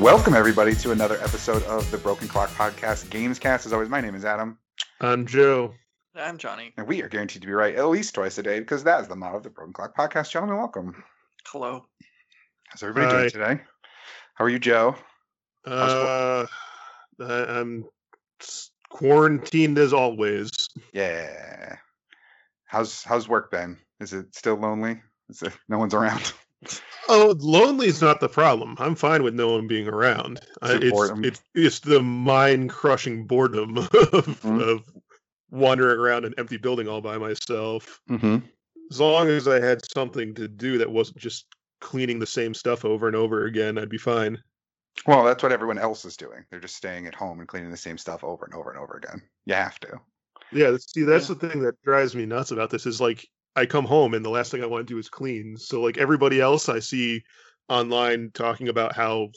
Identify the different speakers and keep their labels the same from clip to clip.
Speaker 1: Welcome, everybody, to another episode of the Broken Clock Podcast Gamescast. As always, my name is Adam,
Speaker 2: I'm Joe.
Speaker 3: I'm Johnny.
Speaker 1: and we are guaranteed to be right at least twice a day because that is the motto of the Broken Clock Podcast. Gentlemen, welcome.
Speaker 3: Hello.
Speaker 1: How's everybody
Speaker 2: Hi.
Speaker 1: doing today? How are you, Joe?
Speaker 2: Uh, I- I'm quarantined as always.
Speaker 1: Yeah. How's how's work been? Is it still lonely? Is it no one's around?
Speaker 2: Oh, lonely is not the problem. I'm fine with no one being around.
Speaker 1: Is
Speaker 2: Uh, it's, it's it's the mind crushing boredom of,
Speaker 1: Mhm.
Speaker 2: of wandering around an empty building all by myself.
Speaker 1: Mm-hmm.
Speaker 2: As long as I had something to do that wasn't just cleaning the same stuff over and over again, I'd be fine.
Speaker 1: Well, that's what everyone else is doing. They're just staying at home and cleaning the same stuff over and over and over again. You have to.
Speaker 2: Yeah, see, that's
Speaker 3: Yeah.
Speaker 2: the thing that drives me nuts about this is like I come home and the last thing I want to do is clean. So like everybody else I see online talking about how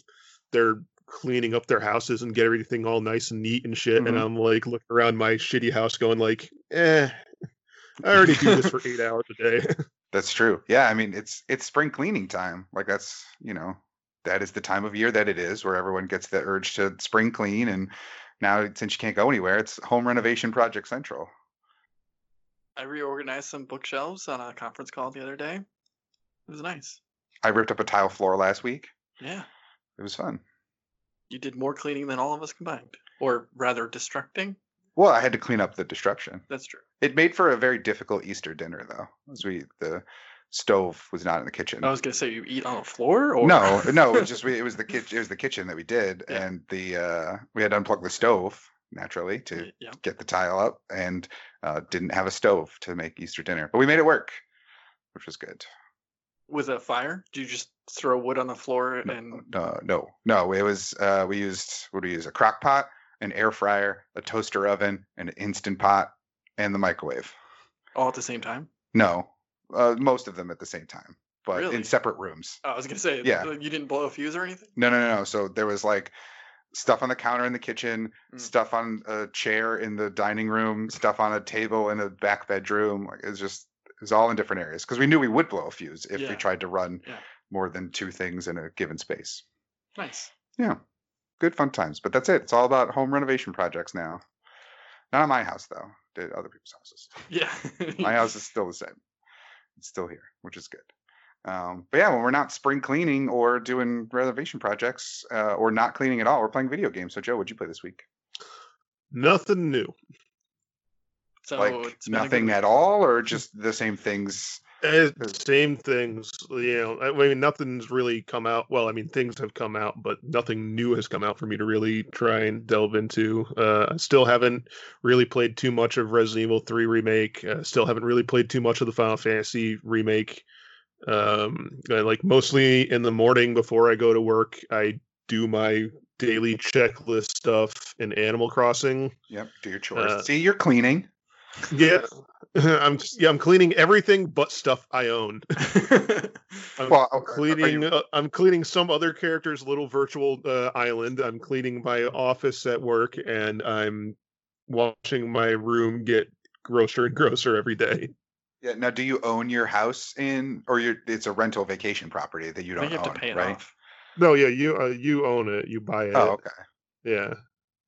Speaker 2: they're cleaning up their houses and get everything all nice and neat and shit, and
Speaker 1: Mhm.
Speaker 2: I'm like looking around my shitty house going like, eh, I already do this for eight hours a day.
Speaker 1: That's true. Yeah, I mean it's it's spring cleaning time. Like that's you know that is the time of year that it is where everyone gets the urge to spring clean and now since you can't go anywhere, it's home renovation project central.
Speaker 3: I reorganized some bookshelves on a conference call the other day. It was nice.
Speaker 1: I ripped up a tile floor last week.
Speaker 3: Yeah.
Speaker 1: It was fun.
Speaker 3: You did more cleaning than all of us combined. Or rather, destructing.
Speaker 1: Well, I had to clean up the destruction.
Speaker 3: That's true.
Speaker 1: It made for a very difficult Easter dinner though. As we the stove was not in the kitchen.
Speaker 3: I was going to say, you eat on the floor? Or...
Speaker 1: No, no, it was just we, it was the kitchen. It was the kitchen that we did,
Speaker 3: Yeah.
Speaker 1: and the uh, we had to unplug the stove naturally to
Speaker 3: Yeah.
Speaker 1: get the tile up, and uh, didn't have a stove to make Easter dinner, but we made it work, which was good.
Speaker 3: With a fire? Do you just throw wood on the floor and.
Speaker 1: No, no, no. It was uh, we used what do we use? A crock pot, an air fryer, a toaster oven, an instant pot, and the microwave.
Speaker 3: All at the same time?
Speaker 1: No, uh, most of them at the same time, but
Speaker 3: Really?
Speaker 1: in separate rooms.
Speaker 3: Oh, I was going to say,
Speaker 1: Yeah.
Speaker 3: you didn't blow a fuse or anything?
Speaker 1: No, no, no, no. So there was like stuff on the counter in the kitchen,
Speaker 3: Mm.
Speaker 1: stuff on a chair in the dining room, stuff on a table in a back bedroom. Like it's just it's all in different areas because we knew we would blow a fuse if we tried to run
Speaker 3: Yeah.
Speaker 1: more than two things in a given space.
Speaker 3: Nice.
Speaker 1: Yeah, good fun times. But that's it. It's all about home renovation projects now. Not at my house though. Did other people's houses.
Speaker 3: Yeah.
Speaker 1: My house is still the same. It's still here, which is good. Um, but yeah, when we're not spring cleaning or doing renovation projects uh, or not cleaning at all, we're playing video games. So Joe, what'd you play this week?
Speaker 2: Nothing new.
Speaker 3: so
Speaker 1: like
Speaker 3: it's been a good
Speaker 1: nothing at all, or just the same things?
Speaker 2: Eh, same things, you know. I mean, nothing's really come out. Well, I mean, things have come out, but nothing new has come out for me to really try and delve into. Uh, I still haven't really played too much of Resident Evil 3 remake. Uh, still haven't really played too much of the Final Fantasy remake. Um, I, like mostly in the morning before I go to work, I do my daily checklist stuff in Animal Crossing.
Speaker 1: Yep, do your chores.
Speaker 2: Uh,
Speaker 1: See, you're cleaning.
Speaker 2: Yeah, I'm yeah, I'm cleaning everything but stuff I own. I'm
Speaker 1: Well, are
Speaker 2: cleaning.
Speaker 1: you-
Speaker 2: uh, I'm cleaning some other character's little virtual uh, island. I'm cleaning my office at work, and I'm watching my room get grosser and grosser every day.
Speaker 1: Yeah. Now, do you own your house in, or you're, it's a rental vacation property that you don't
Speaker 3: you have
Speaker 1: own,
Speaker 3: to pay it
Speaker 1: right?
Speaker 3: off.
Speaker 2: No, yeah, you uh, you own it. You buy it.
Speaker 1: Oh, okay.
Speaker 2: Yeah.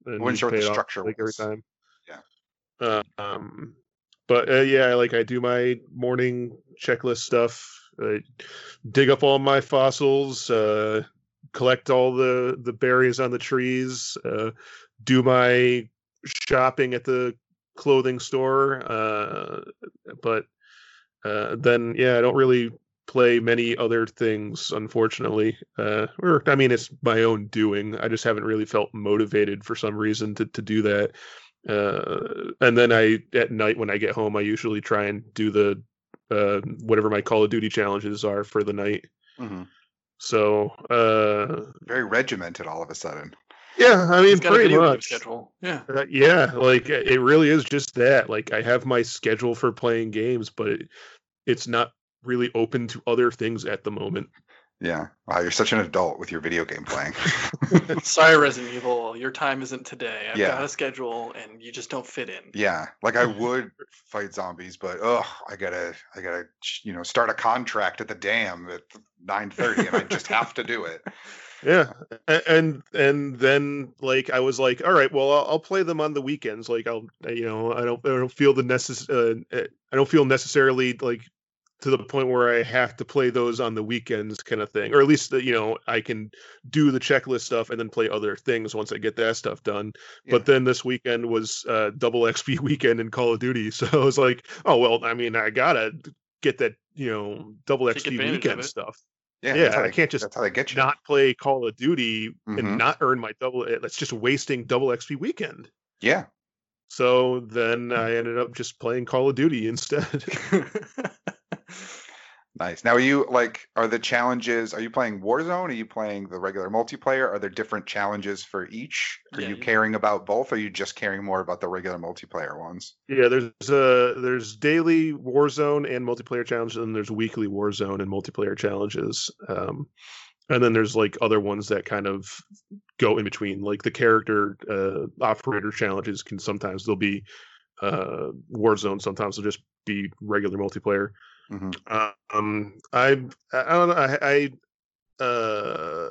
Speaker 2: And
Speaker 1: wasn't
Speaker 2: you
Speaker 1: sure what
Speaker 2: pay
Speaker 1: the
Speaker 2: it off,
Speaker 1: structure
Speaker 2: like every time.
Speaker 1: Yeah.
Speaker 2: Uh, um, but uh, yeah, like I do my morning checklist stuff. I dig up all my fossils, uh, collect all the the berries on the trees, uh, do my shopping at the clothing store. Uh, but uh, then yeah, I don't really play many other things, unfortunately. Uh, or I mean, it's my own doing. I just haven't really felt motivated for some reason to to do that. Uh, and then I at night when I get home, I usually try and do the uh, whatever my Call of Duty challenges are for the night.
Speaker 1: Mhm.
Speaker 2: So uh,
Speaker 1: Very regimented all of a sudden.
Speaker 2: Yeah, I mean,
Speaker 3: He's got a
Speaker 2: pretty much.
Speaker 3: schedule. Yeah.
Speaker 2: Uh, yeah, like it really is just that. Like I have my schedule for playing games, but it, it's not really open to other things at the moment.
Speaker 1: Yeah. Wow, you're such an adult with your video game playing.
Speaker 3: Sorry, Resident Evil, your time isn't today. I've
Speaker 1: Yeah.
Speaker 3: got a schedule, and you just don't fit in.
Speaker 1: yeah. Like I would fight zombies, but oh, I gotta, I gotta, you know, start a contract at the dam at 9:30, and I just have to do it.
Speaker 2: Yeah, and and then like I was like, all right, well I'll, I'll play them on the weekends. Like I'll you know I don't I don't feel the necess uh, uh, I don't feel necessarily like to the point where I have to play those on the weekends kind of thing, or at least that you know I can do the checklist stuff and then play other things once I get that stuff done.
Speaker 1: Yeah.
Speaker 2: But then this weekend was uh, double XP weekend in Call of Duty, so I was like, oh well, I mean I gotta get that you know double
Speaker 3: Take
Speaker 2: XP weekend stuff
Speaker 1: Yeah.
Speaker 2: Yeah,
Speaker 1: that's
Speaker 2: I
Speaker 1: they-
Speaker 2: can't just
Speaker 1: That's how they get you.
Speaker 2: not play Call of Duty
Speaker 1: Mhm.
Speaker 2: and not earn my double. eh, That's just wasting double XP weekend.
Speaker 1: yeah.
Speaker 2: So then I ended up just playing Call of Duty instead.
Speaker 1: Nice. Now, are you like, are the challenges, are you playing Warzone? Are you playing the regular multiplayer? Are there different challenges for each? Are
Speaker 3: Yeah,
Speaker 1: you
Speaker 3: you-
Speaker 1: caring about both? Or are you just caring more about the regular multiplayer ones?
Speaker 2: yeah, there's uh there's daily Warzone and multiplayer challenges, and there's weekly Warzone and multiplayer challenges. Um, and then there's like other ones that kind of go in between. Like the character uh, operator challenges can sometimes they'll be uh, Warzone, sometimes they'll just be regular multiplayer.
Speaker 1: Mhm.
Speaker 2: Um, I I don't know. I, I uh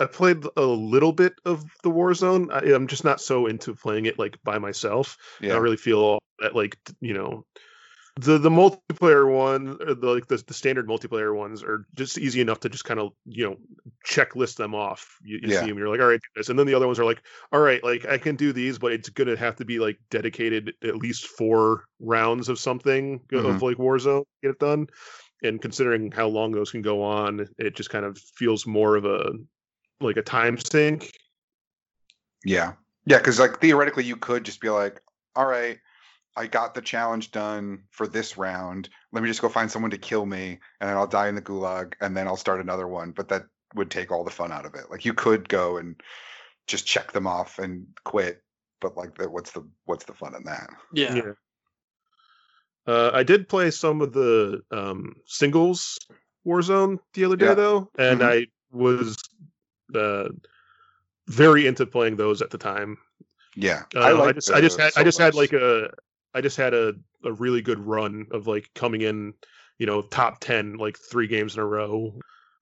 Speaker 2: I played a little bit of the Warzone. I, I'm just not so into playing it like by myself. I don't really feel that like you know the the multiplayer one, or the like the, the standard multiplayer ones are just easy enough to just kind of you know checklist them off. You, you
Speaker 1: Yeah.
Speaker 2: see them, you're like, all right, do this, and then the other ones are like, all right, like I can do these, but it's gonna have to be like dedicated at least four rounds of something
Speaker 1: Mm-hmm.
Speaker 2: of like Warzone to get it done. And considering how long those can go on, it just kind of feels more of a like a time sink.
Speaker 1: Yeah. Yeah. Cause like theoretically, you could just be like, all right, I got the challenge done for this round. Let me just go find someone to kill me and then I'll die in the gulag and then I'll start another one. But that would take all the fun out of it. Like you could go and just check them off and quit. But like, the, what's the what's the fun in that?
Speaker 3: yeah.
Speaker 2: Uh, I did play some of the um, singles Warzone the other day
Speaker 1: Yeah.
Speaker 2: though, and
Speaker 1: Mhm.
Speaker 2: I was uh, very into playing those at the time.
Speaker 1: Yeah,
Speaker 2: Uh, I,
Speaker 1: like
Speaker 2: just I just
Speaker 1: the
Speaker 2: had I just had like a I just had a, a really good run of like coming in, you know, top ten like three games in a row,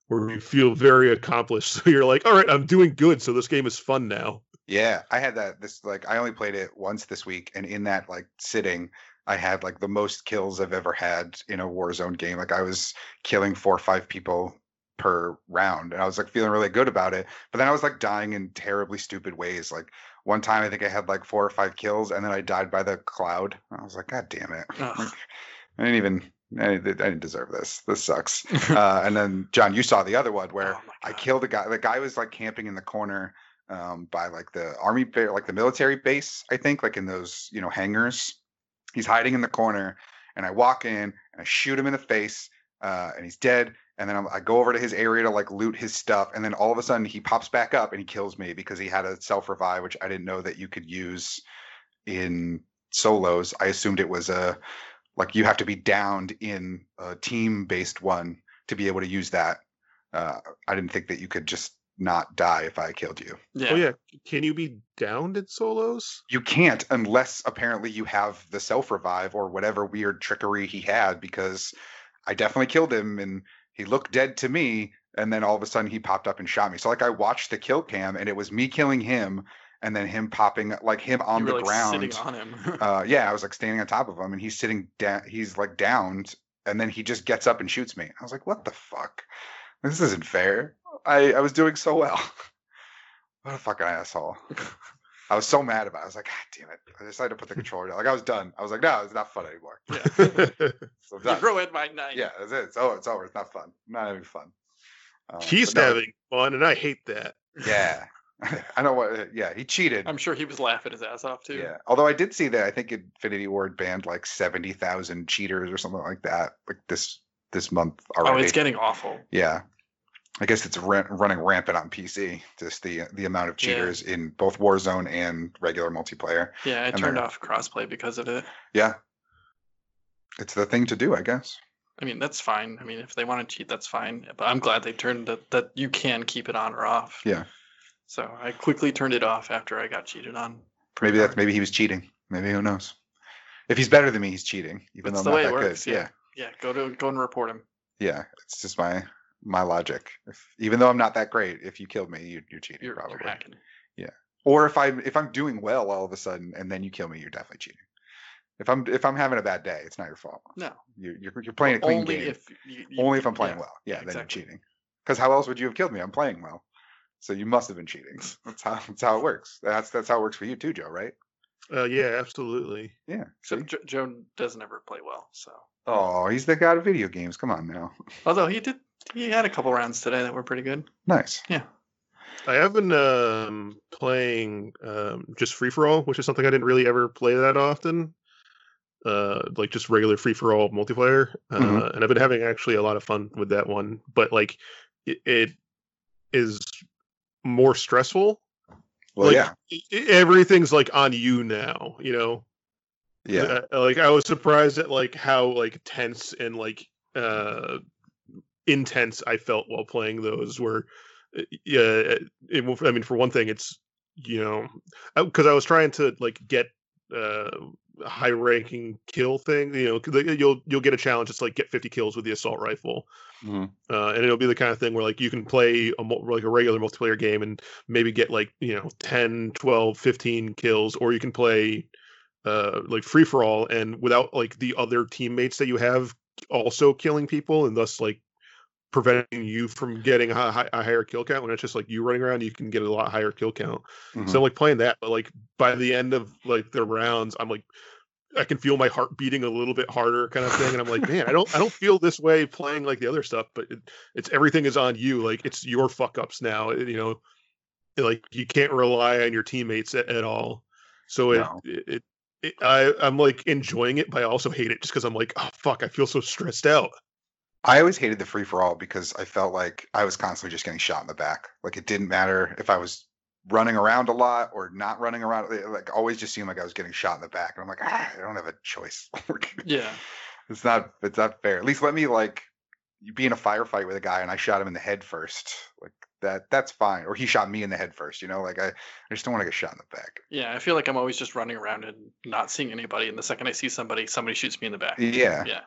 Speaker 2: where you feel very accomplished. So you're like, all right, I'm doing good. So this game is fun now.
Speaker 1: Yeah, I had that. This like I only played it once this week, and in that like sitting, I had like the most kills I've ever had in a Warzone game. Like I was killing four or five people per round, and I was like feeling really good about it. But then I was like dying in terribly stupid ways. Like one time, I think I had like four or five kills, and then I died by the cloud. I was like, God damn it!
Speaker 3: Ugh.
Speaker 1: I didn't even. I didn't, deserve this. This sucks. uh, and then John, you saw the other one where
Speaker 3: Oh
Speaker 1: I killed a guy. The guy was like camping in the corner um, by like the army, like the military base, I think, like in those you know hangars. He's hiding in the corner, and I walk in and I shoot him in the face, uh, and he's dead. And then I'm, I go over to his area to like loot his stuff, and then all of a sudden he pops back up and he kills me because he had a self revive, which I didn't know that you could use in solos. I assumed it was a like you have to be downed in a team based one to be able to use that. Uh, I didn't think that you could just not die if I killed you.
Speaker 3: yeah.
Speaker 2: Oh yeah, can you be downed in solos?
Speaker 1: You can't unless apparently you have the self revive or whatever weird trickery he had because I definitely killed him and he looked dead to me and then all of a sudden he popped up and shot me. So like I watched the kill cam and it was me killing him and then him popping like him on
Speaker 3: you
Speaker 1: the
Speaker 3: like,
Speaker 1: ground.
Speaker 3: sitting on him.
Speaker 1: uh yeah, I was like standing on top of him and he's sitting down he's like downed and then he just gets up and shoots me. I was like, what the fuck? This isn't fair. I, I was doing so well. what a fucking asshole. I was so mad about it. I was like, God damn it. I decided to put the controller down. Like I was done. I was like, no, it's not fun anymore. So I'm
Speaker 3: you ruined my night.
Speaker 1: Yeah, that's it. It's over. It's over. It's not fun. I'm not having fun. Um,
Speaker 2: He's
Speaker 1: no,
Speaker 2: having fun, and I hate that.
Speaker 1: Yeah. I know what yeah, he cheated.
Speaker 3: I'm sure he was laughing his ass off too.
Speaker 1: Yeah. Although I did see that I think Infinity Ward banned like seventy thousand cheaters or something like that, like this this month already.
Speaker 3: Oh, it's getting awful.
Speaker 1: yeah. I guess it's ra- running rampant on PC. Just the the amount of
Speaker 3: Yeah.
Speaker 1: cheaters in both Warzone and regular multiplayer.
Speaker 3: Yeah, I
Speaker 1: And
Speaker 3: turned off crossplay because of it.
Speaker 1: Yeah. It's the thing to do, I guess.
Speaker 3: I mean, that's fine. I mean, if they want to cheat, that's fine. But I'm glad they turned that that you can keep it on or off.
Speaker 1: Yeah.
Speaker 3: So I quickly turned it off after I got cheated on.
Speaker 1: Maybe that's
Speaker 3: hard.
Speaker 1: maybe he was cheating. Maybe who knows? If he's better than me, he's cheating. Even
Speaker 3: That's
Speaker 1: though I'm not
Speaker 3: way it
Speaker 1: that
Speaker 3: works,
Speaker 1: good.
Speaker 3: yeah.
Speaker 1: yeah.
Speaker 3: Yeah, go to go and report him.
Speaker 1: Yeah, it's just my my logic. If, even though I'm not that great, if you killed me, you, you're cheating
Speaker 3: You're,
Speaker 1: probably.
Speaker 3: you're hacking.
Speaker 1: Or if I'm if I'm doing well all of a sudden and then you kill me, you're definitely cheating. If I'm if I'm having a bad day, it's not your fault.
Speaker 3: No,
Speaker 1: You're you're, you're playing a clean
Speaker 3: only
Speaker 1: game.
Speaker 3: if you, you-
Speaker 1: Only if I'm playing
Speaker 3: yeah,
Speaker 1: well. Yeah,
Speaker 3: yeah,
Speaker 1: then
Speaker 3: exactly.
Speaker 1: you're cheating. Because how else would you have killed me? I'm playing well. So you must have been cheating. That's how that's how it works. That's that's how it works for you too, Joe. Right?
Speaker 2: Uh, yeah, absolutely.
Speaker 1: Yeah.
Speaker 3: So
Speaker 1: See?
Speaker 3: Joe doesn't ever play well. So
Speaker 1: Oh, he's the god of video games. Come on now.
Speaker 3: although he did, he had a couple rounds today that were pretty good.
Speaker 1: Nice. Yeah.
Speaker 2: I have been um, playing um, just free for all, which is something I didn't really ever play that often. Uh, like just regular free for all multiplayer, uh,
Speaker 1: Mhm.
Speaker 2: and I've been having actually a lot of fun with that one. But like, it, it is more stressful.
Speaker 1: Well,
Speaker 2: Like,
Speaker 1: yeah.
Speaker 2: everything's like on you now. You know,
Speaker 1: Yeah.
Speaker 2: Uh, like I was surprised at like how like tense and like uh intense I felt while playing those. Where uh, yeah, it, I mean, for one thing, it's you know because I was trying to like get uh a high ranking kill thing. You know, you'll you'll get a challenge. It's like get 50 kills with the assault rifle.
Speaker 1: Mhm.
Speaker 2: Uh, and it'll be the kind of thing where like you can play a like a regular multiplayer game and maybe get like you know 10 12 15 kills or you can play uh like free for all and without like the other teammates that you have also killing people and thus like preventing you from getting a, hi- a higher kill count when it's just like you running around you can get a lot higher kill count
Speaker 1: Mhm.
Speaker 2: so I'm like playing that, but like by the end of like the rounds, I'm like I can feel my heart beating a little bit harder, kind of thing. And I'm like, man, I don't I don't feel this way playing like the other stuff, but it, it's everything is on you. Like it's your fuck ups now. it- you know, like you can't rely on your teammates at, at all. So it,
Speaker 1: No.
Speaker 2: it, it, it I I'm like enjoying it, but I also hate it just because I'm like, oh fuck, I feel so stressed out.
Speaker 1: I always hated the free for all because I felt like I was constantly just getting shot in the back. Like it didn't matter if I was running around a lot or not running around. it, Like always just seemed like I was getting shot in the back. And I'm like, ah, I don't have a choice.
Speaker 3: Yeah,
Speaker 1: it's not it's not fair. At least let me like be in a firefight with a guy and I shot him in the head first. Like that that's fine. Or he shot me in the head first, you know? Like I, I just don't want to get shot in the back.
Speaker 3: yeah. I feel like I'm always just running around and not seeing anybody. And the second I see somebody, somebody shoots me in the back.
Speaker 1: Yeah.
Speaker 3: Yeah.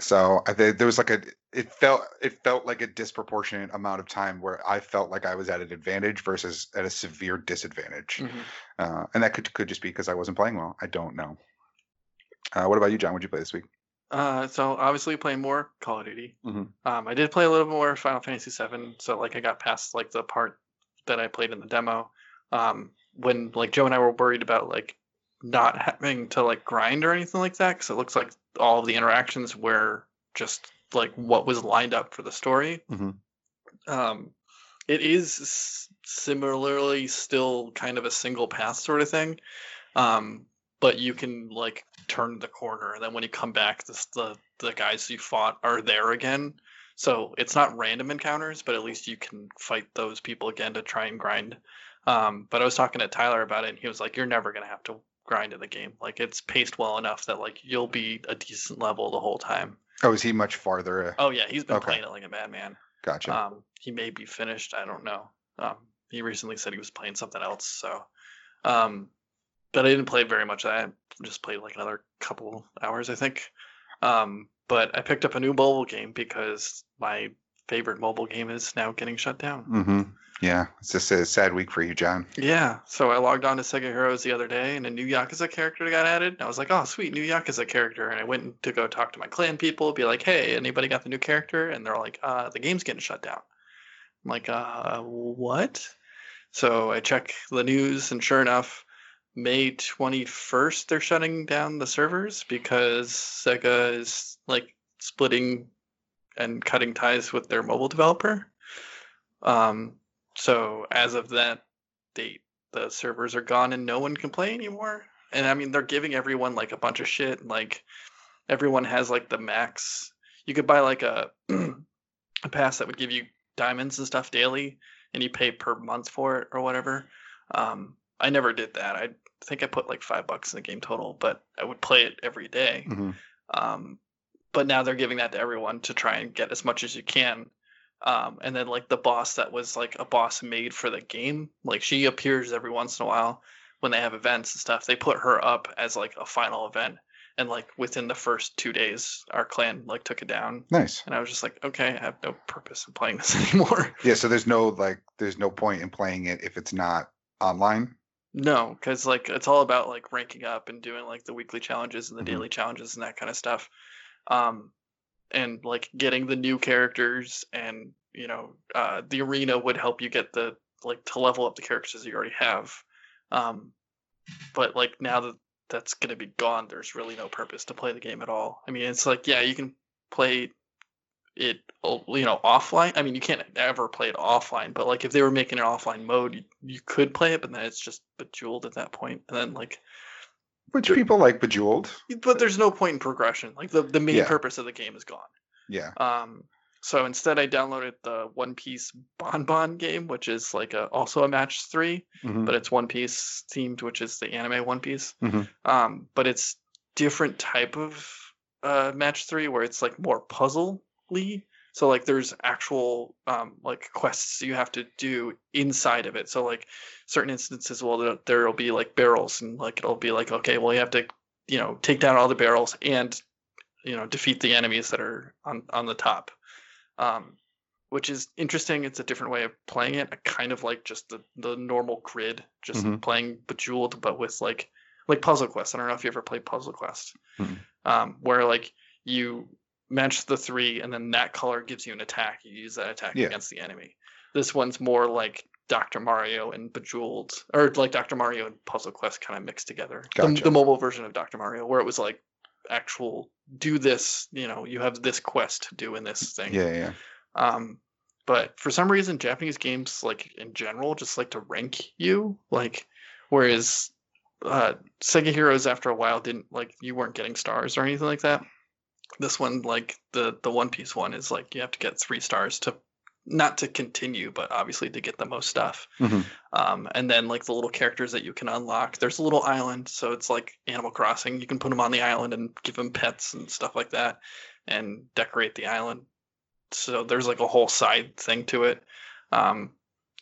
Speaker 1: So I think there was like a it felt it felt like a disproportionate amount of time where I felt like I was at an advantage versus at a severe disadvantage,
Speaker 3: Mhm.
Speaker 1: uh, and that could could just be because I wasn't playing well. I don't know. Uh, what about you, John? What'd you play this week?
Speaker 3: Uh, so obviously playing more Call of Duty.
Speaker 1: Mhm.
Speaker 3: Um, I did play a little more Final Fantasy VII. So like I got past like the part that I played in the demo. Um, when like Joe and I were worried about like not having to like grind or anything like that, because it looks like all of the interactions were just like what was lined up for the story.
Speaker 1: Mhm.
Speaker 3: Um, it is similarly still kind of a single path sort of thing. Um, but you can like turn the corner and then when you come back this, the the guys you fought are there again so it's not random encounters but at least you can fight those people again to try and grind um, but i was talking to tyler about it and he was like you're never going to have to grind in the game like it's paced well enough that like you'll be a decent level the whole time
Speaker 1: Oh, is he much farther?
Speaker 3: Oh yeah he's been
Speaker 1: Okay.
Speaker 3: playing it like a madman
Speaker 1: gotcha.
Speaker 3: um, he may be finished. I don't know. Um, he recently said he was playing something else. So, um, but I didn't play very much that. I just played like another couple hours, I think. Um, but I picked up a new mobile game because my favorite mobile game is now getting shut down.
Speaker 1: hmm Yeah, it's just a sad week for you, John.
Speaker 3: Yeah, so I logged on to Sega Heroes the other day, and a new Yakuza character got added. I was like, "Oh, sweet, new Yakuza character!" And I went to go talk to my clan people, be like, "Hey, anybody got the new character?" And they're like, "Uh, the game's getting shut down." I'm like, "Uh, what?" So I check the news, and sure enough, May 21st, they're shutting down the servers because Sega is like splitting and cutting ties with their mobile developer. Um, so as of that date, the servers are gone and no one can play anymore. And I mean, they're giving everyone like a bunch of shit. Like everyone has like the max. You could buy like a a pass that would give you diamonds and stuff daily, and you pay per month for it or whatever. Um, I never did that. I think I put like five bucks in the game total, but I would play it every day.
Speaker 1: hmm
Speaker 3: Um, but now they're giving that to everyone to try and get as much as you can. Um, and then like the boss that was like a boss made for the game, like she appears every once in a while when they have events and stuff. They put her up as like a final event, and like within the first two days, our clan like took it down.
Speaker 1: Nice.
Speaker 3: And I was just like, okay, I have no purpose in playing this anymore.
Speaker 1: Yeah. So there's no like, there's no point in playing it if it's not online.
Speaker 3: No, because like it's all about like ranking up and doing like the weekly challenges and the
Speaker 1: Mhm.
Speaker 3: daily challenges and that kind of stuff. Um, and like getting the new characters and you know uh, the arena would help you get the like to level up the characters you already have. Um, but like now that that's gonna be gone, there's really no purpose to play the game at all. I mean, it's like yeah, you can play it you know offline i mean you can't ever play it offline but like if they were making an offline mode you, you could play it but then it's just bejeweled at that point and then like
Speaker 1: Which people like Bejeweled.
Speaker 3: but there's no point in progression like the, the main
Speaker 1: Yeah.
Speaker 3: purpose of the game is gone
Speaker 1: Yeah.
Speaker 3: um so instead i downloaded the one piece bonbon game which is like a also a match three
Speaker 1: Mhm.
Speaker 3: but it's one piece themed which is the anime one piece
Speaker 1: Mhm.
Speaker 3: um but it's different type of uh match three where it's like more puzzle so like there's actual um like quests you have to do inside of it. So like certain instances well there- there'll be like barrels and like it'll be like okay well you have to you know take down all the barrels and you know defeat the enemies that are on on the top. Um which is interesting. It's a different way of playing it. I kind of like just the the normal grid just
Speaker 1: Mhm.
Speaker 3: playing bejeweled but with like like puzzle quest. I don't know if you ever played puzzle quest.
Speaker 1: Mhm.
Speaker 3: um where like you match the three and then that color gives you an attack you use that attack
Speaker 1: Yeah.
Speaker 3: against the enemy this one's more like dr mario and bejeweled or like dr mario and puzzle quest kind of mixed together the, the mobile version of dr mario where it was like actual do this you know you have this quest to do in this thing
Speaker 1: Yeah. Yeah.
Speaker 3: um, but for some reason, Japanese games, like in general, just like to rank you. Like, whereas uh, Sega Heroes, after a while, didn't like you weren't getting stars or anything like that. This one, like the the One Piece one, is like you have to get three stars to not to continue, but obviously to get the most stuff.
Speaker 1: Mhm.
Speaker 3: Um, and then like the little characters that you can unlock. There's a little island, so it's like Animal Crossing. You can put them on the island and give them pets and stuff like that, and decorate the island so there's like a whole side thing to it. Um,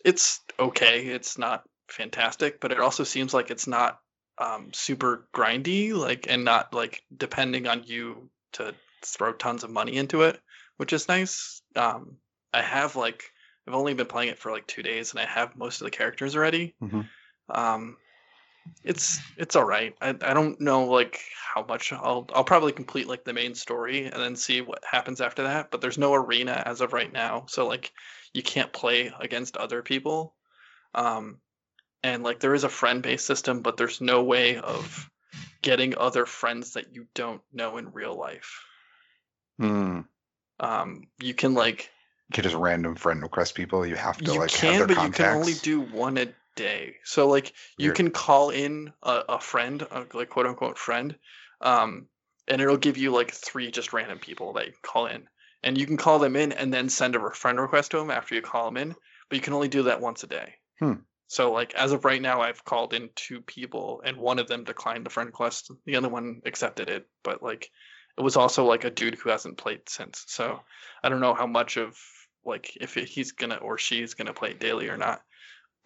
Speaker 3: it's okay. It's not fantastic, but it also seems like it's not um, super grindy, like and not like depending on you to throw tons of money into it, which is nice. Um, I have like I've only been playing it for like two days, and I have most of the characters already.
Speaker 1: Mhm.
Speaker 3: Um, it's it's all right. I, I don't know like how much I'll I'll probably complete like the main story and then see what happens after that. But there's no arena as of right now, so like you can't play against other people. Um, and like there is a friend based system, but there's no way of getting other friends that you don't know in real life.
Speaker 1: Hmm.
Speaker 3: Um, you can like
Speaker 1: You could just random friend request people. You have to
Speaker 3: you
Speaker 1: like
Speaker 3: can,
Speaker 1: have their
Speaker 3: but
Speaker 1: contacts.
Speaker 3: you can only do one a day. So like you
Speaker 1: Weird.
Speaker 3: can call in a, a friend, a, like quote unquote friend, um, and it'll give you like three just random people that you can call in, and you can call them in and then send a friend request to them after you call them in, but you can only do that once a day.
Speaker 1: Hmm.
Speaker 3: So like as of right now, I've called in two people, and one of them declined the friend request. The other one accepted it, but like it was also like a dude who hasn't played since. So I don't know how much of like if he's gonna or she's gonna play daily or not.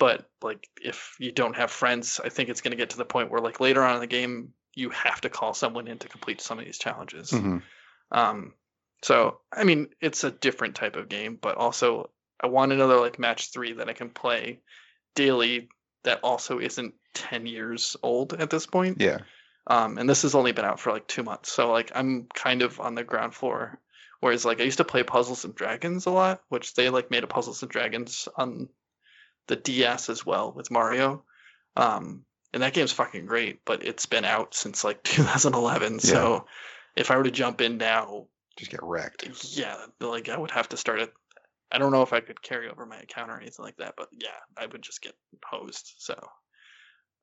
Speaker 3: But like if you don't have friends, I think it's gonna get to the point where like later on in the game you have to call someone in to complete some of these challenges.
Speaker 1: Mhm.
Speaker 3: Um, so I mean, it's a different type of game, but also I want another like match three that I can play daily that also isn't ten years old at this point.
Speaker 1: Yeah.
Speaker 3: Um, and this has only been out for like two months, so like I'm kind of on the ground floor. Whereas like I used to play Puzzles and Dragons a lot, which they like made a Puzzles and Dragons on the DS as well with Mario. Um, and that game's fucking great, but it's been out since like 2011. So if I were to jump in now,
Speaker 1: Just get wrecked.
Speaker 3: yeah, like I would have to start it. I don't know if I could carry over my account or anything like that, but yeah, I would just get hosed. So,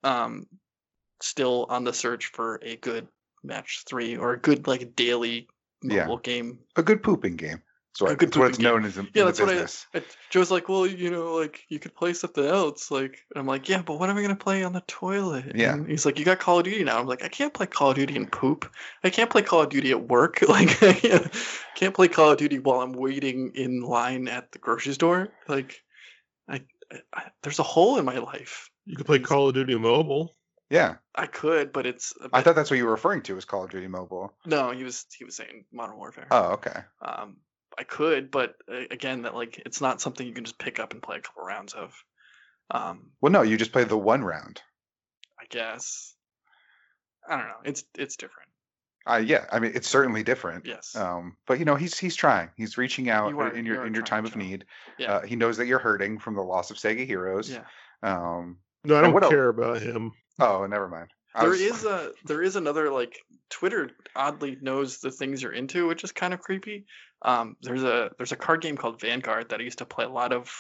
Speaker 3: um, still on the search for a good match three or a good like daily
Speaker 1: Yeah.
Speaker 3: mobile game.
Speaker 1: A good pooping game. That's what,
Speaker 3: A good
Speaker 1: that's what it's
Speaker 3: game.
Speaker 1: known as in,
Speaker 3: Yeah,
Speaker 1: in
Speaker 3: that's
Speaker 1: the
Speaker 3: what I-
Speaker 1: business.
Speaker 3: I, Joe's like, well, you know, like you could play something else. Like, and I'm like, yeah, but what am I gonna play on the toilet?
Speaker 1: Yeah.
Speaker 3: And he's like, you got Call of Duty now. I'm like, I can't play Call of Duty and poop. I can't play Call of Duty at work. Like, I can't play Call of Duty while I'm waiting in line at the grocery store. Like, I, I, I there's a hole in my life.
Speaker 2: You could play Call of Duty Mobile.
Speaker 1: Yeah,
Speaker 3: I could, but it's. a
Speaker 1: I
Speaker 3: bit-
Speaker 1: thought that's what you were referring to was Call of Duty Mobile.
Speaker 3: no, he was he was saying Modern Warfare.
Speaker 1: Oh, okay.
Speaker 3: Um, I could, but uh, again, that like it's not something you can just pick up and play a couple rounds of. Um,
Speaker 1: Well, no, you just play the one round.
Speaker 3: I guess. I don't know. It's it's different.
Speaker 1: Uh, yeah, I mean it's certainly different.
Speaker 3: Yes.
Speaker 1: Um, but you know he's he's trying. He's reaching out
Speaker 3: You are-
Speaker 1: in your
Speaker 3: are
Speaker 1: in your time of need.
Speaker 3: Yeah.
Speaker 1: Uh, he knows that you're hurting from the loss of Sega Heroes.
Speaker 3: yeah.
Speaker 1: Um,
Speaker 2: No, I don't
Speaker 1: what el-
Speaker 2: care about him.
Speaker 1: oh, never mind.
Speaker 3: There
Speaker 1: was-
Speaker 3: is a there is another like Twitter oddly knows the things you're into, which is kind of creepy. Um, there's a there's a card game called Vanguard that I used to play a lot of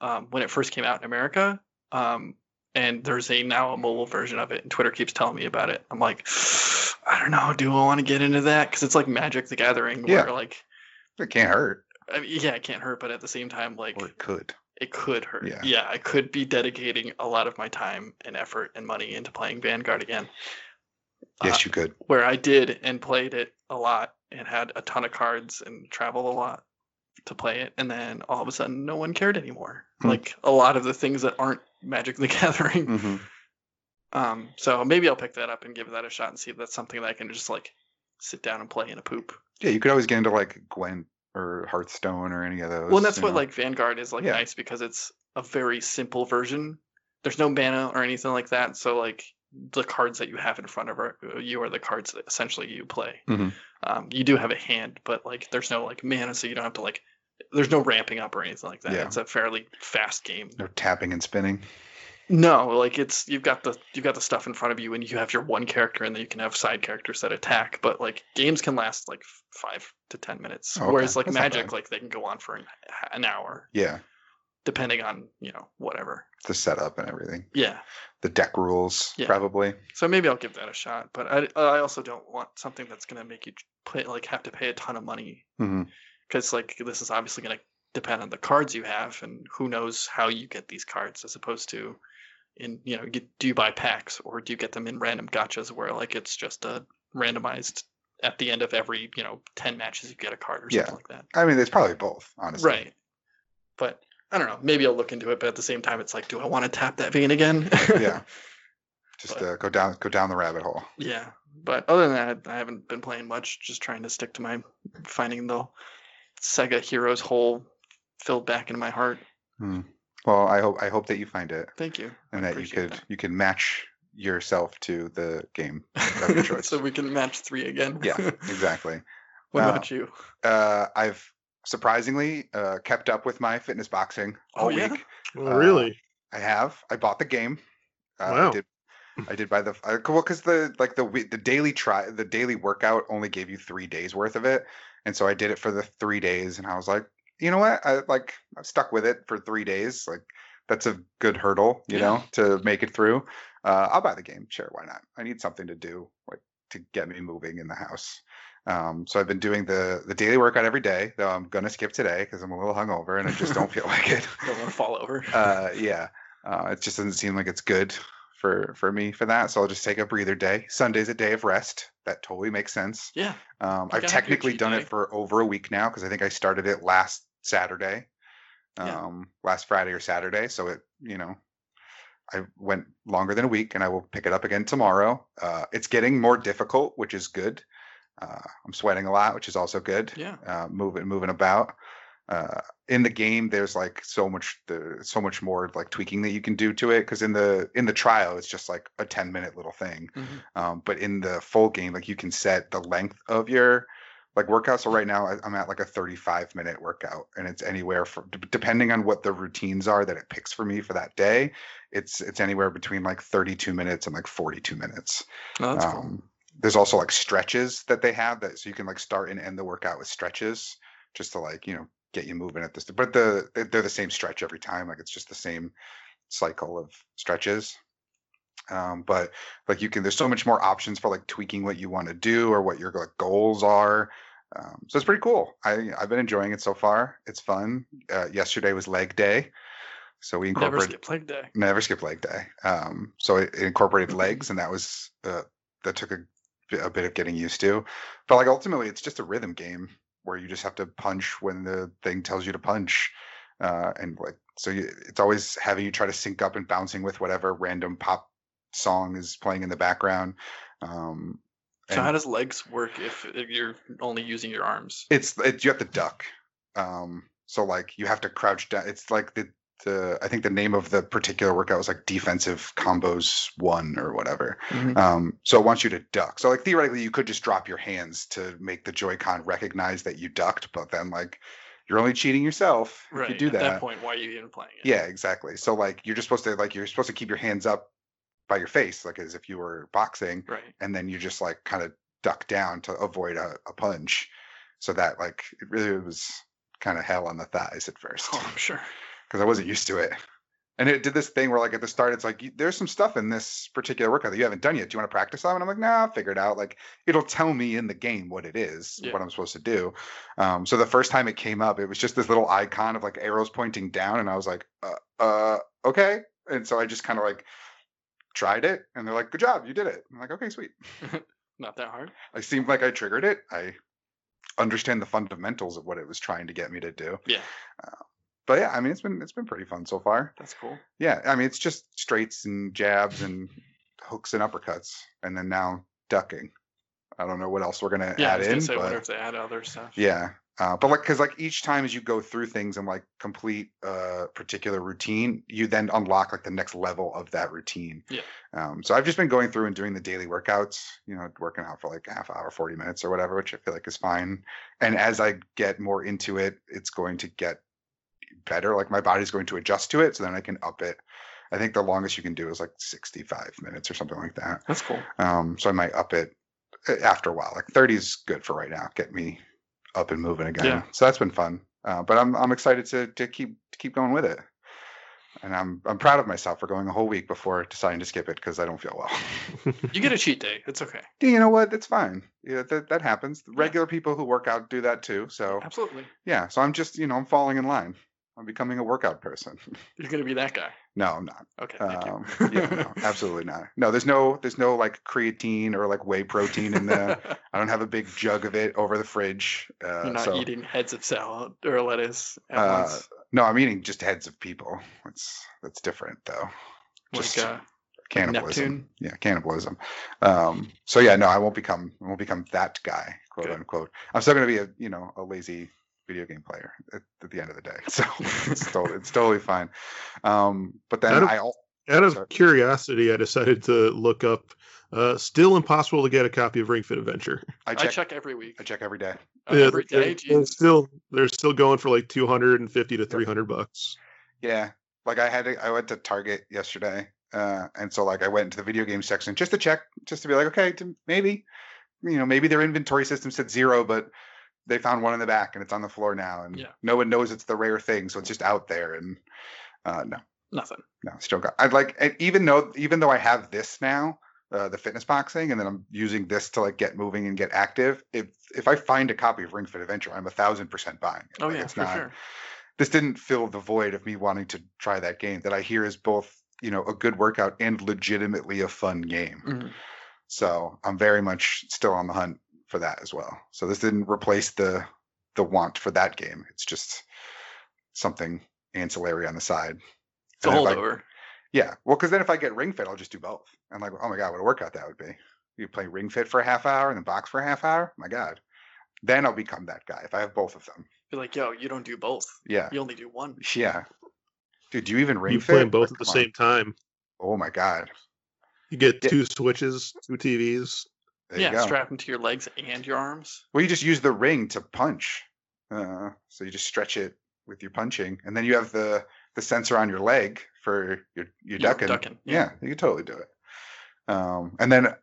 Speaker 3: um, when it first came out in America. Um, and there's a now a mobile version of it, and Twitter keeps telling me about it. I'm like, I don't know, do I want to get into that? Because it's like Magic the Gathering,
Speaker 1: Yeah.
Speaker 3: where like,
Speaker 1: It can't hurt,
Speaker 3: I mean, yeah, it can't hurt, but at the same time, like,
Speaker 1: or it could.
Speaker 3: It could hurt.
Speaker 1: Yeah.
Speaker 3: Yeah. I could be dedicating a lot of my time and effort and money into playing Vanguard again.
Speaker 1: Yes,
Speaker 3: Uh,
Speaker 1: you could.
Speaker 3: where I did and played it a lot and had a ton of cards and traveled a lot to play it, and then all of a sudden no one cared anymore.
Speaker 1: Hmm.
Speaker 3: Like a lot of the things that aren't Magic the Gathering.
Speaker 1: hmm
Speaker 3: Um, so maybe I'll pick that up and give that a shot and see if that's something that I can just like sit down and play in a poop.
Speaker 1: Yeah, you could always get into like Gwent or Hearthstone or any of those.
Speaker 3: Well, and that's what
Speaker 1: know.
Speaker 3: like Vanguard is like
Speaker 1: Yeah.
Speaker 3: nice because it's a very simple version. There's no mana or anything like that, so like the cards that you have in front of her, you are the cards that essentially you play.
Speaker 1: Mhm.
Speaker 3: Um, you do have a hand, but like there's no like mana, so you don't have to like. There's no ramping up or anything like that.
Speaker 1: Yeah.
Speaker 3: It's a fairly fast game.
Speaker 1: no tapping and spinning.
Speaker 3: No, like it's you've got the you've got the stuff in front of you, and you have your one character, and then you can have side characters that attack. But like games can last like five to ten minutes,
Speaker 1: okay.
Speaker 3: whereas like
Speaker 1: That's
Speaker 3: Magic, like they can go on for an, an hour,
Speaker 1: Yeah,
Speaker 3: depending on you know whatever.
Speaker 1: the setup and everything.
Speaker 3: Yeah,
Speaker 1: The deck rules,
Speaker 3: Yeah.
Speaker 1: probably.
Speaker 3: so maybe I'll give that a shot. But I I also don't want something that's gonna make you play like have to pay a ton of money
Speaker 1: mm-hmm.
Speaker 3: because like this is obviously going to depend on the cards you have and who knows how you get these cards as opposed to in you know you, do you buy packs or do you get them in random gachas where like it's just a randomized at the end of every you know 10 matches you get a card or something
Speaker 1: Yeah.
Speaker 3: like that
Speaker 1: I mean, it's probably both, honestly.
Speaker 3: right but i don't know maybe i'll look into it but at the same time it's like do i want to tap that vein again
Speaker 1: Yeah. Just
Speaker 3: But-
Speaker 1: uh, go down, go down the rabbit hole.
Speaker 3: yeah but other than that i haven't been playing much just trying to stick to my finding the sega heroes hole filled back in my heart
Speaker 1: Hmm. Well, I hope I hope that you find it
Speaker 3: Thank you.
Speaker 1: and
Speaker 3: I
Speaker 1: that you
Speaker 3: appreciate
Speaker 1: could you can match yourself to the game. of your choice.
Speaker 3: so we can match three again.
Speaker 1: Yeah, exactly.
Speaker 3: what
Speaker 1: Uh,
Speaker 3: about you?
Speaker 1: Uh, I've surprisingly uh, kept up with my fitness boxing all
Speaker 3: Oh, yeah?
Speaker 1: week.
Speaker 2: Oh,
Speaker 1: Uh,
Speaker 2: really?
Speaker 1: I have. I bought the game. Uh,
Speaker 2: Wow.
Speaker 1: I did. I did buy the uh, well because the like the the daily try the daily workout only gave you three days worth of it, and so I did it for the three days, and I was like, you know what, I like I've stuck with it for three days. Like that's a good hurdle, you
Speaker 3: Yeah.
Speaker 1: know, to make it through. Uh, I'll buy the game, sure, why not? I need something to do like to get me moving in the house. Um, so I've been doing the the daily workout every day, though I'm gonna skip today because I'm a little hungover and I just don't feel like it.
Speaker 3: Don't want to fall over.
Speaker 1: uh, yeah, uh, it just doesn't seem like it's good for for me for that. So I'll just take a breather day. Sunday's a day of rest. That totally makes sense.
Speaker 3: yeah.
Speaker 1: Um, I've
Speaker 3: gotta have your
Speaker 1: technically done
Speaker 3: day.
Speaker 1: it for over a week now because I think I started it last Saturday,
Speaker 3: Yeah.
Speaker 1: um, last Friday or Saturday. So it, you know, I went longer than a week, and I will pick it up again tomorrow. Uh, it's getting more difficult, which is good. Uh, I'm sweating a lot, which is also good
Speaker 3: Yeah.
Speaker 1: uh, moving moving about. Uh, in the game, there's like so much the so much more like tweaking that you can do to it because in the in the trial it's just like a 10 minute little thing.
Speaker 3: Mhm.
Speaker 1: Um, but in the full game, like you can set the length of your like workout. So right now I'm at like a 35 minute workout, and it's anywhere from depending on what the routines are that it picks for me for that day. It's it's anywhere between like 32 minutes and like 42 minutes.
Speaker 3: Oh, that's cool.
Speaker 1: Um, there's also like stretches that they have that so you can like start and end the workout with stretches just to like you know get you moving at this but the they- they're the same stretch every time like it's just the same cycle of stretches um, but like you can there's so much more options for like tweaking what you want to do or what your like goals are Um, so it's pretty cool. I I've been enjoying it so far. It's fun. Uh, yesterday was leg day, so we
Speaker 3: Never
Speaker 1: incorporated
Speaker 3: skip leg day.
Speaker 1: never skip leg day. Um, so it, it incorporated legs, and that was uh, that took a, a bit of getting used to. But like ultimately, it's just a rhythm game where you just have to punch when the thing tells you to punch, uh, and like so you, it's always having you try to sync up and bouncing with whatever random pop song is playing in the background. Um,
Speaker 3: So how does legs work if, if you're only using your arms?
Speaker 1: it's it, you have to duck. Um, so like you have to crouch down. It's like the the I think the name of the particular workout was like defensive combos one or whatever.
Speaker 3: Mhm.
Speaker 1: Um, so it wants you to duck. So like theoretically, you could just drop your hands to make the Joy-Con recognize that you ducked, but then like you're only cheating yourself if you do
Speaker 3: At
Speaker 1: that.
Speaker 3: At that point, why are you even playing it?
Speaker 1: Yeah, exactly. So like you're just supposed to like you're supposed to keep your hands up by your face, like as if you were boxing,
Speaker 3: Right.
Speaker 1: and then you just like kind of duck down to avoid a, a punch. So that like it really was kind of hell on the thighs at first
Speaker 3: Oh, I'm sure.
Speaker 1: Because I wasn't used to it. And it did this thing where like at the start it's like there's some stuff in this particular workout that you haven't done yet. Do you want to practice on? And I'm like, nah, I'll figure it out. Like it'll tell me in the game what it is,
Speaker 3: Yeah.
Speaker 1: what I'm supposed to do. Um, so the first time it came up, it was just this little icon of like arrows pointing down, and I was like, uh, uh okay. And so I just kind of like tried it, and they're like, good job, you did it. I'm like, okay, sweet.
Speaker 3: Not that hard.
Speaker 1: I seemed like I triggered it. I understand the fundamentals of what it was trying to get me to do.
Speaker 3: Yeah.
Speaker 1: But yeah, I mean, it's been it's been pretty fun so far.
Speaker 3: That's cool.
Speaker 1: Yeah, I mean, it's just straights and jabs and hooks and uppercuts, and then now ducking. I don't know what else we're gonna
Speaker 3: Yeah, I
Speaker 1: add
Speaker 3: was
Speaker 1: in,
Speaker 3: gonna say, I
Speaker 1: but
Speaker 3: wonder if they add other stuff.
Speaker 1: yeah. Uh, but like, because like each time as you go through things and like complete a particular routine, you then unlock like the next level of that routine.
Speaker 3: Yeah.
Speaker 1: Um, so I've just been going through and doing the daily workouts, you know, working out for like a half hour, 40 minutes or whatever, which I feel like is fine. And as I get more into it, it's going to get better. Like my body's going to adjust to it. So then I can up it. I think the longest you can do is like 65 minutes or something like that.
Speaker 3: That's cool.
Speaker 1: Um, so I might up it uh, after a while. Like 30 is good for right now. Get me up and moving again.
Speaker 3: Yeah.
Speaker 1: So that's been fun. Uh, but I'm I'm excited to to keep to keep going with it. And I'm I'm proud of myself for going a whole week before deciding to skip it because I don't feel well.
Speaker 3: You get a cheat day. It's okay.
Speaker 1: Yeah, you know what? It's fine. Yeah, that that happens. Regular people who work out do that too. So
Speaker 3: Absolutely.
Speaker 1: yeah. So I'm just you know I'm falling in line. I'm becoming a workout person.
Speaker 3: You're gonna be that guy.
Speaker 1: no, I'm not.
Speaker 3: Okay. Thank
Speaker 1: Um,
Speaker 3: you.
Speaker 1: yeah, no, absolutely not. No, there's no there's no like creatine or like whey protein in there. I don't have a big jug of it over the fridge. Uh,
Speaker 3: You're not
Speaker 1: so,
Speaker 3: eating heads of salad or lettuce at
Speaker 1: Uh,
Speaker 3: once.
Speaker 1: No, I'm eating just heads of people. That's that's different though. just
Speaker 3: Like uh,
Speaker 1: Cannibalism.
Speaker 3: Neptune.
Speaker 1: Yeah, cannibalism. Um, so yeah, no, I won't become I won't become that guy, quote
Speaker 3: Good.
Speaker 1: unquote. I'm still gonna be a you know a lazy video game player at, at the end of the day. So it's totally it's totally fine. Um, but then
Speaker 2: Out of-
Speaker 1: I al-
Speaker 2: Out of
Speaker 1: Sorry.
Speaker 2: curiosity, I decided to look up. Uh, still impossible to get a copy of Ring Fit Adventure.
Speaker 1: I
Speaker 3: I
Speaker 1: check
Speaker 3: check every week.
Speaker 1: I check every day.
Speaker 3: Uh,
Speaker 2: Yeah,
Speaker 3: every
Speaker 2: they're-
Speaker 3: day.
Speaker 2: they're still they're still going for like 250 to 300 bucks.
Speaker 1: Yeah, like I had to, I went to Target yesterday, uh, and so like I went into the video game section just to check, just to be like, okay, to, maybe, you know, maybe their inventory system said zero, but they found one in the back and it's on the floor now, and
Speaker 3: Yeah.
Speaker 1: no one knows it's the rare thing, so it's just out there, and uh, no,
Speaker 3: Nothing.
Speaker 1: no, still got. I'd like, and even though even though I have this now, uh, the fitness boxing, and then I'm using this to like get moving and get active. If if I find a copy of Ring Fit Adventure, I'm a thousand percent buying it.
Speaker 3: Oh
Speaker 1: Like,
Speaker 3: yeah,
Speaker 1: it's
Speaker 3: for
Speaker 1: not,
Speaker 3: sure.
Speaker 1: this didn't fill the void of me wanting to try that game that I hear is both, you know, a good workout and legitimately a fun game.
Speaker 3: Mhm.
Speaker 1: So I'm very much still on the hunt for that as well. So this didn't replace the the want for that game. It's just something ancillary on the side.
Speaker 3: It's a
Speaker 1: And I-
Speaker 3: holdover.
Speaker 1: yeah, well, because then if I get Ring Fit, I'll just do both. I'm like, oh my god, what a workout that would be. You play Ring Fit for a half hour and then box for a half hour. My god, then I'll become that guy if I have both of them.
Speaker 3: Be like, yo, you don't do both.
Speaker 1: Yeah,
Speaker 3: You only do one.
Speaker 1: yeah. Dude, do you even Ring
Speaker 2: You
Speaker 1: Fit?
Speaker 2: play them both
Speaker 1: Like,
Speaker 2: at the
Speaker 1: come on.
Speaker 2: same time.
Speaker 1: Oh my god.
Speaker 2: You get
Speaker 1: Yeah.
Speaker 2: two switches, two TVs.
Speaker 1: There
Speaker 3: yeah, strap them to your legs and your arms.
Speaker 1: Well, you just use the ring to punch. Uh, so you just stretch it with your punching, and then you have the the sensor on your leg for your your
Speaker 3: Your
Speaker 1: ducking.
Speaker 3: ducking,
Speaker 1: Yeah.
Speaker 3: yeah.
Speaker 1: you can totally do it. Um, and then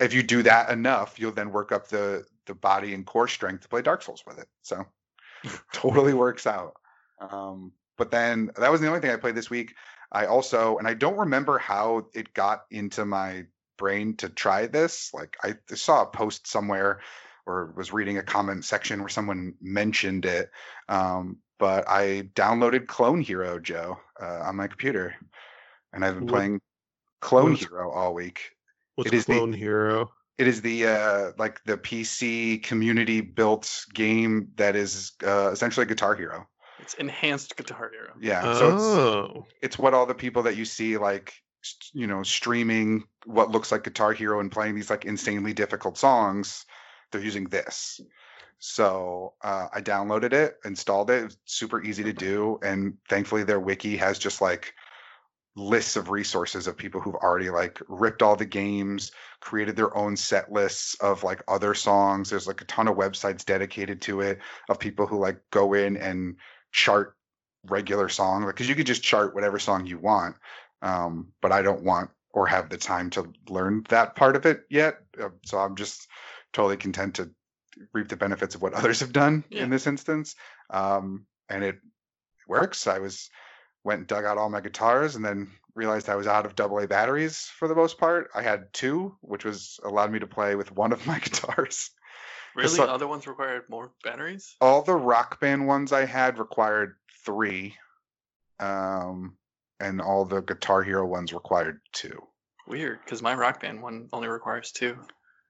Speaker 1: if you do that enough, you'll then work up the the body and core strength to play Dark Souls with it. So totally works out. Um, but then that was the only thing I played this week. I also, and I don't remember how it got into my brain to try this. Like I saw a post somewhere or was reading a comment section where someone mentioned it. Um, but I downloaded Clone Hero, Joe, uh, on my computer, and I've been
Speaker 2: What-
Speaker 1: playing Clone
Speaker 2: what's-
Speaker 1: Hero all week.
Speaker 2: What's
Speaker 1: It is the-
Speaker 2: Clone Hero?
Speaker 1: It is the uh, like the PC community built game that is uh, essentially Guitar Hero.
Speaker 3: It's enhanced Guitar Hero.
Speaker 1: Yeah, so it's
Speaker 2: Oh,
Speaker 1: it's what all the people that you see like s- you know streaming what looks like guitar hero and playing these like insanely difficult songs they're using this. So uh, i downloaded it installed it, super easy to do and thankfully their wiki has just like lists of resources of people who've already like ripped all the games created their own set lists of like other songs there's like a ton of websites dedicated to it of people who like go in and chart regular song because you could just chart whatever song you want um, but i don't want or have the time to learn that part of it yet uh, so i'm just totally content to reap the benefits of what others have done
Speaker 3: Yeah.
Speaker 1: in this instance um, and it works i was went and dug out all my guitars and then realized i was out of double a batteries for the most part i had two which was allowed me to play with one of my guitars
Speaker 3: Really?
Speaker 1: so-
Speaker 3: Other ones required more batteries?
Speaker 1: all the rock band ones I had required three, um, and all the Guitar Hero ones required two.
Speaker 3: Weird, because my Rock Band one only requires two.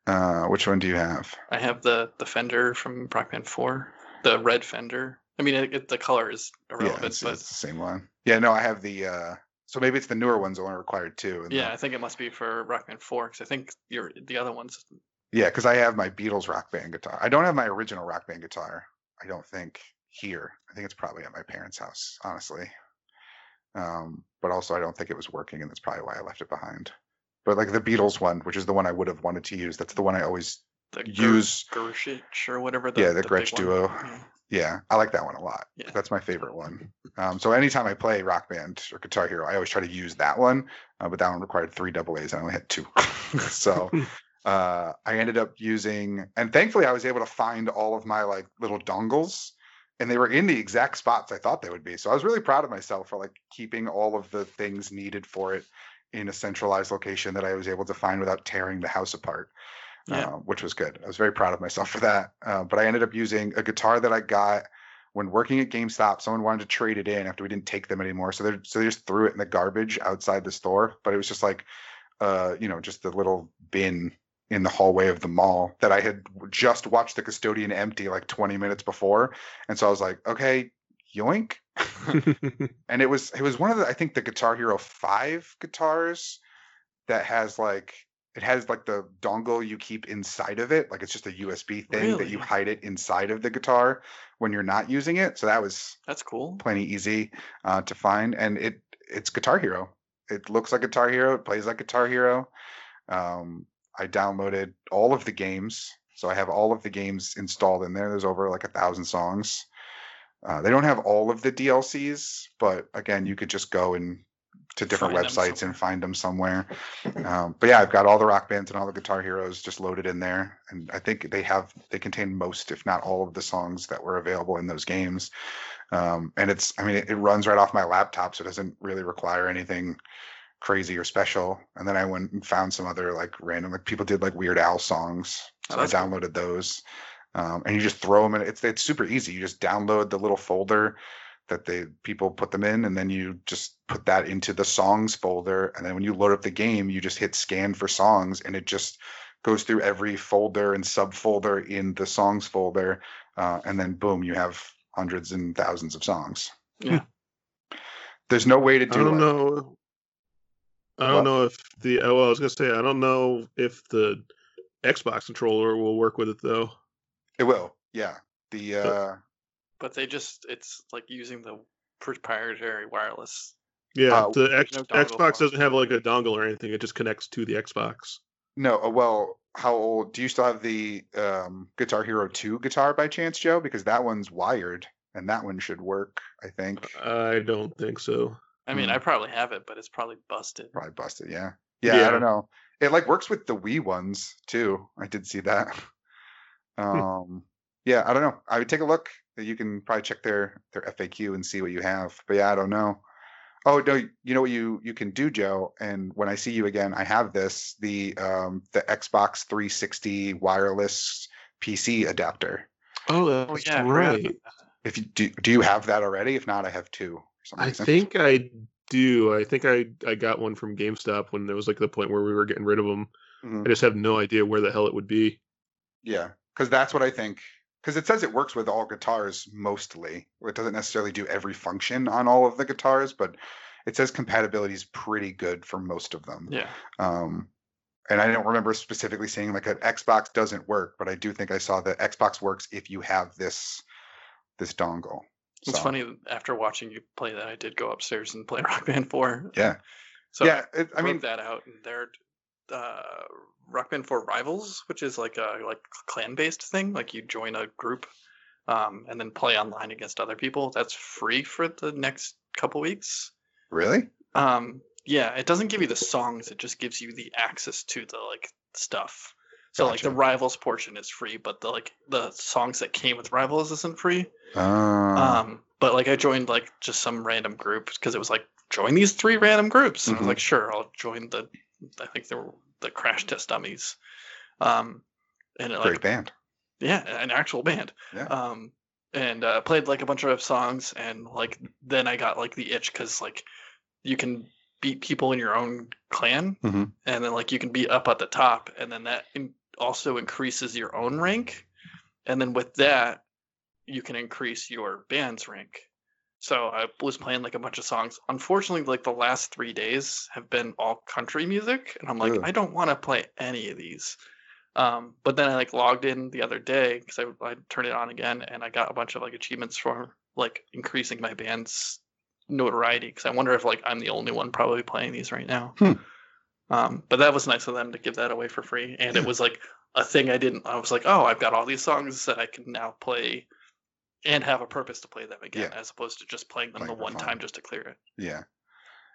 Speaker 1: Uh, which one do you have?
Speaker 3: I have the the Fender from Rock Band Four, the red Fender. I mean, it, it, the color is
Speaker 1: yeah,
Speaker 3: irrelevant,
Speaker 1: it's,
Speaker 3: but
Speaker 1: it's the same one. Yeah, no, I have the. Uh, so maybe it's the newer ones only required two. and the-
Speaker 3: yeah, I think it must be for Rock Band Four because I think your the other ones.
Speaker 1: yeah, because I have my Beatles Rock Band guitar. I don't have my original Rock Band guitar. I don't think here. I think it's probably at my parents' house, honestly. Um, but also I don't think it was working, and that's probably why I left it behind. But like the Beatles one, which is the one I would have wanted to use, that's the one I always
Speaker 3: The
Speaker 1: use.
Speaker 3: Gershich or whatever. The,
Speaker 1: Yeah, the
Speaker 3: big
Speaker 1: Gretsch. Duo.
Speaker 3: Yeah.
Speaker 1: Yeah, I like that one a lot.
Speaker 3: Yeah.
Speaker 1: That's my favorite one. Um, so anytime I play Rock Band or Guitar Hero, I always try to use that one. Uh, but that one required three double A's. and I only had two. so uh, I ended up using, and thankfully I was able to find all of my like little dongles, and they were in the exact spots I thought they would be. So I was really proud of myself for like keeping all of the things needed for it in a centralized location that I was able to find without tearing the house apart
Speaker 3: Yeah.
Speaker 1: uh, which was good. I was very proud of myself for that. Uh, but I ended up using a guitar that I got when working at GameStop. Someone wanted to trade it in after we didn't take them anymore, so they so they just threw it in the garbage outside the store. But it was just like, uh, you know, just a little bin in the hallway of the mall that I had just watched the custodian empty like 20 minutes before, and so I was like, okay, yoink. and it was it was one of the I think the Guitar Hero five guitars that has like it has like the dongle you keep inside of it, like it's just a USB thing that you hide it inside of the guitar when you're not using it. So that was
Speaker 3: That's cool.
Speaker 1: plenty easy uh, to find, and it it's Guitar Hero. It looks like Guitar Hero. It plays like Guitar Hero. Um, I downloaded all of the games, so I have all of the games installed in there. There's over like a thousand songs. Uh, they don't have all of the DLCs, but again, you could just go and to different
Speaker 3: Find
Speaker 1: websites and find them somewhere. Um, but yeah, I've got all the rock bands and all the Guitar Heroes just loaded in there, and I think they have they contain most, if not all, of the songs that were available in those games. Um, and it's, I mean, it, it runs right off my laptop, so it doesn't really require anything crazy or special. And then I went and found some other like random, like people did like Weird Al songs,
Speaker 3: Oh,
Speaker 1: I
Speaker 3: that's cool.
Speaker 1: downloaded those. Um, and you just throw them in. It's it's super easy. You just download the little folder that they people put them in, and then you just put that into the songs folder. And then when you load up the game, you just hit scan for songs, and it just goes through every folder and subfolder in the songs folder, uh, and then boom, you have hundreds and thousands of songs.
Speaker 3: Yeah.
Speaker 1: There's no way to do.
Speaker 2: I
Speaker 1: do
Speaker 2: don't
Speaker 1: like,
Speaker 2: know. I don't know if the oh, well, I was gonna say I don't know if the Xbox controller will work with it though.
Speaker 1: it will. Yeah. The uh,
Speaker 3: But they just it's like using the proprietary wireless.
Speaker 2: Yeah,
Speaker 1: Uh,
Speaker 2: the X,
Speaker 3: no
Speaker 2: Xbox doesn't have like a dongle or anything. It just connects to the Xbox.
Speaker 1: no. uh, Well, how old do you still have the um, Guitar Hero 2 guitar by chance, Joe? Because that one's wired, and that one should work. I think.
Speaker 2: I don't think so.
Speaker 3: I mean,
Speaker 1: Hmm.
Speaker 3: I probably have it, but it's probably busted.
Speaker 1: Probably busted. Yeah. yeah. I don't know. It like works with the Wii ones too. I did see that. Um. yeah. I don't know. I would take a look. You can probably check their their FAQ and see what you have. But yeah, I don't know. Oh no, you know what you you can do, Joe. And when I see you again, I have this the um the Xbox 360 wireless PC adapter.
Speaker 2: Oh,
Speaker 3: Oh
Speaker 2: that's
Speaker 3: yeah, I
Speaker 2: right.
Speaker 1: If you do, do you have that already? If not, I have two.
Speaker 2: I think I do. I think I I got one from GameStop when there was like the point where we were getting rid of them.
Speaker 1: Mhm.
Speaker 2: I just have no idea where the hell it would be.
Speaker 1: Yeah, because that's what I think. Because it says it works with all guitars mostly. It doesn't necessarily do every function on all of the guitars, but it says compatibility is pretty good for most of them.
Speaker 3: Yeah.
Speaker 1: Um, and I don't remember specifically saying like an Xbox doesn't work, but I do think I saw that Xbox works if you have this this dongle.
Speaker 3: It's
Speaker 1: So,
Speaker 3: funny after watching you play that, I did go upstairs and play Rock Band 4.
Speaker 1: Yeah.
Speaker 3: So
Speaker 1: yeah, it,
Speaker 3: I
Speaker 1: I mean,
Speaker 3: that out, and they're uh, Rock Band 4 Rivals, which is like a like clan based thing. Like you join a group, um, and then play online against other people. That's free for the next couple weeks.
Speaker 1: really?
Speaker 3: Um, yeah, it doesn't give you the songs; it just gives you the access to the like stuff. So like the Rivals portion is free, but the like the songs that came with Rivals isn't free.
Speaker 1: Uh,
Speaker 3: Um, but like I joined like just some random group because it was like join these three random groups, and I was
Speaker 1: Mhm.
Speaker 3: like, sure, I'll join the. I think they were the Crash Test Dummies. Um, and it,
Speaker 1: great
Speaker 3: like
Speaker 1: band.
Speaker 3: yeah, an actual band.
Speaker 1: Yeah.
Speaker 3: Um, and uh, played like a bunch of songs, and like then I got like the itch because like you can beat people in your own clan,
Speaker 1: Mhm.
Speaker 3: and then like you can be up at the top, and then that in- also increases your own rank, and then with that you can increase your band's rank. So I was playing like a bunch of songs. Unfortunately, like the last three days have been all country music, and I'm like,
Speaker 1: Ugh.
Speaker 3: I don't want to play any of these. Um, but then I like logged in the other day because I, I turned it on again, and I got a bunch of like achievements for like increasing my band's notoriety. Because I wonder if like I'm the only one probably playing these right now.
Speaker 1: Hmm.
Speaker 3: Um, but that was nice of them to give that away for free, and it was like a thing I didn't. I was like, oh, I've got all these songs that I can now play, and have a purpose to play them again,
Speaker 1: Yeah.
Speaker 3: as opposed to just playing them
Speaker 1: Playing
Speaker 3: the one time just to clear it.
Speaker 1: Yeah.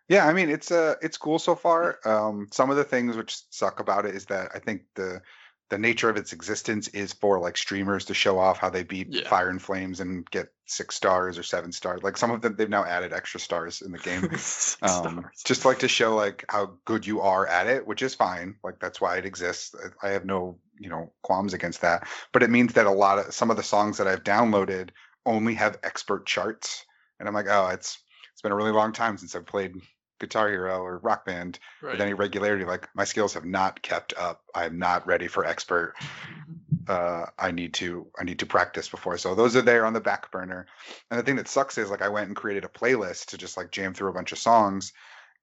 Speaker 1: Yeah, I mean it's uh it's cool so far. Um some of the things which suck about it is that I think the the nature of its existence is for like streamers to show off how they beat
Speaker 3: Yeah.
Speaker 1: Fire and Flames and get six stars or seven stars. Like some of them they've now added extra stars in the game. Um, just like to show like how good you are at it, which is fine. Like that's why it exists. I- I have no you know qualms against that. But it means that a lot of some of the songs that I've downloaded only have expert charts, and I'm like, oh, it's it's been a really long time since I've played Guitar Hero or Rock Band
Speaker 3: right.
Speaker 1: with any regularity. Like my skills have not kept up. I'm not ready for expert. Uh, I need to I need to practice before. So those are there on the back burner. And the thing that sucks is like I went and created a playlist to just like jam through a bunch of songs,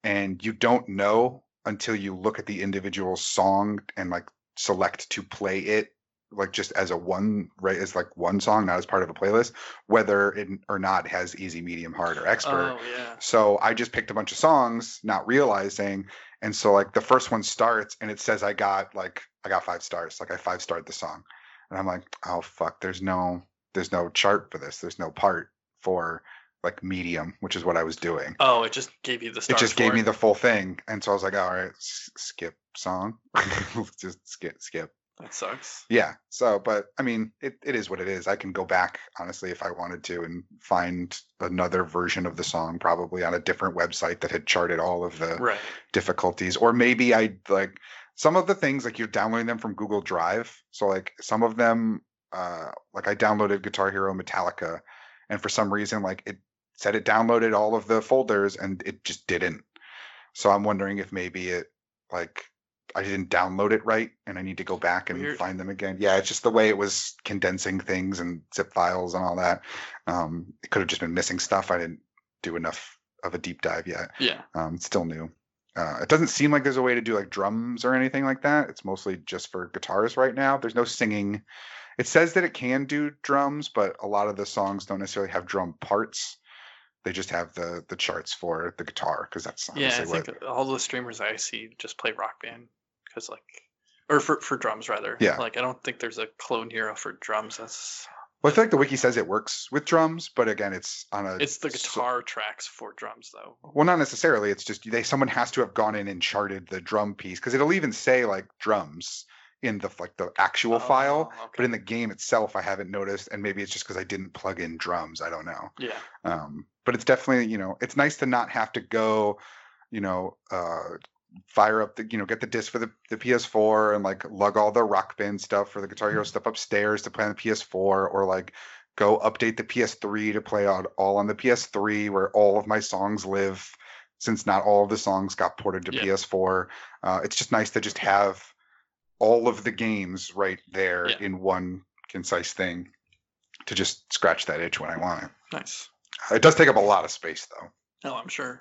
Speaker 1: and you don't know until you look at the individual song and like select to play it like just as a one right as like one song not as part of a playlist whether it or not has easy medium hard or expert
Speaker 3: Oh yeah.
Speaker 1: so I just picked a bunch of songs, not realizing. And so like the first one starts and it says I got like I got five stars. Like I five starred the song. And I'm like, oh fuck, there's no there's no chart for this. There's no part for like medium, which is what I was doing.
Speaker 3: Oh, it just gave you the
Speaker 1: It just gave
Speaker 3: for
Speaker 1: me the full thing. And so I was like, all right, s- skip song. just skip skip.
Speaker 3: That sucks.
Speaker 1: Yeah. So, but I mean, it, it is what it is. I can go back, honestly, if I wanted to, and find another version of the song, probably on a different website that had charted all of the
Speaker 3: Right.
Speaker 1: difficulties. Or maybe I like some of the things, like you're downloading them from Google Drive. So, like some of them, uh, like I downloaded Guitar Hero Metallica, and for some reason, like it said it downloaded all of the folders and it just didn't. So, I'm wondering if maybe it, like, I didn't download it right and I need to go back and
Speaker 3: Weird.
Speaker 1: find them again. Yeah, it's just the way it was condensing things and zip files and all that. Um, it could have just been missing stuff. I didn't do enough of a deep dive yet.
Speaker 3: Yeah.
Speaker 1: Um, it's still new. Uh, it doesn't seem like there's a way to do like drums or anything like that. It's mostly just for guitars right now. There's no singing. It says that it can do drums, but a lot of the songs don't necessarily have drum parts. They just have the the charts for the guitar because that's
Speaker 3: Yeah, I think
Speaker 1: what.
Speaker 3: all the streamers I see just play Rock Band because like, or for for drums rather.
Speaker 1: Yeah.
Speaker 3: Like I don't think there's a clone hero for drums. That's
Speaker 1: Well, I feel like the wiki says it works with drums, but again, it's on a.
Speaker 3: it's the
Speaker 1: so-
Speaker 3: guitar tracks for drums though.
Speaker 1: Well, not necessarily. It's just they someone has to have gone in and charted the drum piece because it'll even say like drums in the like the actual file,
Speaker 3: Oh,
Speaker 1: but in the game itself, I haven't noticed, and maybe it's just because I didn't plug in drums. I don't know.
Speaker 3: yeah.
Speaker 1: Um, but it's definitely you know it's nice to not have to go, you know, uh, fire up the you know get the disc for the, the PS4 and like lug all the Rock Band stuff for the Guitar Hero stuff upstairs to play on the PS4 or like go update the PS3 to play on all on the PS3 where all of my songs live since not all of the songs got ported to
Speaker 3: Yeah.
Speaker 1: PS4. Uh, it's just nice to just have all of the games right there
Speaker 3: Yeah.
Speaker 1: in one concise thing to just scratch that itch when I want it.
Speaker 3: Nice.
Speaker 1: It does take up a lot of space though.
Speaker 3: Oh, I'm sure.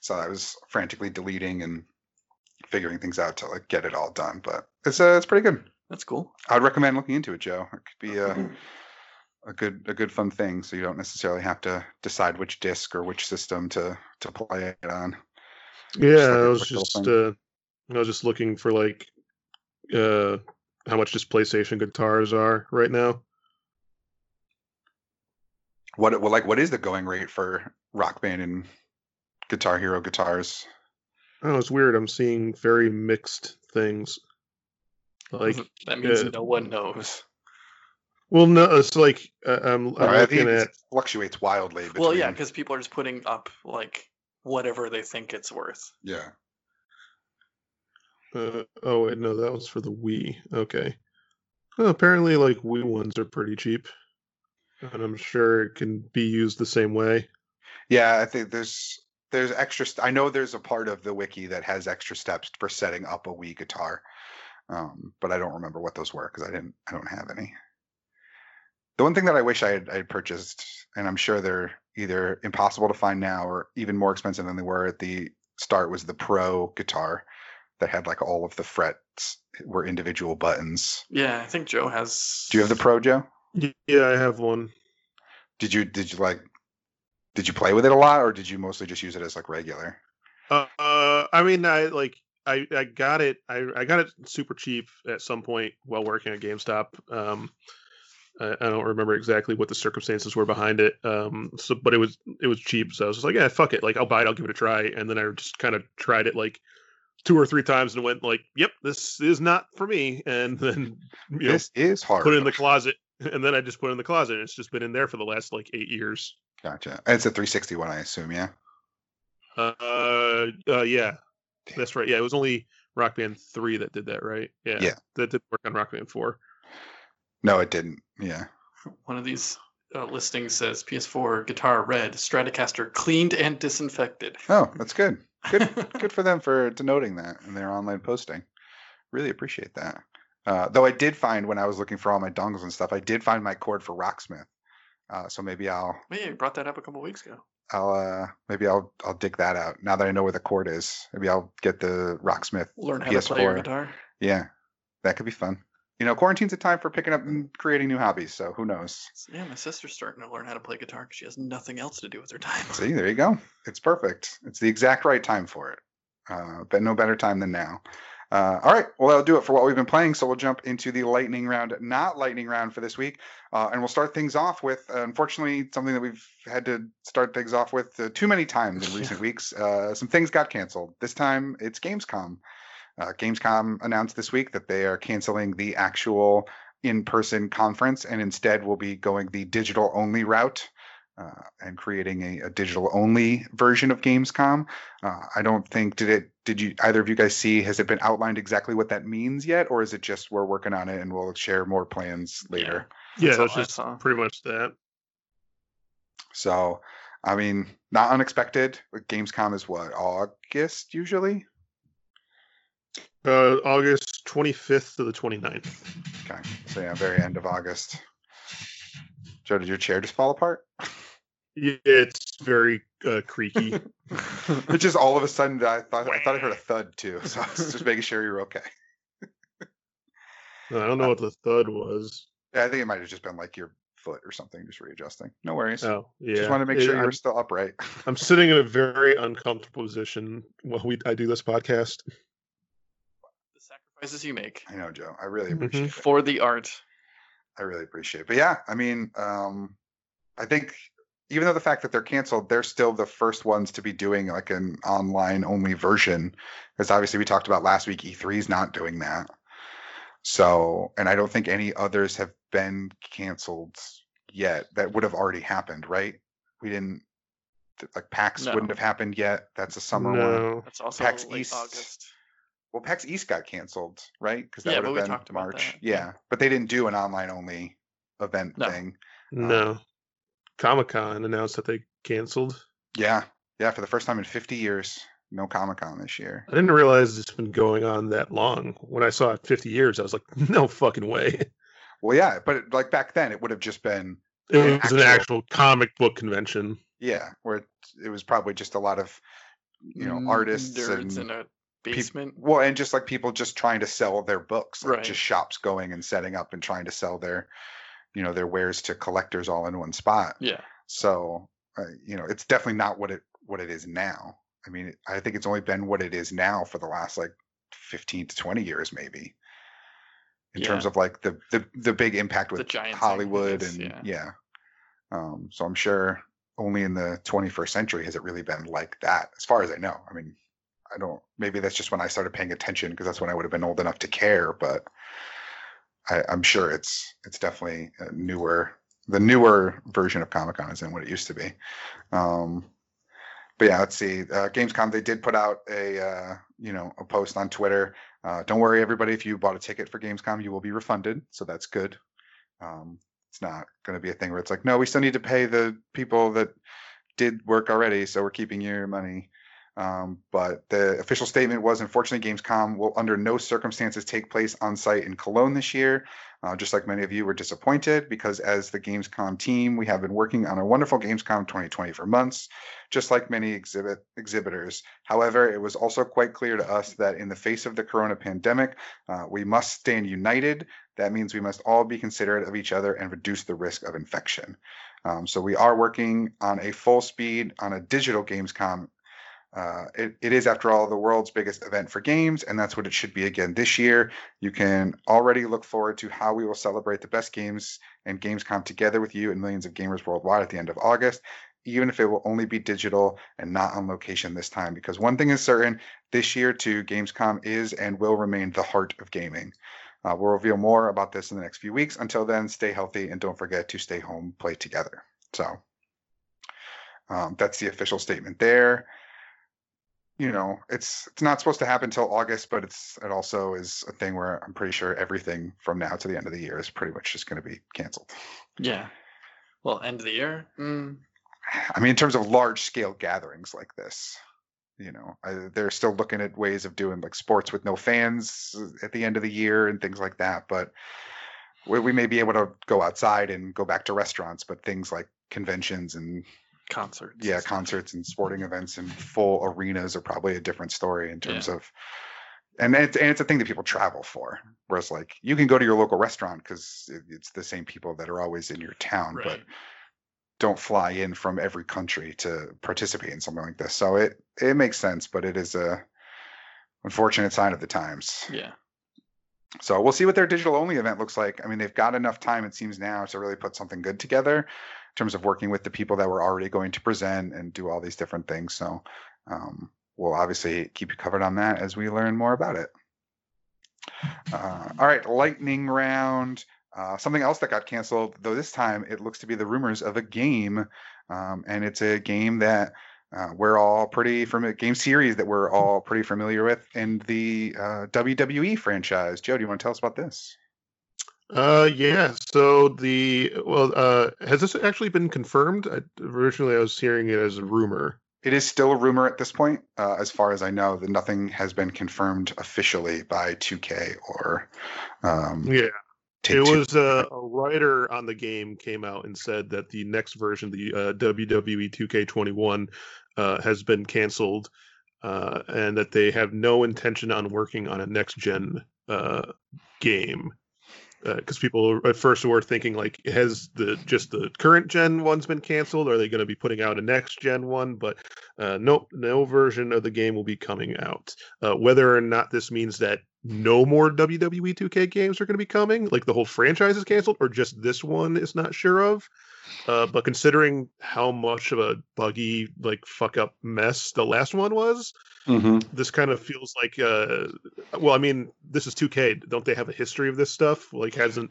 Speaker 1: So I was frantically deleting and figuring things out to like get it all done. But it's uh, it's pretty good.
Speaker 3: That's cool.
Speaker 1: I'd recommend looking into it, Joe. It could be a, a good a good fun thing. So you don't necessarily have to decide which disc or which system to to play it on.
Speaker 2: Yeah,
Speaker 1: like
Speaker 2: I
Speaker 1: a
Speaker 2: was just uh, I was just looking for like uh how much just PlayStation guitars are right now.
Speaker 1: What well, like what is the going rate for Rock Band and Guitar Hero guitars?
Speaker 2: Oh, it's weird. I'm seeing very mixed things. Like,
Speaker 3: that means
Speaker 2: uh,
Speaker 3: no one knows.
Speaker 2: well, no, it's like uh, I'm, I'm
Speaker 1: I think
Speaker 2: looking
Speaker 1: it
Speaker 2: at.
Speaker 1: fluctuates wildly. Between,
Speaker 3: Well, yeah, because people are just putting up like whatever they think it's worth.
Speaker 1: yeah.
Speaker 2: Uh, oh wait, no, that was for the Wii. Okay. Well, apparently, like Wii ones are pretty cheap, and I'm sure it can be used the same way.
Speaker 1: Yeah, I think there's there's extra. St- I know there's a part of the wiki that has extra steps for setting up a Wii guitar, um, but I don't remember what those were because I didn't. I don't have any. The one thing that I wish I had, I had purchased, and I'm sure they're either impossible to find now or even more expensive than they were at the start, was the Pro guitar that had like all of the frets were individual buttons.
Speaker 3: Yeah, I think Joe has.
Speaker 1: Do you have the Pro, Joe?
Speaker 2: Yeah, I have one.
Speaker 1: Did you did you like did you play with it a lot or did you mostly just use it as like regular?
Speaker 2: Uh, uh, I mean, I like I I got it. I I got it super cheap at some point while working at GameStop. Um, I, I don't remember exactly what the circumstances were behind it. Um, so but it was it was cheap, so I was just like, yeah, fuck it. Like I'll buy it. I'll give it a try. And then I just kind of tried it like two or three times and went like, yep, this is not for me. And then you know,
Speaker 1: this is hard.
Speaker 2: put it in the closet. And then I just put it in the closet. And it's just been in there for the last like eight years.
Speaker 1: Gotcha. It's a 360 one, I assume, yeah.
Speaker 2: Uh, uh, yeah, that's right. Yeah, it was only Rock Band three that did that, right? Yeah,
Speaker 1: Yeah.
Speaker 2: that did work on Rock Band four.
Speaker 1: No, it didn't. Yeah.
Speaker 3: One of these uh, listings says PS4 guitar red Stratocaster cleaned and disinfected.
Speaker 1: Oh, that's good. Good. good for them for denoting that in their online posting. Really appreciate that. Uh, though I did find when I was looking for all my dongles and stuff, I did find my cord for Rocksmith. Uh, so maybe I'll
Speaker 3: yeah, you brought that up a couple weeks ago.
Speaker 1: I'll uh maybe I'll I'll dig that out now that I know where the cord is. Maybe I'll get the Rocksmith.
Speaker 3: Learn how to play your
Speaker 1: PS4.
Speaker 3: guitar.
Speaker 1: Yeah, that could be fun. You know, quarantine's a time for picking up and creating new hobbies. So who knows?
Speaker 3: Yeah, my sister's starting to learn how to play guitar because she has nothing else to do with her time.
Speaker 1: See, there you go. It's perfect. It's the exact right time for it. Uh, but no better time than now. Uh, all right. Well, that'll do it for what we've been playing. So we'll jump into the lightning round, not lightning round for this week. Uh, and we'll start things off with, uh, unfortunately, something that we've had to start things off with uh, too many times in recent weeks. Uh, some things got canceled. This time it's Gamescom. Uh, Gamescom announced this week that they are canceling the actual in person conference and instead will be going the digital only route uh, and creating a, a digital only version of Gamescom. Uh, I don't think did it did you either of you guys see has it been outlined exactly what that means yet or is it just we're working on it and we'll share more plans later.
Speaker 2: Yeah,
Speaker 3: That's
Speaker 2: that's just pretty much that.
Speaker 1: So I mean not unexpected. Gamescom is what August usually.
Speaker 2: Uh, August 25th to the 29th.
Speaker 1: Okay, so yeah, very end of August. Joe, did your chair just fall apart?
Speaker 2: Yeah, it's very uh, creaky.
Speaker 1: It just all of a sudden I thought I thought I heard a thud too, so I was just making sure you were okay.
Speaker 2: I don't know what the thud was.
Speaker 1: Yeah, I think it might have just been like your foot or something, just readjusting. No worries.
Speaker 2: Oh, yeah.
Speaker 1: Just want to make
Speaker 2: It-
Speaker 1: sure you
Speaker 2: I'm,
Speaker 1: still upright.
Speaker 2: I'm sitting in a very uncomfortable position while we I do this podcast.
Speaker 3: the sacrifices you make
Speaker 1: I know, Joe. I really
Speaker 2: Mhm.
Speaker 1: appreciate it.
Speaker 3: for the art.
Speaker 1: I really appreciate it. But yeah, I mean, um, I think even though the fact that they're canceled, they're still the first ones to be doing like an online only version. Because obviously we talked about last week, E3 is not doing that. So, and I don't think any others have been canceled yet that would have already happened, right? We didn't like PAX
Speaker 3: No.
Speaker 1: wouldn't have happened yet. That's a summer one.
Speaker 2: no.
Speaker 3: That's also
Speaker 1: PAX
Speaker 3: late
Speaker 1: East-
Speaker 3: August.
Speaker 1: Well, PAX East got canceled, right? Because that
Speaker 3: Yeah,
Speaker 1: would have been
Speaker 3: talked about
Speaker 1: March.
Speaker 3: that.
Speaker 1: Yeah, but they didn't do an online only event
Speaker 3: No.
Speaker 1: thing.
Speaker 2: No. Comic Con announced that they canceled.
Speaker 1: Yeah, yeah, for the first time in 50 years, no Comic Con this year.
Speaker 2: I didn't realize it's been going on that long. When I saw it 50 years, I was like, no fucking way.
Speaker 1: Well, yeah, but it, like back then, it would have just been
Speaker 2: It
Speaker 1: An
Speaker 2: was an
Speaker 1: actual-
Speaker 2: actual comic book convention.
Speaker 1: yeah, where it, it was probably just a lot of you know
Speaker 3: Mm,
Speaker 1: artists
Speaker 3: nerds
Speaker 1: and
Speaker 3: in a basement.
Speaker 1: well, and just like people just trying to sell their books, like
Speaker 3: Right.
Speaker 1: just shops going and setting up and trying to sell their you know their wares to collectors all in one spot.
Speaker 3: yeah.
Speaker 1: So uh, you know, it's definitely not what it what it is now. I mean, I think it's only been what it is now for the last like 15 to 20 years, maybe. In terms of like the the the big impact
Speaker 3: The
Speaker 1: with
Speaker 3: giant
Speaker 1: Hollywood
Speaker 3: things,
Speaker 1: and
Speaker 3: yeah.
Speaker 1: yeah. Um, so I'm sure only in the 21st century has it really been like that, as far as I know. I mean, I don't. Maybe that's just when I started paying attention because that's when I would have been old enough to care. But I, I'm sure it's it's definitely a newer. The newer version of Comic Con isn't what it used to be. Um, but yeah, let's see. Uh, Gamescom they did put out a uh, you know a post on Twitter. Uh, don't worry, everybody. If you bought a ticket for Gamescom, you will be refunded, so that's good. Um, it's not going to be a thing where it's like, no, we still need to pay the people that did work already, so we're keeping your money. Um, but the official statement was, unfortunately, Gamescom will under no circumstances take place on site in Cologne this year. Uh, just like many of you were disappointed, because as the Gamescom team, we have been working on a wonderful Gamescom 2020 for months, just like many exhibit exhibitors. However, it was also quite clear to us that in the face of the corona pandemic, uh, we must stand united. That means we must all be considerate of each other and reduce the risk of infection. Um, so we are working on a full speed on a digital Gamescom uh, it, it is, after all, the world's biggest event for games, and that's what it should be again this year. You can already look forward to how we will celebrate the best games and Gamescom together with you and millions of gamers worldwide at the end of August, even if it will only be digital and not on location this time. Because one thing is certain this year, too, Gamescom is and will remain the heart of gaming. Uh, we'll reveal more about this in the next few weeks. Until then, stay healthy and don't forget to stay home, play together. So um, that's the official statement there you know, it's it's not supposed to happen until August, but it's it also is a thing where I'm pretty sure everything from now to the end of the year is pretty much just going to be canceled.
Speaker 3: Yeah. Well, end of the year. Mm,
Speaker 1: I mean, in terms of large scale gatherings like this, you know, I, they're still looking at ways of doing like sports with no fans at the end of the year and things like that. But we, we may be able to go outside and go back to restaurants, but things like conventions and
Speaker 3: concerts.
Speaker 1: yeah concerts and sporting events and full arenas are probably a different story in terms of and it's and it's a thing that people travel for whereas like you can go to your local restaurant because it's the same people that are always in your town but don't fly in from every country to participate in something like this so it it makes sense but it is a unfortunate sign of the times
Speaker 3: Yeah.
Speaker 1: so we'll see what their digital only event looks like. I mean, they've got enough time, it seems now, to really put something good together terms of working with the people that were already going to present and do all these different things. So um, we'll obviously keep you covered on that as we learn more about it. Uh, all right, lightning round. Uh, something else that got canceled, though this time it looks to be the rumors of a game, um, and it's a game that uh, we're all pretty from a game series that we're all pretty familiar with in the uh, WWE franchise. Joe, do you want to tell us about this?
Speaker 2: Uh, yeah. So the well, uh, has this actually been confirmed? I, originally, I was hearing it as a rumor.
Speaker 1: It is still a rumor at this point, uh, as far as I know. That nothing has been confirmed officially by 2K or um,
Speaker 2: Yeah,
Speaker 1: Take
Speaker 2: it
Speaker 1: Two.
Speaker 2: was uh, a writer on the game came out and said that the next version, the uh, WWE 2K21, uh, has been canceled, uh, and that they have no intention on working on a next gen uh, game. Because people at first were thinking like, has the just the current gen ones been canceled? Are they going to be putting out a next gen one? But uh, no, no version of the game will be coming out. Uh, whether or not this means that no more WWE 2K games are going to be coming, like the whole franchise is canceled, or just this one is not sure of. Uh, but considering how much of a buggy, like fuck up mess the last one was, this kind of feels like, uh, well, I mean, this is 2K. Don't they have a history of this stuff? Like, hasn't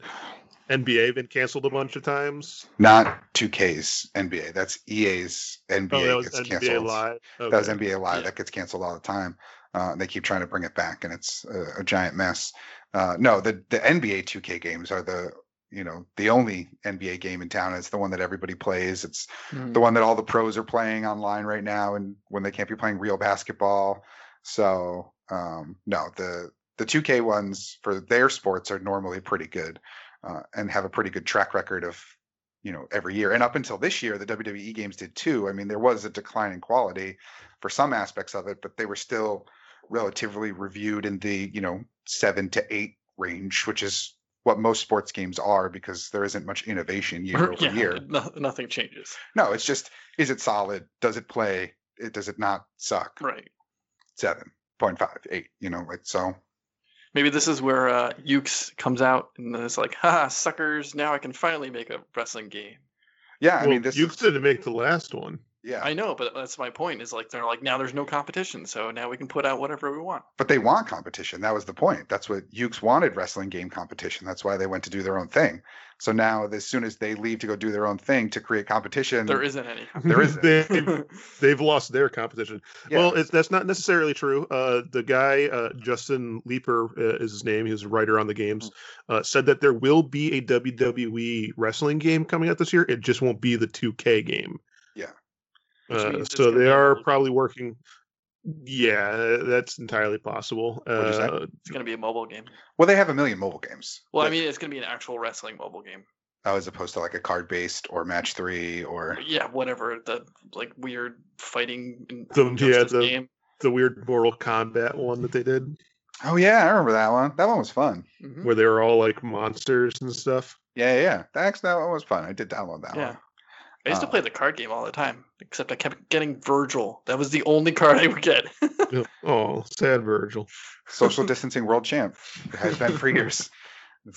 Speaker 2: NBA been canceled a bunch of times?
Speaker 1: Not 2K's NBA. That's EA's NBA
Speaker 2: Oh, that was
Speaker 1: gets
Speaker 2: NBA
Speaker 1: canceled.
Speaker 2: Live.
Speaker 1: That was NBA Live.
Speaker 3: Yeah.
Speaker 1: That gets canceled all the time. Uh, they keep trying to bring it back, and it's a, a giant mess. Uh, no, the the NBA 2K games are the you know the only NBA game in town. It's the one that everybody plays. It's
Speaker 3: Mhm.
Speaker 1: the one that all the pros are playing online right now, and when they can't be playing real basketball. So um, no, the the 2K ones for their sports are normally pretty good uh, and have a pretty good track record of you know every year. And up until this year, the WWE games did too. I mean, there was a decline in quality for some aspects of it, but they were still relatively reviewed in the you know seven to eight range, which is what most sports games are because there isn't much innovation year over
Speaker 3: yeah,
Speaker 1: year.
Speaker 3: no- nothing changes.
Speaker 1: No, it's just is it solid? Does it play? It does it not suck?
Speaker 3: Right.
Speaker 1: Seven point five, eight. You know, like so.
Speaker 3: Maybe this is where uh, Yuke's comes out and then it's like, ha, suckers! Now I can finally make a wrestling game.
Speaker 1: Yeah, I mean this.
Speaker 2: you
Speaker 1: is-
Speaker 2: didn't make the last one.
Speaker 1: Yeah,
Speaker 3: I know, but that's my point. Is like they're like now there's no competition, so now we can put out whatever we want.
Speaker 1: but they want competition. That was the point. That's what Yuke's wanted wrestling game competition. That's why they went to do their own thing. So now, as soon as they leave to go do their own thing to create competition,
Speaker 3: There isn't any.
Speaker 1: There isn't.
Speaker 2: they, they've lost their competition.
Speaker 1: yeah,
Speaker 2: Well, it's, that's not necessarily true. Uh, the guy, uh, Justin Leeper uh, is his name. He was a writer on the games. Uh, said that there will be a WWE wrestling game coming out this year. It just won't be the 2K game.
Speaker 1: Yeah.
Speaker 3: Which
Speaker 2: Uh, so they are
Speaker 3: mobile.
Speaker 2: probably working. Yeah, that's entirely possible.
Speaker 1: What'd you say?
Speaker 2: Uh,
Speaker 3: It's gonna be a mobile game.
Speaker 1: well, they have a million mobile games.
Speaker 3: Well, I mean, it's gonna be an actual wrestling mobile game.
Speaker 1: oh, as opposed to like a card based or match three or
Speaker 3: Yeah, whatever the like weird fighting
Speaker 2: The- yeah, the-
Speaker 3: game.
Speaker 2: the weird Mortal Kombat one that they did,
Speaker 1: oh yeah, I remember that one. That one was fun.
Speaker 3: Mhm.
Speaker 2: where they were all like monsters and stuff.
Speaker 1: Yeah, yeah, yeah. That actually that one was fun. I did download that
Speaker 3: Yeah.
Speaker 1: one.
Speaker 3: I used to
Speaker 1: Uh,
Speaker 3: play the card game all the time, except I kept getting Virgil. That was the only card I would get.
Speaker 2: Oh, sad Virgil.
Speaker 1: Social distancing world champ has been for years.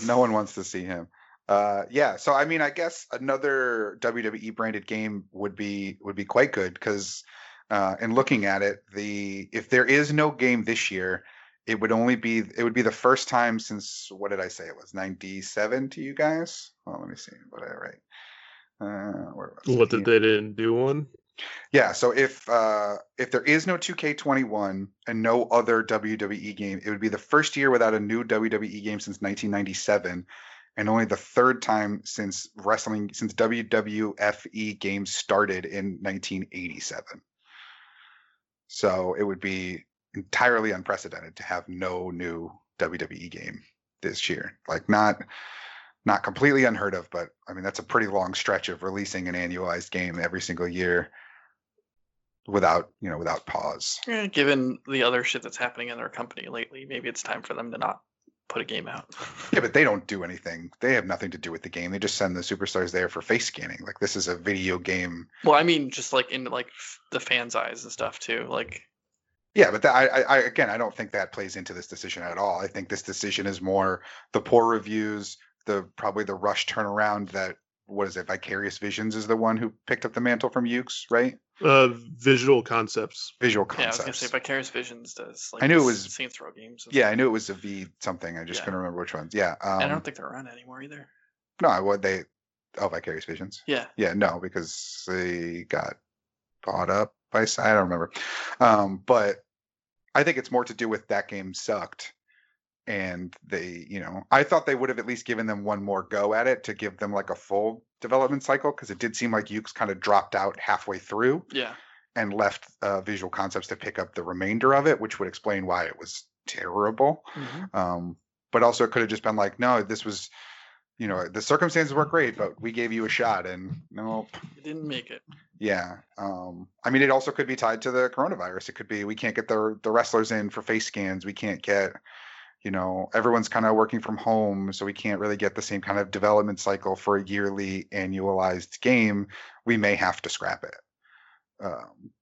Speaker 1: No one wants to see him. Uh, yeah, so I mean, I guess another WWE branded game would be would be quite good because, uh, in looking at it, the if there is no game this year, it would only be it would be the first time since what did I say it was ninety seven to you guys? Well, let me see what I write. Uh?
Speaker 2: What did they didn't do one?
Speaker 1: Yeah, so if uh, if there is no 2K21 and no other WWE game, it would be the first year without a new WWE game since 1997, and only the third time since wrestling since WWFE games started in 1987. So it would be entirely unprecedented to have no new WWE game this year. Like not not completely unheard of, but I mean that's a pretty long stretch of releasing an annualized game every single year without you know without pause.
Speaker 3: Eh, Given the other shit that's happening in their company lately, maybe it's time for them to not put a game out.
Speaker 1: Yeah, but they don't do anything. They have nothing to do with the game. They just send the superstars there for face scanning. Like this is a video game.
Speaker 3: well, I mean, just like in like the fans' eyes and stuff too. Like,
Speaker 1: Yeah, but that, I, I again, I don't think that plays into this decision at all. I think this decision is more the poor reviews, the probably the rush turnaround. That what is it? Vicarious Visions is the one who picked up the mantle from Yuke's, right?
Speaker 2: Uh, visual concepts.
Speaker 1: Visual concepts.
Speaker 3: yeah, I was
Speaker 1: concepts.
Speaker 3: gonna say Vicarious Visions does. Like,
Speaker 1: I knew it
Speaker 3: the
Speaker 1: was-
Speaker 3: Saints Row games.
Speaker 1: yeah,
Speaker 3: stuff.
Speaker 1: I knew it was a V something. I just
Speaker 3: Yeah.
Speaker 1: couldn't remember which ones. Yeah. Um,
Speaker 3: and I don't think they're around anymore either.
Speaker 1: no, I would they. Oh, Vicarious Visions.
Speaker 3: Yeah,
Speaker 1: Yeah, no, because they got bought up by S- I don't remember. Um, but I think it's more to do with that game sucked. And they, you know, I thought they would have at least given them one more go at it to give them like a full development cycle because it did seem like Yuke's kind of dropped out halfway through
Speaker 3: yeah.
Speaker 1: and left uh, Visual Concepts to pick up the remainder of it, which would explain why it was terrible.
Speaker 3: Mhm.
Speaker 1: Um, but also it could have just been like, no, this was, you know, the circumstances were great, but we gave you a shot, and nope.
Speaker 3: It didn't make it.
Speaker 1: Yeah. Um, I mean, it also could be tied to the coronavirus. It could be we can't get the the wrestlers in for face scans. We can't get, you know, everyone's kind of working from home, so we can't really get the same kind of development cycle for a yearly annualized game. We may have to scrap it.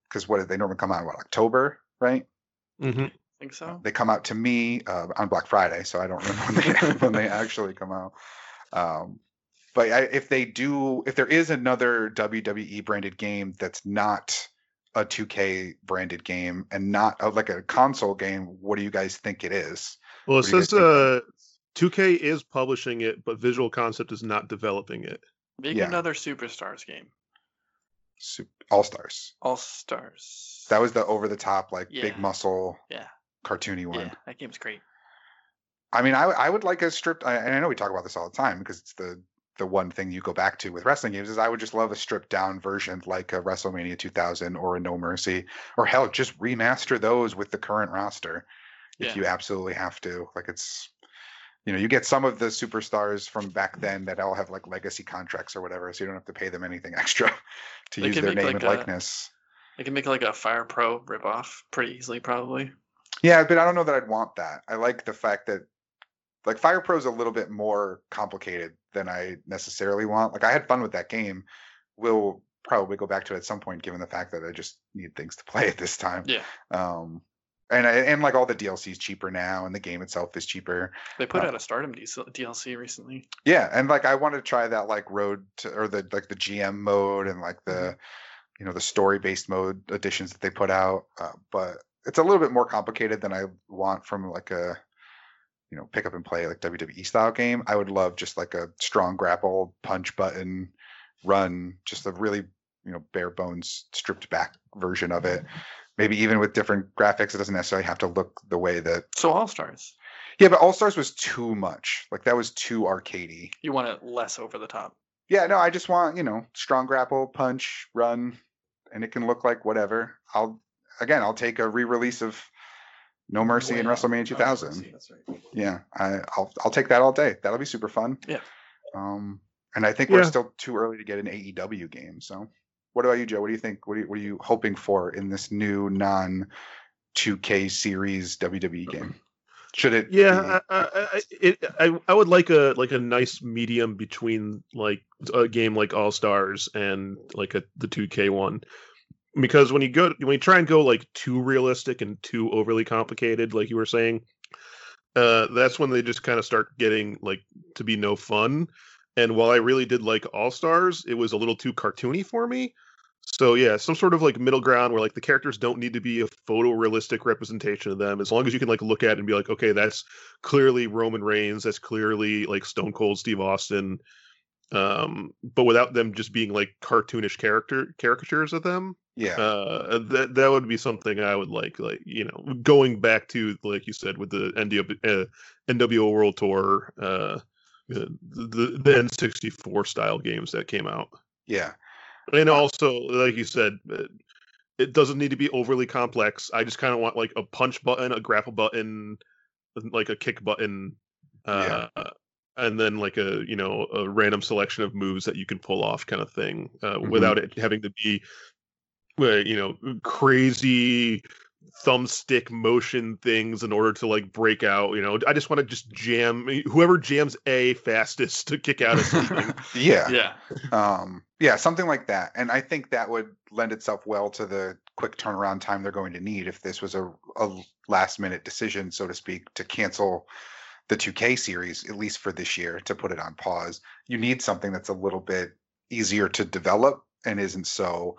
Speaker 1: Because what did they normally come out? What October, right?
Speaker 2: hmm
Speaker 3: Think so?
Speaker 1: They come out to me uh, on Black Friday, so I don't remember when they when they actually come out. Um, but I, if they do, if there is another WWE branded game that's not a 2K branded game and not a, like a console game, what do you guys think it is?
Speaker 2: Well, it
Speaker 1: What do you
Speaker 2: says uh, 2K is publishing it, but Visual Concept is not developing it.
Speaker 3: Make
Speaker 1: Yeah.
Speaker 3: another Superstars game.
Speaker 1: All Stars.
Speaker 3: All Stars.
Speaker 1: That was the over the top, like
Speaker 3: Yeah.
Speaker 1: big muscle,
Speaker 3: Yeah.
Speaker 1: cartoony one.
Speaker 3: yeah, that game's great.
Speaker 1: I mean, I I would like a stripped. I, and I know we talk about this all the time because it's the the one thing you go back to with wrestling games is I would just love a stripped down version like a WrestleMania 2000 or a No Mercy or hell, just remaster those with the current roster if
Speaker 3: Yeah.
Speaker 1: you absolutely have to. Like it's, you know, you get some of the superstars from back then that all have like legacy contracts or whatever, so you don't have to pay them anything extra to
Speaker 3: They
Speaker 1: use their name
Speaker 3: like,
Speaker 1: and
Speaker 3: a-
Speaker 1: likeness.
Speaker 3: They can make like a Fire Pro ripoff pretty easily, probably.
Speaker 1: Yeah, but I don't know that I'd want that. I like the fact that like Fire Pro is a little bit more complicated than I necessarily want. Like I had fun with that game. We'll probably go back to it at some point, given the fact that I just need things to play at this time.
Speaker 3: Yeah.
Speaker 1: Um, and and like all the DLC is cheaper now, and the game itself is cheaper.
Speaker 3: They put
Speaker 1: Uh,
Speaker 3: out a Stardom DLC recently.
Speaker 1: Yeah, and like I wanted to try that like road to or the like the GM mode and like the
Speaker 3: Mm-hmm.
Speaker 1: you know the story based mode additions that they put out, uh, but it's a little bit more complicated than I want from like a you know pick up and play like WWE style game. I would love just like a strong grapple punch button run, just a really you know bare bones stripped back version of it. Maybe even with different graphics, it doesn't necessarily have to look the way that.
Speaker 3: So All Stars,
Speaker 1: Yeah, but All Stars was too much. Like that was too arcadey.
Speaker 3: you want it less over the top.
Speaker 1: Yeah, no, I just want, you know, strong grapple, punch, run, and it can look like whatever. I'll again, I'll take a re-release of No Mercy in
Speaker 3: Way
Speaker 1: WrestleMania 2000.
Speaker 3: Oh, That's right.
Speaker 1: Yeah, I, I'll I'll take that all day. That'll be super fun.
Speaker 3: Yeah.
Speaker 1: Um, and I think we're still too early to get an AEW game. So, what about you, Joe? What do you think? What are you, what are you hoping for in this new non 2K series WWE game? Should it? be-
Speaker 2: Yeah, I, I, I- it, I, I would like a like a nice medium between like a game like All Stars and like a the 2K one, because when you go when you try and go like too realistic and too overly complicated, like you were saying, uh, that's when they just kind of start getting like to be no fun. And while I really did like All Stars, it was a little too cartoony for me. So yeah, some sort of like middle ground where like the characters don't need to be a photorealistic representation of them, as long as you can like look at it and be like, okay, that's clearly Roman Reigns, that's clearly like Stone Cold Steve Austin, um, but without them just being like cartoonish character caricatures of them.
Speaker 1: yeah.
Speaker 2: Uh, that that would be something I would like, like you know, going back to like you said with the NW, uh, NWO World Tour, uh, the the, the N64 style games that came out.
Speaker 1: yeah.
Speaker 2: And also, like you said, uh, it doesn't need to be overly complex. I just kind of want like a punch button, a grapple button, like a kick button, uh, and then like a you know a random selection of moves that you can pull off, kind of thing, uh,
Speaker 1: Mhm.
Speaker 2: without it having to be, uh, you know, crazy thumbstick motion things in order to like break out. You know, I just want to just jam whoever jams A fastest to kick out of
Speaker 1: yeah.
Speaker 3: Yeah.
Speaker 1: um yeah something like that and i think that would lend itself well to the quick turnaround time they're going to need if this was a, a last minute decision so to speak to cancel the 2k series at least for this year to put it on pause you need something that's a little bit easier to develop and isn't so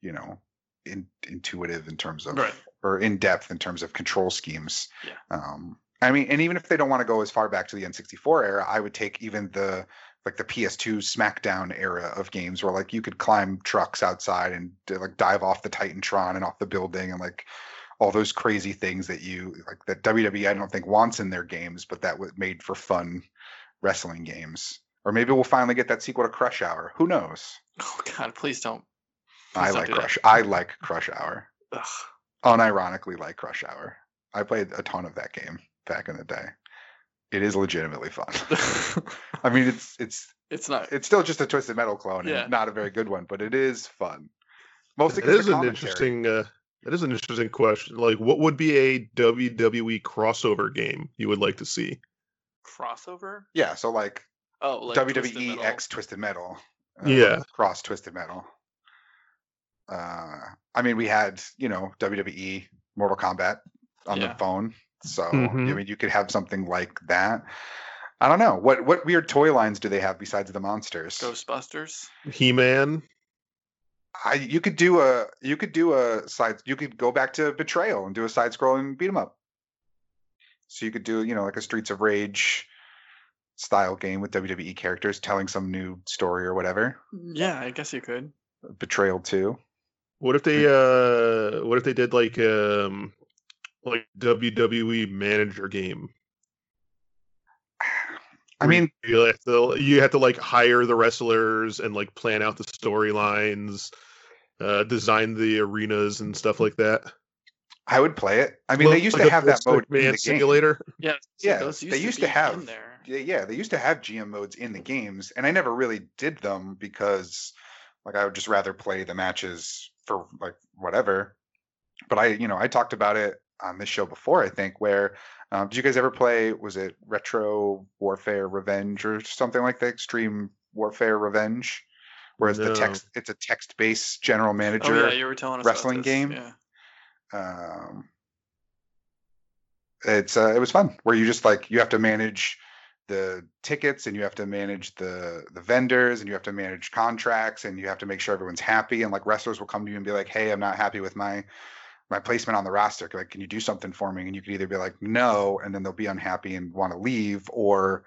Speaker 1: you know in, intuitive in terms of
Speaker 3: Right.
Speaker 1: Or in depth in terms of control schemes
Speaker 3: Yeah.
Speaker 1: um i mean and even if they don't want to go as far back to the n64 era i would take even the like the PS2 SmackDown era of games where like you could climb trucks outside and like dive off the TitanTron and off the building and like all those crazy things that you like that WWE I don't think wants in their games, but that was made for fun wrestling games. Or maybe we'll finally get that sequel to Crush Hour. Who knows?
Speaker 3: Oh God, please don't.
Speaker 1: I
Speaker 3: don't
Speaker 1: like
Speaker 3: do that.
Speaker 1: Crush. I like Crush Hour.
Speaker 3: Ugh.
Speaker 1: Unironically, like Crush Hour. I played a ton of that game back in the day. It is legitimately fun. I mean, it's it's
Speaker 3: it's not.
Speaker 1: it's still just a twisted metal clone
Speaker 3: Yeah.
Speaker 1: and not a very good one but it is fun mostly
Speaker 2: It
Speaker 1: 'cause
Speaker 2: is
Speaker 1: the
Speaker 2: an interesting. Uh, that is an interesting question. Like, what would be a WWE crossover game you would like to see?
Speaker 3: crossover.
Speaker 1: yeah so like,
Speaker 3: Oh, like Twisted
Speaker 1: wwe
Speaker 3: Metal.
Speaker 1: x twisted metal uh,
Speaker 2: Yeah.
Speaker 1: cross twisted metal uh i mean we had you know wwe mortal kombat on
Speaker 3: Yeah.
Speaker 1: the phone so i
Speaker 2: Mhm.
Speaker 1: mean you could have something like that i don't know what what weird toy lines do they have besides the monsters
Speaker 3: Ghostbusters.
Speaker 2: He Man.
Speaker 1: I, you could do a you could do a side you could go back to betrayal and do a side scrolling beat 'em up so you could do you know like a streets of rage style game with WWE characters telling some new story or whatever.
Speaker 3: Yeah, I guess you could.
Speaker 1: Betrayal 2.
Speaker 2: What if they uh what if they did like um like WWE manager game?
Speaker 1: I mean,
Speaker 2: you have to you have to like hire the wrestlers and like plan out the storylines, uh design the arenas and stuff like that.
Speaker 1: I would play it. I mean,
Speaker 2: Well,
Speaker 1: they used
Speaker 2: like
Speaker 1: to have that
Speaker 2: full
Speaker 1: mode in
Speaker 2: man
Speaker 1: the game.
Speaker 2: simulator.
Speaker 3: Yeah,
Speaker 1: Yeah,
Speaker 3: those
Speaker 1: they used
Speaker 3: be
Speaker 1: to have-
Speaker 3: there.
Speaker 1: Yeah, yeah, they used to have GM modes in the games, and I never really did them because, like, I would just rather play the matches for like whatever. But I, you know, I talked about it on this show before. I think where um, did you guys ever play? Was it Retro Warfare Revenge or something like that? Extreme Warfare Revenge, whereas the text it's a text-based general manager Oh
Speaker 3: yeah, you were telling us
Speaker 1: wrestling game?
Speaker 3: Yeah.
Speaker 1: um, it's uh, it was fun where you just like you have to manage the tickets and you have to manage the the vendors and you have to manage contracts and you have to make sure everyone's happy and like wrestlers will come to you and be like hey i'm not happy with my my placement on the roster. Like can you do something for me? And you can either be like no and then they'll be unhappy and want to leave or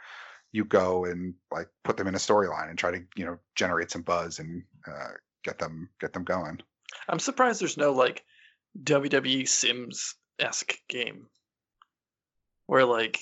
Speaker 1: you go and like put them in a storyline and try to you know generate some buzz and uh, get them get them going.
Speaker 3: I'm surprised there's no like WWE Sims esque game where like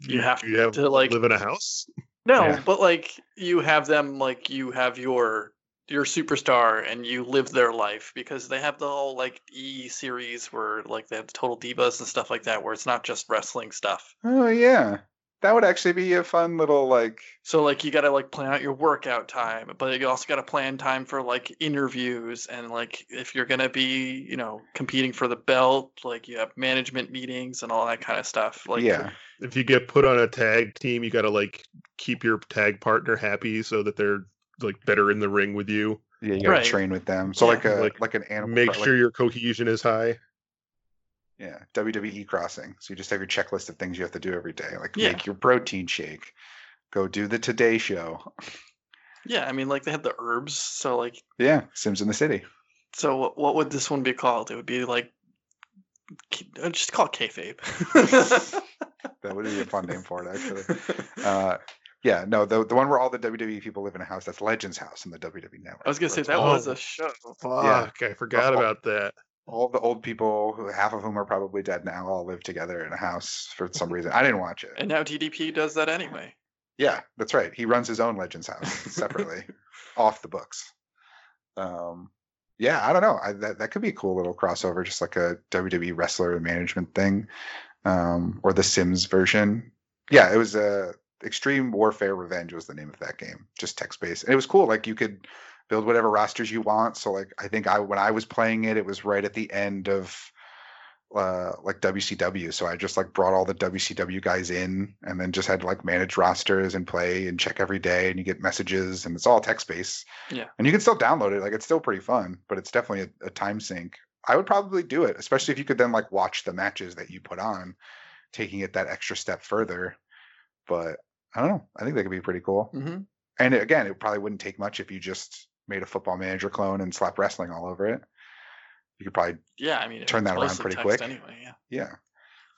Speaker 3: You have
Speaker 2: you have
Speaker 3: to, like-
Speaker 2: live in a house.
Speaker 3: no,
Speaker 1: Yeah.
Speaker 3: but like you have them like you have your your superstar and you live their life because they have the whole like E series where like they have the total divas and stuff like that where it's not just wrestling stuff.
Speaker 1: oh yeah that would actually be a fun little like
Speaker 3: So like you got to like plan out your workout time, but you also got to plan time for like interviews and like if you're going to be, you know, competing for the belt, like you have management meetings and all that kind of stuff. Like
Speaker 1: yeah
Speaker 2: If you get put on a tag team, you got to like keep your tag partner happy so that they're like better in the ring with you.
Speaker 1: yeah you gotta
Speaker 3: Right.
Speaker 1: train with them so
Speaker 3: Yeah.
Speaker 1: like a like,
Speaker 2: Like,
Speaker 1: an animal
Speaker 2: Make
Speaker 1: cro-
Speaker 2: sure
Speaker 1: like,
Speaker 2: your cohesion is high.
Speaker 1: Yeah wwe crossing so you just have your checklist of things you have to do every day like
Speaker 3: Yeah.
Speaker 1: make your protein shake go do the today show
Speaker 3: yeah, I mean like they had the Urbz, so like
Speaker 1: yeah sims in the city
Speaker 3: so what, what would this one be called? It would be like uh, just call it kayfabe.
Speaker 1: that would be a fun name for it actually uh yeah no the, the one where all the wwe people live in a house that's legends house in the wwe network
Speaker 3: I was gonna say that
Speaker 1: all-
Speaker 3: was a show.
Speaker 2: Fuck, I forgot
Speaker 1: Oh.
Speaker 2: about that.
Speaker 1: All the old people who half of whom are probably dead now all live together in a house for some reason i didn't watch it
Speaker 3: And now DDP does that anyway.
Speaker 1: Yeah, that's right. He runs his own Legends house separately, off the books. Um, yeah, I don't know. I, that that could be a cool little crossover, just like a WWE wrestler management thing, um, or the Sims version. Yeah, it was a Extreme Warfare Revenge was the name of that game, just text based, and it was cool. Like you could build whatever rosters you want. So like I think I when I was playing it, it was right at the end of uh like WCW. So I just like brought all the WCW guys in and then just had to like manage rosters and play and check every day and you get messages and it's all text based.
Speaker 3: Yeah.
Speaker 1: And you can still download it. Like it's still pretty fun, but it's definitely a, a time sink. I would probably do it, especially if you could then like watch the matches that you put on, taking it that extra step further. But I don't know. I think that could be pretty cool.
Speaker 3: hmm
Speaker 1: And again, it probably wouldn't take much if you just made a football manager clone and slap wrestling all over it. You could probably
Speaker 3: Yeah, I mean,
Speaker 1: Turn that around pretty quick.
Speaker 3: Anyway, yeah.
Speaker 1: yeah.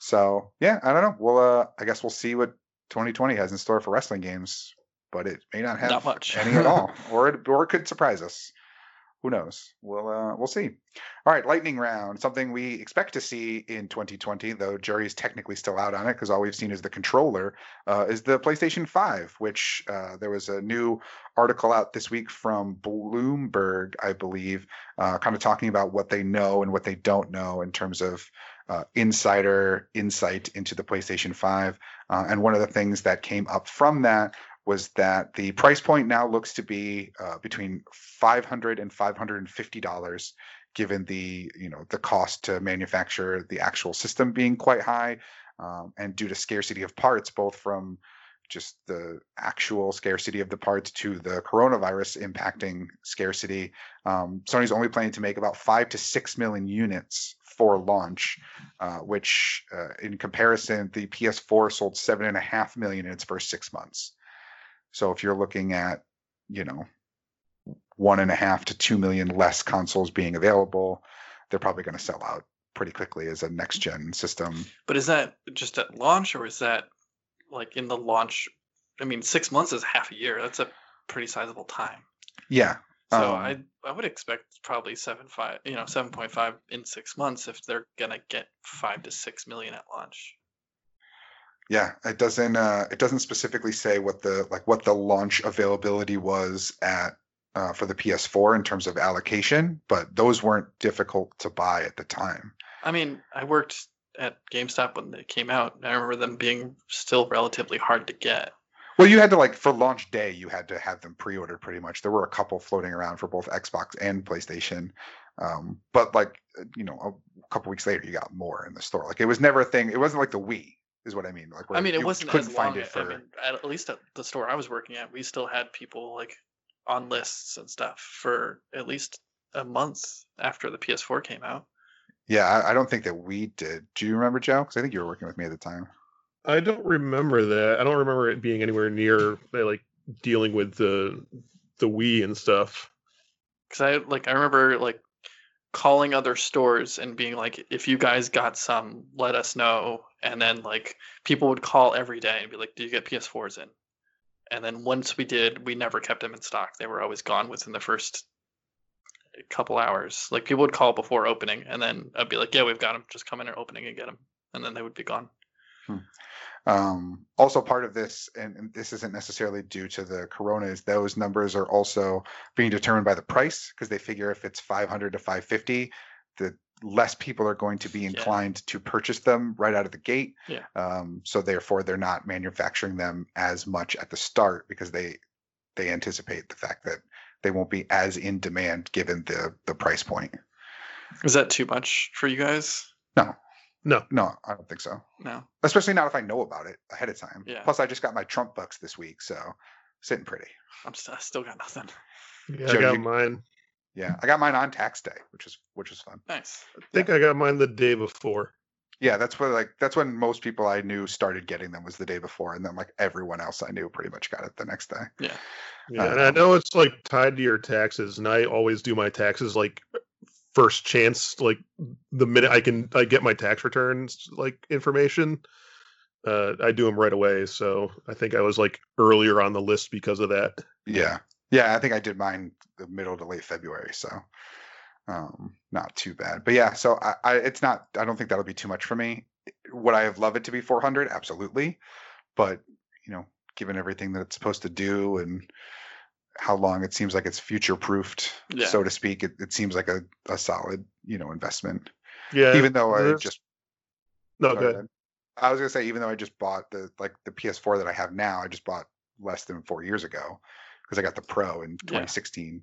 Speaker 1: So yeah, I don't know. We'll uh I guess we'll see what 2020 has in store for wrestling games, but it may not have
Speaker 3: Not much.
Speaker 1: any at all, or it or it could surprise us. Who knows? We'll uh we'll see. All right, lightning round. Something we expect to see in 2020, though jury's technically still out on it because all we've seen is the controller. Uh, is the PlayStation 5, which uh, there was a new article out this week from Bloomberg, I believe, uh, kind of talking about what they know and what they don't know in terms of uh, insider insight into the PlayStation 5. Uh, and one of the things that came up from that was that the price point now looks to be uh, between 500 and 550 dollars given the you know the cost to manufacture the actual system being quite high um, and due to scarcity of parts both from just the actual scarcity of the parts to the coronavirus impacting scarcity um, sony's only planning to make about five to six million units for launch uh, which uh, in comparison the ps4 sold seven and a half million in its first six months so if you're looking at you know one and a half to two million less consoles being available, they're probably going to sell out pretty quickly as a next gen system.
Speaker 3: But is that just at launch, or is that like in the launch I mean, six months is half a year. That's a pretty sizable time.
Speaker 1: Yeah.
Speaker 3: So
Speaker 1: Um,
Speaker 3: I I would expect probably seven five, you know, seven point five in six months if they're gonna get five to six million at launch.
Speaker 1: Yeah, it doesn't uh it doesn't specifically say what the like what the launch availability was at uh, for the PS4 in terms of allocation, but those weren't difficult to buy at the time.
Speaker 3: I mean, I worked at GameStop when they came out. and I remember them being still relatively hard to get.
Speaker 1: Well, you had to like for launch day, you had to have them pre-ordered pretty much. There were a couple floating around for both Xbox and PlayStation, um, but like uh, you know, a couple weeks later, you got more in the store. Like it was never a thing. It wasn't like the Wii, is what I mean. Like
Speaker 3: I mean, it wasn't
Speaker 1: couldn't
Speaker 3: as
Speaker 1: find
Speaker 3: long.
Speaker 1: it for.
Speaker 3: I mean, at, at least at the store I was working at, we still had people like on lists and stuff for at least a month after the PS4 came out.
Speaker 1: yeah, I, I don't think that we did. Do you remember Joe? Because I think you were working with me at the time.
Speaker 2: I don't remember that. I don't remember it being anywhere near uh, like dealing with the the Wii and stuff.
Speaker 3: Because I like I remember like calling other stores and being like, if you guys got some, let us know. And then like people would call every day and be like, do you get PS4s in? And then once we did, we never kept them in stock. They were always gone within the first couple hours. Like people would call before opening, and then I'd be like, yeah, we've got them. Just come in at opening and get them. And then they would be gone. Hmm.
Speaker 1: Um, also, part of this, and, and this isn't necessarily due to the corona, is those numbers are also being determined by the price because they figure if it's 500 to 550, the less people are going to be inclined to purchase them right out of the gate.
Speaker 3: Yeah.
Speaker 1: Um, so therefore, they're not manufacturing them as much at the start because they they anticipate the fact that they won't be as in demand given the the price point.
Speaker 3: Is that too much for you guys?
Speaker 2: No,
Speaker 1: No, no, I don't think so.
Speaker 3: No.
Speaker 1: Especially not if I know about it ahead of time.
Speaker 3: Yeah.
Speaker 1: Plus, I just got my Trump bucks this week, so sitting pretty.
Speaker 3: I'm st- I still got nothing.
Speaker 2: yeah,
Speaker 1: Joe,
Speaker 2: I got
Speaker 1: you-
Speaker 2: mine.
Speaker 1: Yeah, I got mine on tax day, which is which was fun.
Speaker 3: Nice.
Speaker 2: I think I got mine the day before.
Speaker 1: Yeah, that's what like that's when most people I knew started getting them was the day before, and then like everyone else I knew pretty much got it the next day.
Speaker 3: Yeah.
Speaker 2: Yeah, and I
Speaker 1: Um,
Speaker 2: know it's like tied to your taxes, and I always do my taxes like first chance, like the minute I can I get my tax returns like information. Uh, I do them right away, so I think I was like earlier on the list because of that.
Speaker 1: Yeah, yeah, I think I did mine the middle to late February, so um, not too bad. But yeah, so I, I it's not. I don't think that'll be too much for me. Would I have loved it to be 400? Absolutely, but you know, given everything that it's supposed to do and how long it seems like it's future proofed,
Speaker 3: Yeah.
Speaker 1: so to speak, it, it seems like a, a solid you know investment.
Speaker 2: Yeah,
Speaker 1: Even though I just
Speaker 2: no good.
Speaker 1: I was gonna say, even though I just bought the like the PS4 that I have now, I just bought less than four years ago because I got the Pro in 2016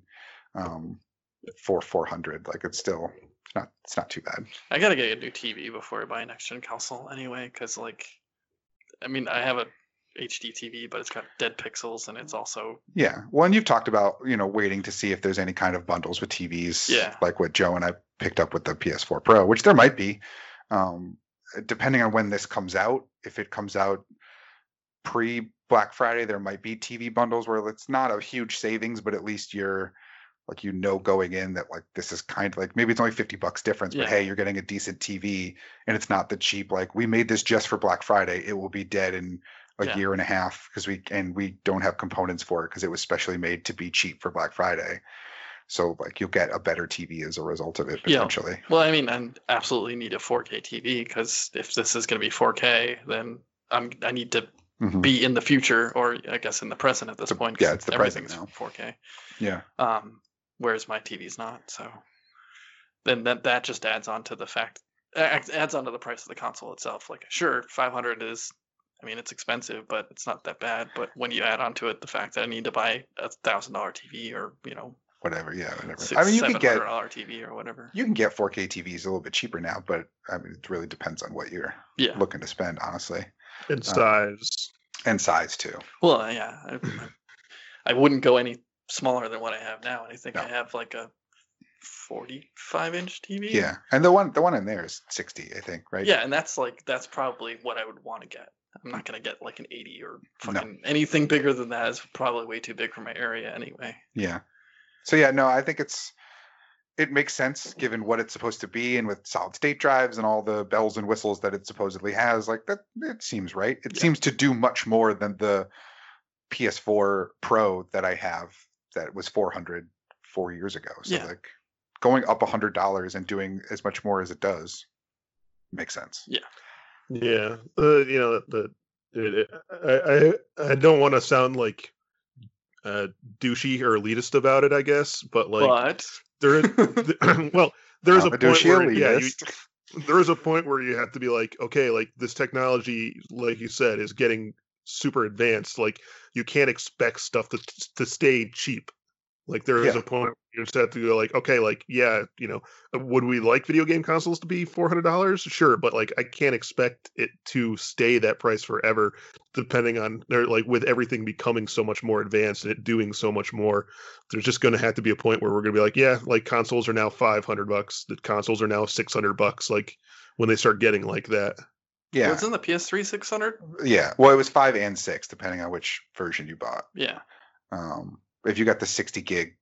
Speaker 1: um, for 400. Like it's still it's not it's not too bad.
Speaker 3: I gotta get a new TV before I buy a next gen console anyway, because like, I mean, I have a HD TV, but it's got dead pixels, and it's also
Speaker 1: Yeah. Well, and you've talked about you know waiting to see if there's any kind of bundles with TVs,
Speaker 3: Yeah.
Speaker 1: like what Joe and I picked up with the PS4 Pro, which there might be, um, depending on when this comes out. If it comes out pre Black Friday, there might be TV bundles where it's not a huge savings, but at least you're like you know going in that like this is kind of like maybe it's only 50 bucks difference but hey you're getting a decent tv and it's not the cheap like we made this just for black friday it will be dead in a
Speaker 3: Yeah.
Speaker 1: year and a half because we and we don't have components for it because it was specially made to be cheap for black friday so like you'll get a better tv as a result of it potentially. Yeah.
Speaker 3: well, I mean, I absolutely need a 4K TV because if this is gonna be 4K, then I'm I need to
Speaker 1: Mhm.
Speaker 3: be in the future, or I guess in the present at this
Speaker 1: The-
Speaker 3: point.
Speaker 1: yeah, it's the present now.
Speaker 3: 4K.
Speaker 1: yeah
Speaker 3: um, whereas my TV's not. So then that that just adds on to the fact adds on to the price of the console itself. Like sure, 500 is, I mean, it's expensive, but it's not that bad. But when you add on to it the fact that I need to buy a thousand dollar TV or you know
Speaker 1: whatever yeah whatever
Speaker 3: six
Speaker 1: i mean you
Speaker 3: seven
Speaker 1: can
Speaker 3: hundred
Speaker 1: get
Speaker 3: dollar TV or whatever.
Speaker 1: you can get 4k tvs a little bit cheaper now but i mean it really depends on what you're
Speaker 3: Yeah.
Speaker 1: looking to spend honestly
Speaker 2: In um, size.
Speaker 1: and size too
Speaker 3: Well, uh, yeah. I, I wouldn't go any smaller than what I have now, and I think I have like a 45 inch TV.
Speaker 1: yeah and the one the one in there is 60 i think right
Speaker 3: Yeah, and that's like that's probably what I would want to get. I'm not gonna get like an 80 or fucking anything bigger than that is probably way too big for my area anyway.
Speaker 1: Yeah. So yeah, no, I think it's it makes sense given what it's supposed to be and with solid state drives and all the bells and whistles that it supposedly has. Like that it seems right. It
Speaker 3: Yeah.
Speaker 1: seems to do much more than the PS4 Pro that I have that was 400 four years ago. So
Speaker 3: Yeah.
Speaker 1: like going up a hundred dollars and doing as much more as it does makes sense.
Speaker 2: Yeah, uh, you know the. It, it, I, I I don't want to sound like uh, douchey or elitist about it, I guess, but like
Speaker 3: but
Speaker 2: there is, well, there's a
Speaker 1: I'm
Speaker 2: point where yeah, you, there is a point where you have to be like, okay, like this technology, like you said, is getting super advanced. Like you can't expect stuff to to stay cheap. Like there is
Speaker 1: Yeah.
Speaker 2: a point where you just have to go like, okay, like yeah, you know, uh, would we like video game consoles to be four hundred dollars? Sure, but like I can't expect it to stay that price forever, depending on they're like with everything becoming so much more advanced and it doing so much more. There's just going to have to be a point where we're going to be like, yeah, like consoles are now five hundred bucks. The consoles are now six hundred bucks. Like when they start getting like that.
Speaker 1: Yeah.
Speaker 3: wasn't the PS3 600?
Speaker 1: Yeah. Well, it was five and six, depending on which version you bought.
Speaker 3: Yeah.
Speaker 1: Um, if you got the 60 gig,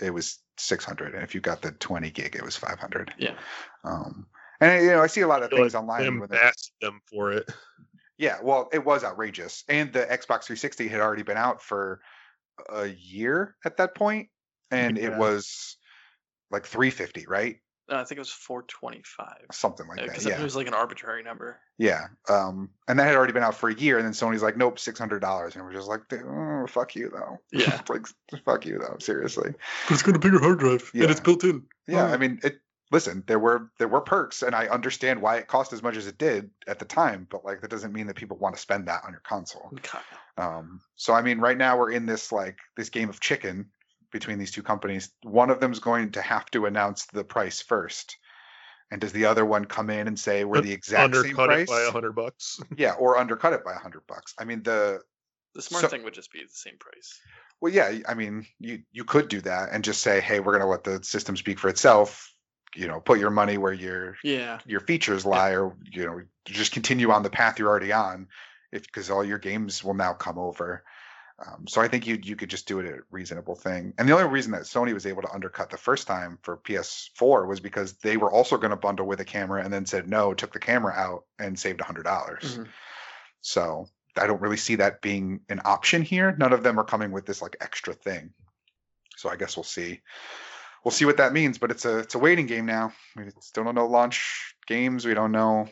Speaker 1: it was 600, and if you got the 20 gig, it was 500.
Speaker 3: Yeah.
Speaker 1: Um, and you know, I see a lot of things
Speaker 2: like
Speaker 1: online.
Speaker 2: Them asked them for it.
Speaker 1: yeah, well, it was outrageous, and the Xbox 360 had already been out for a year at that point, and it was like 350, right?
Speaker 3: Uh, I think it was 425.
Speaker 1: Something like that.
Speaker 3: Because
Speaker 1: Yeah.
Speaker 3: it was like an arbitrary number.
Speaker 1: Yeah. Um, and that had already been out for a year, and then Sony's like, nope, six hundred dollars, and we're just like, oh, fuck you though.
Speaker 3: Yeah.
Speaker 1: like, fuck you though. Seriously.
Speaker 3: But it's got a bigger hard drive
Speaker 1: Yeah.
Speaker 3: And it's built in.
Speaker 1: Yeah.
Speaker 3: Oh.
Speaker 1: I mean, it. Listen, there were there were perks, and I understand why it cost as much as it did at the time, but like that doesn't mean that people want to spend that on your console. Um, so I mean, right now we're in this like this game of chicken between these two companies. One of them's going to have to announce the price first. And does the other one come in and say we're the exact same price?
Speaker 2: Undercut
Speaker 1: price?
Speaker 2: it by a hundred bucks.
Speaker 1: Yeah, or undercut it by a hundred bucks. I mean, the
Speaker 3: The smart
Speaker 1: So-
Speaker 3: thing would just be the same price.
Speaker 1: well, yeah. I mean, you you could do that and just say, hey, we're gonna let the system speak for itself. You know, put your money where your
Speaker 3: Yeah.
Speaker 1: your features lie, or you know, just continue on the path you're already on, if because all your games will now come over. Um, so I think you you could just do it a reasonable thing. And the only reason that Sony was able to undercut the first time for PS4 was because they were also going to bundle with a camera and then said no, took the camera out and saved a hundred dollars.
Speaker 3: Mhm.
Speaker 1: So I don't really see that being an option here. None of them are coming with this like extra thing. So I guess we'll see. We'll see what that means, but it's a it's a waiting game now. We still don't know launch games. We don't know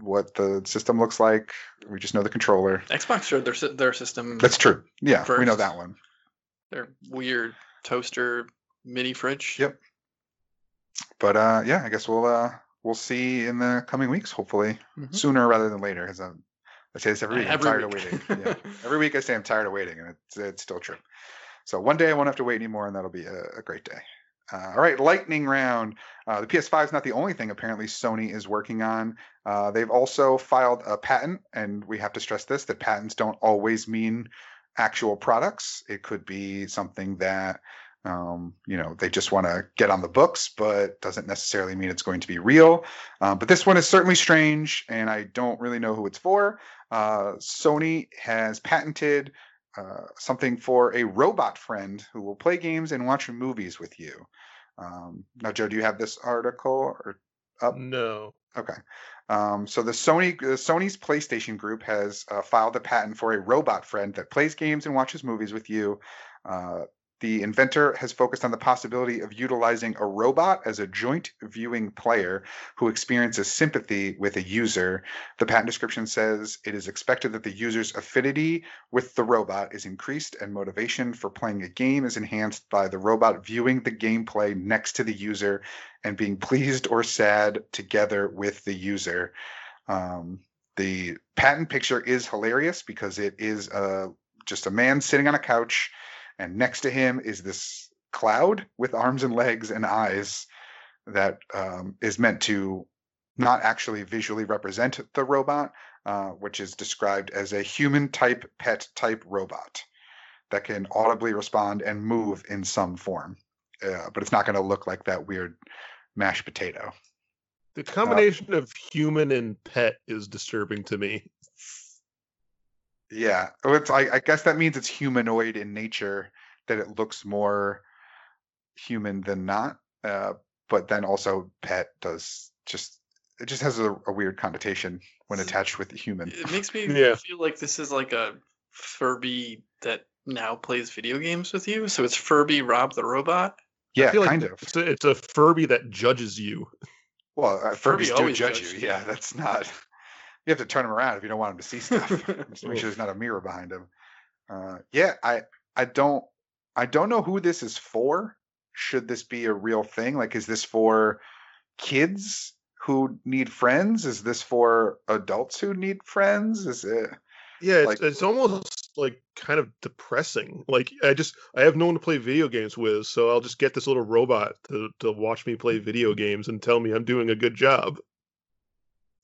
Speaker 1: what the system looks like. We just know the controller.
Speaker 3: Xbox showed their their system.
Speaker 1: That's true. Yeah, we know that one.
Speaker 3: their weird toaster mini fridge.
Speaker 1: Yep. But uh, yeah, I guess we'll uh, we'll see in the coming weeks. Hopefully
Speaker 3: Mhm.
Speaker 1: sooner rather than later. Because I say this every week. I'm
Speaker 3: Every
Speaker 1: tired
Speaker 3: week.
Speaker 1: of waiting. Yeah. Every week I say I'm tired of waiting, and it's it's still true. So one day I won't have to wait anymore, and that'll be a, a great day. Uh, all right, lightning round. Uh, the PS5 is not the only thing apparently Sony is working on. Uh, they've also filed a patent, and we have to stress this: that patents don't always mean actual products. It could be something that um, you know they just want to get on the books, but doesn't necessarily mean it's going to be real. Uh, but this one is certainly strange, and I don't really know who it's for. Uh, Sony has patented uh, something for a robot friend who will play games and watch movies with you. Um, now, Joe, do you have this article? Or Up.
Speaker 2: No.
Speaker 1: okay, um, so the Sony the Sony's PlayStation Group has uh, filed a patent for a robot friend that plays games and watches movies with you. Uh, the inventor has focused on the possibility of utilizing a robot as a joint viewing player who experiences sympathy with a user. The patent description says it is expected that the user's affinity with the robot is increased and motivation for playing a game is enhanced by the robot viewing the gameplay next to the user and being pleased or sad together with the user. Um, the patent picture is hilarious because it is uh, just a man sitting on a couch and next to him is this cloud with arms and legs and eyes that um, is meant to not actually visually represent the robot, uh, which is described as a human type pet type robot that can audibly respond and move in some form. Uh, but it's not going to look like that weird mashed potato.
Speaker 2: The combination of human and pet is disturbing to me.
Speaker 1: Yeah, well, it's, I, I guess that means it's humanoid in nature, that it looks more human than not. Uh, but then also, pet does just it just has a, a weird connotation when attached with human.
Speaker 3: It makes me
Speaker 2: Yeah.
Speaker 3: feel like this is like a Furby that now plays video games with you. So it's Furby Rob the robot.
Speaker 2: I
Speaker 1: Yeah,
Speaker 2: feel like
Speaker 1: kind of.
Speaker 2: It's a, it's a Furby that judges you.
Speaker 1: Well, uh,
Speaker 3: Furby
Speaker 1: Furbies do
Speaker 3: always
Speaker 1: judge
Speaker 3: does,
Speaker 1: you.
Speaker 3: yeah.
Speaker 1: Yeah, that's not. You have to turn him around if you don't want him to see stuff. Just make sure there's not a mirror behind him. Uh, yeah, I I don't I don't know who this is for. Should this be a real thing? Like, is this for kids who need friends? Is this for adults who need friends? Is it?
Speaker 2: Yeah, it's,
Speaker 1: Like-
Speaker 2: it's almost like kind of depressing. Like I just I have no one to play video games with, so I'll just get this little robot to to watch me play video games and tell me I'm doing a good job.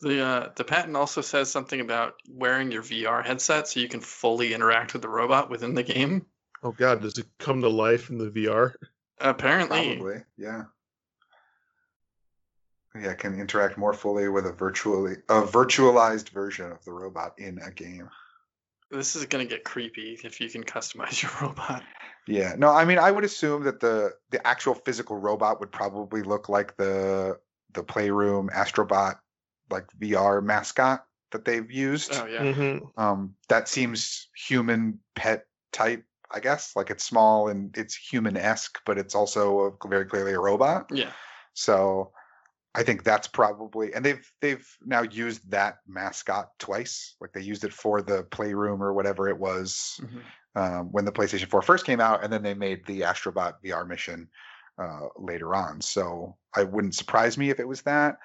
Speaker 3: The uh, the patent also says something about wearing your VR headset so you can fully interact with the robot within the game.
Speaker 2: Oh God, does it come to life in the VR?
Speaker 3: Apparently,
Speaker 1: Probably, yeah. Yeah, can interact more fully with a virtually a virtualized version of the robot in a game.
Speaker 3: this is gonna get creepy if you can customize your robot.
Speaker 1: Yeah, no, I mean, I would assume that the the actual physical robot would probably look like the the Playroom Astrobot like VR mascot that they've used.
Speaker 3: Oh yeah,
Speaker 2: Mm-hmm.
Speaker 1: Um, that seems human pet type, I guess. Like it's small and it's human esque, but it's also a, very clearly a robot.
Speaker 3: yeah.
Speaker 1: So I think that's probably and they've they've now used that mascot twice. Like they used it for the Playroom or whatever it was
Speaker 3: Mhm.
Speaker 1: um, when the PlayStation 4 first came out, and then they made the Astrobot VR mission uh, later on. So I wouldn't surprise me if it was that.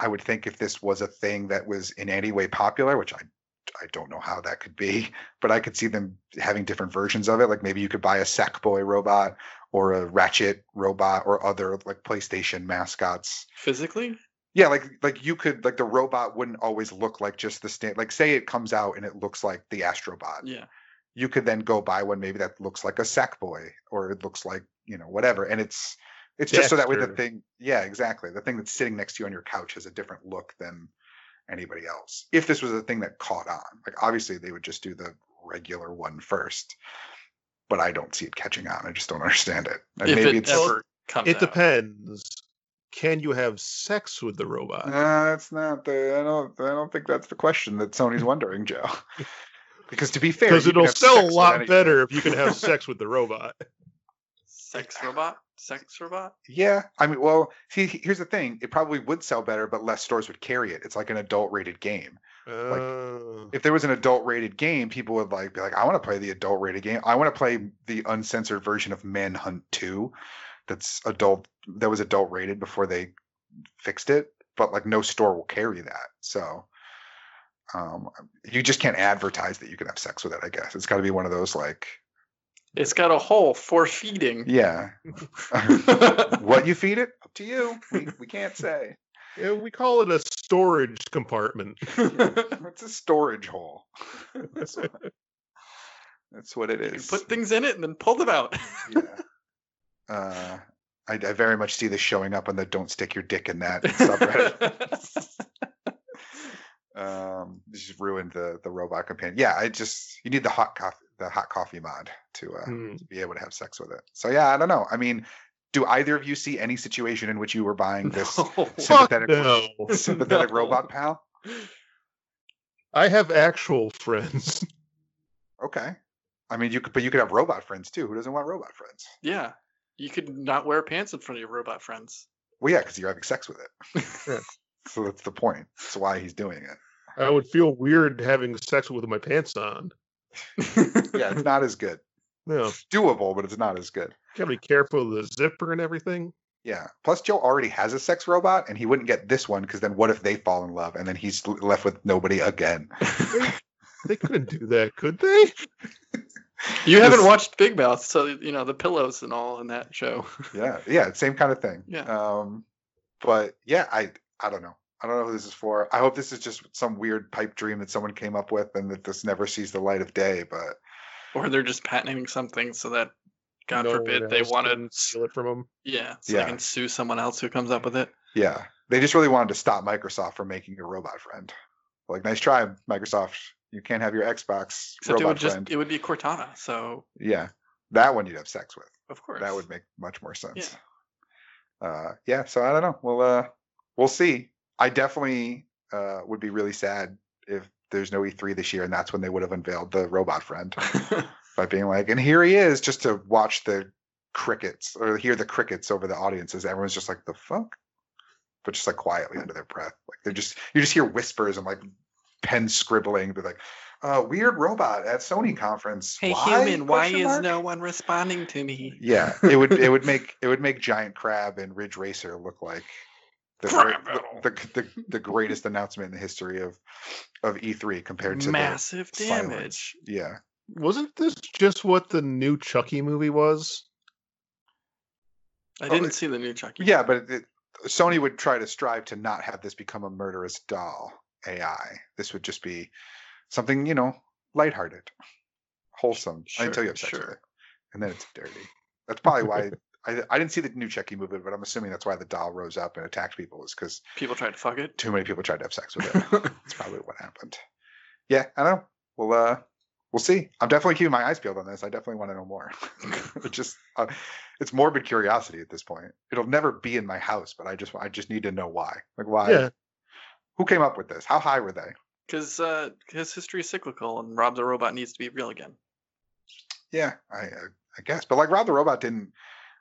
Speaker 1: I would think if this was a thing that was in any way popular, which I I don't know how that could be, but I could see them having different versions of it. Like maybe you could buy a Sackboy robot or a Ratchet robot or other like PlayStation mascots.
Speaker 3: Physically,
Speaker 1: Yeah, like like you could like the robot wouldn't always look like just the stand. Like say it comes out and it looks like the Astrobot
Speaker 3: yeah.
Speaker 1: you could then go buy one maybe that looks like a Sackboy or it looks like you know whatever, and it's it's just so that way the thing, yeah, exactly, the thing that's sitting next to you on your couch has a different look than anybody else. If this was a thing that caught on, like obviously they would just do the regular one first, but I don't see it catching on. I just don't understand it. And
Speaker 3: if
Speaker 1: maybe
Speaker 3: it
Speaker 1: it's
Speaker 3: ever comes
Speaker 2: It
Speaker 3: out.
Speaker 2: depends. Can you have sex with the robot?
Speaker 1: uh, that's not the. I don't. I don't think that's the question that Sony's wondering, Joe. because to be fair,
Speaker 2: Because it'll sell a lot better if you can have sex with the robot.
Speaker 3: Sex robot, sex robot.
Speaker 1: Yeah, I mean, well, see, here's the thing: it probably would sell better, but less stores would carry it. It's like an adult-rated game.
Speaker 2: Uh,
Speaker 1: If there was an adult-rated game, people would like be like, "I want to play the adult-rated game. I want to play the uncensored version of Manhunt 2, that's adult. That was adult-rated before they fixed it, but like no store will carry that. So, um, you just can't advertise that you can have sex with it. I guess it's got to be one of those like,
Speaker 3: It's got a hole for feeding.
Speaker 1: yeah, what you feed it up to you. We we can't say.
Speaker 2: yeah, we call it a storage compartment.
Speaker 1: it's a storage hole. That's what, that's what it
Speaker 3: You put things in it and then pull them out.
Speaker 1: yeah. Uh, I, I very much see this showing up on the "Don't stick your dick in that" subreddit. um, just ruined the the robot companion. Yeah, I just you need the hot coffee the hot coffee mod to uh,
Speaker 2: Hmm.
Speaker 1: be able to have sex with it. So yeah, I don't know. I mean, do either of you see any situation in which you were buying this
Speaker 3: No.
Speaker 1: Sympathetic
Speaker 2: no.
Speaker 1: sympathetic
Speaker 3: No.
Speaker 1: robot pal?
Speaker 2: I have actual friends.
Speaker 1: Okay. I mean, you could, but you could have robot friends too. Who doesn't want robot friends?
Speaker 3: Yeah. You could not wear pants in front of your robot friends.
Speaker 1: Well, yeah, because you're having sex with it.
Speaker 2: Yeah.
Speaker 1: So that's the point. That's why he's doing it.
Speaker 2: I would feel weird having sex with my pants on.
Speaker 1: Yeah, it's not as good.
Speaker 2: No,
Speaker 1: Doable, but it's not as good.
Speaker 2: You gotta be careful of the zipper and everything.
Speaker 1: Yeah. Plus, Joe already has a sex robot, and he wouldn't get this one because then what if they fall in love and then he's left with nobody again?
Speaker 2: They couldn't do that, could they?
Speaker 3: you haven't
Speaker 1: This-
Speaker 3: watched Big Mouth, so you know the pillows and all in that show.
Speaker 1: Yeah, yeah, same kind of thing.
Speaker 3: Yeah.
Speaker 1: Um, but yeah, I I don't know. I don't know who this is for. I hope this is just some weird pipe dream that someone came up with and that this never sees the light of day. But
Speaker 3: Or they're just patenting something so that, God
Speaker 2: No
Speaker 3: forbid, they
Speaker 2: else
Speaker 3: want to.
Speaker 2: steal it from them.
Speaker 3: Yeah, so
Speaker 1: Yeah.
Speaker 3: they can sue someone else who comes up with it.
Speaker 1: yeah, they just really wanted to stop Microsoft from making a robot friend. Like, nice try, Microsoft. You can't have your Xbox
Speaker 3: Except it
Speaker 1: robot
Speaker 3: would just
Speaker 1: friend.
Speaker 3: it would be Cortana, so
Speaker 1: Yeah, that one you'd have sex with.
Speaker 3: of course
Speaker 1: That would make much more sense. Uh, yeah, so I don't know. We'll uh, we'll see. I definitely uh, would be really sad if there's no E3 this year, and that's when they would have unveiled the robot friend by being like, and here he is, just to watch the crickets or hear the crickets over the audiences. Everyone's just like, the fuck, but just like quietly under their breath, like they're just you just hear whispers and like pen scribbling. They're like, uh, weird robot at Sony conference.
Speaker 3: hey
Speaker 1: Why?
Speaker 3: human, why
Speaker 1: Question
Speaker 3: is
Speaker 1: mark?
Speaker 3: no one responding to me?
Speaker 1: Yeah, it would it would make it would make Giant Crab and Ridge Racer look like the,
Speaker 3: Crab
Speaker 1: the, the, the, the greatest announcement in the history of of E3 compared to
Speaker 3: Massive
Speaker 1: the silence.
Speaker 3: damage.
Speaker 1: Yeah,
Speaker 2: Wasn't this just what the new Chucky movie was?
Speaker 3: I
Speaker 1: Oh,
Speaker 3: didn't
Speaker 1: it-
Speaker 3: see the new Chucky.
Speaker 1: yeah, but it, Sony would try to strive to not have this become a murderous doll AI. This would just be something you know lighthearted, wholesome
Speaker 3: Sure,
Speaker 1: until you have sex
Speaker 3: sure.
Speaker 1: with it, and then it's dirty. That's probably why. I, I didn't see the new Chucky movie, but I'm assuming that's why the doll rose up and attacked people, is because
Speaker 3: People tried to fuck it.
Speaker 1: too many people tried to have sex with it. That's probably what happened. Yeah, I don't know. We'll uh we'll see. I'm definitely keeping my eyes peeled on this. I definitely want to know more. it just uh, it's morbid curiosity at this point. It'll never be in my house, but I just I just need to know why. Like why?
Speaker 2: Yeah.
Speaker 1: Who came up with this? How high were they?
Speaker 3: Because uh, his history is cyclical, and Rob the Robot needs to be real again.
Speaker 1: Yeah, I uh, I guess. But like Rob the Robot didn't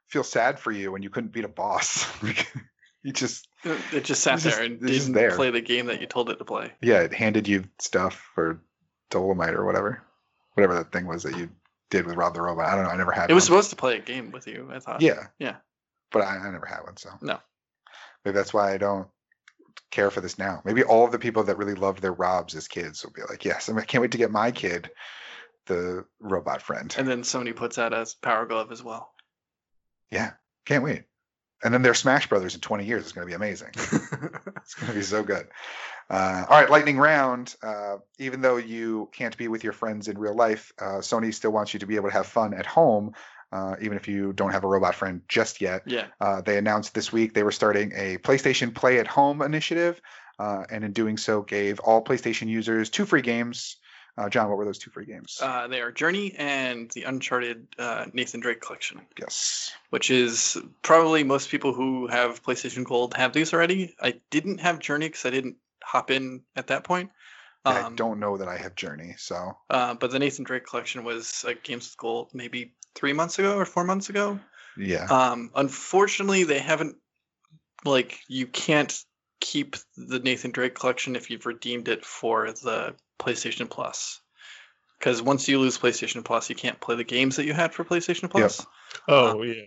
Speaker 1: feel sad for you when you couldn't beat a boss. you just
Speaker 3: It it just sat
Speaker 1: just-
Speaker 3: there and didn't
Speaker 1: there.
Speaker 3: play the game that you told it to play.
Speaker 1: yeah, it handed you stuff or Dolomite or whatever. Whatever that thing was that you did with Rob the Robot. I don't know. I never had
Speaker 3: It was
Speaker 1: one.
Speaker 3: supposed to play a game with you. I thought.
Speaker 1: Yeah.
Speaker 3: Yeah.
Speaker 1: But I, I never had one, so
Speaker 3: No.
Speaker 1: maybe that's why I don't care for this now. Maybe all of the people that really loved their Robs as kids will be like, yes, I can't wait to get my kid the robot friend.
Speaker 3: And then Sony puts out a Power Glove as well.
Speaker 1: Yeah, can't wait. And then their Smash Brothers in 20 years is going to be amazing. it's going to be so good. Uh, all right, lightning round. Uh, even though you can't be with your friends in real life, uh, Sony still wants you to be able to have fun at home, uh, even if you don't have a robot friend just yet.
Speaker 3: Yeah.
Speaker 1: Uh, they announced this week they were starting a PlayStation Play at Home initiative, uh, and in doing so, gave all PlayStation users two free games. Uh, John, what were those two free games?
Speaker 3: Uh, they are Journey and the Uncharted uh, Nathan Drake collection,
Speaker 1: yes.
Speaker 3: which is probably most people who have PlayStation Gold have these already. I didn't have Journey because I didn't hop in at that point.
Speaker 1: I
Speaker 3: Um,
Speaker 1: don't know that I have Journey, so
Speaker 3: Uh, but the Nathan Drake collection was a Games with Gold maybe three months ago or four months ago.
Speaker 1: yeah.
Speaker 3: Um, unfortunately, they haven't like you can't keep the Nathan Drake collection if you've redeemed it for the PlayStation Plus. Because once you lose PlayStation Plus, you can't play the games that you had for PlayStation Plus.
Speaker 2: Oh yeah.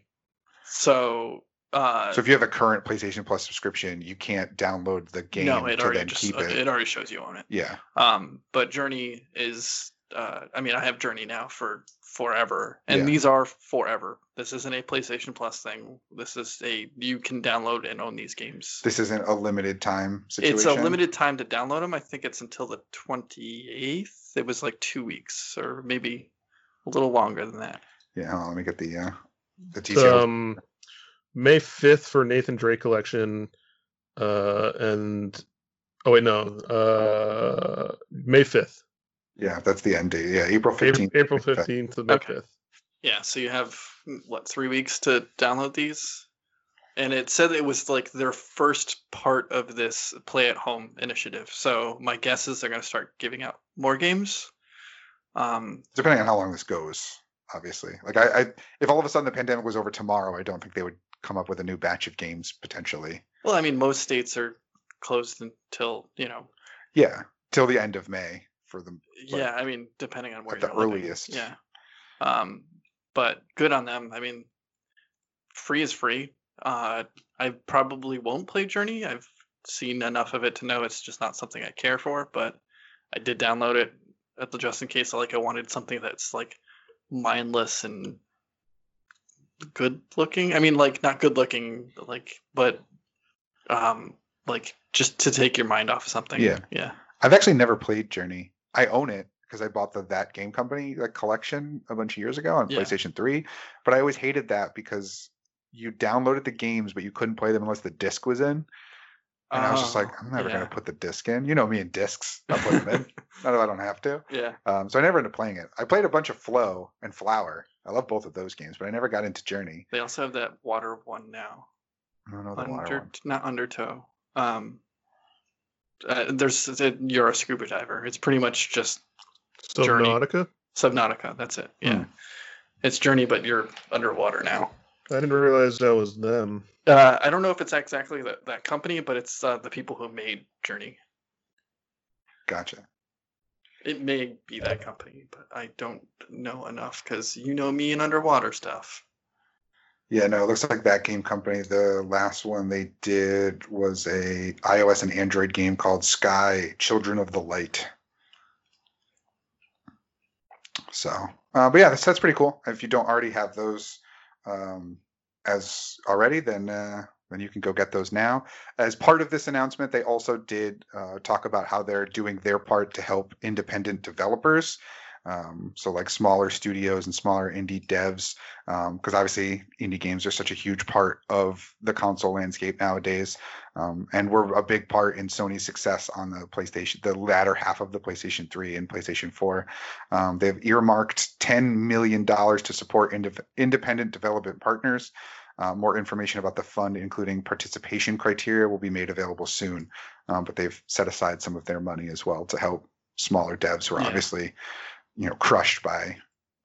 Speaker 3: So, uh,
Speaker 1: so if you have a current PlayStation Plus subscription, you can't download the game
Speaker 3: no, it
Speaker 1: to
Speaker 3: already
Speaker 1: then
Speaker 3: just
Speaker 1: keep
Speaker 3: uh,
Speaker 1: it.
Speaker 3: it already shows you on it.
Speaker 1: Yeah.
Speaker 3: Um, but Journey is, uh, I mean, I have Journey now for forever, and
Speaker 1: Yeah.
Speaker 3: these are forever. This isn't a PlayStation Plus thing. This is a you can download and own these games.
Speaker 1: This isn't a limited time situation.
Speaker 3: It's a limited time to download them. I think it's until the 28th. It was like two weeks or maybe a little longer than that.
Speaker 1: Yeah. hold on, let me get the uh, the details.
Speaker 2: Um, May fifth for Nathan Drake collection, uh, and oh wait no, uh, May fifth,
Speaker 1: yeah, that's the end date. Yeah, April
Speaker 2: April,
Speaker 1: fifteenth.
Speaker 2: April fifteenth to May
Speaker 3: Okay.
Speaker 2: fifth.
Speaker 3: Yeah, so you have mm, what three weeks to download these, and it said it was like their first part of this play at home initiative. So my guess is they're going to start giving out more games. Um,
Speaker 1: Depending on how long this goes, obviously. Like I, I, if all of a sudden the pandemic was over tomorrow, I don't think they would come up with a new batch of games potentially.
Speaker 3: well, I mean, most states are closed until you know
Speaker 1: Yeah, till the end of May for them.
Speaker 3: Yeah, I mean, depending on where
Speaker 1: at the
Speaker 3: living,
Speaker 1: earliest.
Speaker 3: Yeah. Um, but good on them. I mean, free is free. Uh, I probably won't play Journey. I've seen enough of it to know it's just not something I care for. But I did download it at the just in case. Like I wanted something that's like mindless and good looking. I mean, like not good looking, like but um, like just to take your mind off of something.
Speaker 1: Yeah.
Speaker 3: Yeah.
Speaker 1: I've actually never played Journey. I own it because I bought the that game company like collection a bunch of years ago on
Speaker 3: Yeah.
Speaker 1: PlayStation 3. But I always hated that because you downloaded the games, but you couldn't play them unless the disc was in. And I was just like,
Speaker 3: Oh,
Speaker 1: I'm never
Speaker 3: yeah.
Speaker 1: gonna put the disc in. You know me and discs. I'll put them in. Not if I don't have to.
Speaker 3: Yeah.
Speaker 1: Um, so I never ended up playing it. I played a bunch of Flow and Flower. I love both of those games, but I never got into Journey.
Speaker 3: They also have that water one now.
Speaker 1: I don't know the water
Speaker 3: Under,
Speaker 1: one.
Speaker 3: not Undertow. Um, Uh, there's you're a scuba diver. It's pretty much just Journey.
Speaker 2: Subnautica.
Speaker 3: Subnautica. That's it. Yeah, it's Journey, but you're underwater now.
Speaker 2: I didn't realize that was them.
Speaker 3: Uh, I don't know if it's exactly that, that company, but it's uh, the people who made Journey.
Speaker 1: Gotcha.
Speaker 3: It may be that company, but I don't know enough because you know me and underwater stuff.
Speaker 1: Yeah, no, it looks like that game company. The last one they did was a iOS and Android game called Sky Children of the Light. So, uh, but yeah, that's that's pretty cool. If you don't already have those um, as already, then uh, then you can go get those now. As part of this announcement, they also did uh, talk about how they're doing their part to help independent developers. Um, so like smaller studios and smaller indie devs, because obviously indie games are such a huge part of the console landscape nowadays, um, and we're a big part in Sony's success on the PlayStation, the latter half of the PlayStation 3 and PlayStation 4. Um, they've earmarked 10 million dollars to support ind- independent development partners. Uh, more information about the fund, including participation criteria, will be made available soon. Um, but they've set aside some of their money as well to help smaller devs who are
Speaker 3: Yeah.
Speaker 1: obviously, you know, crushed by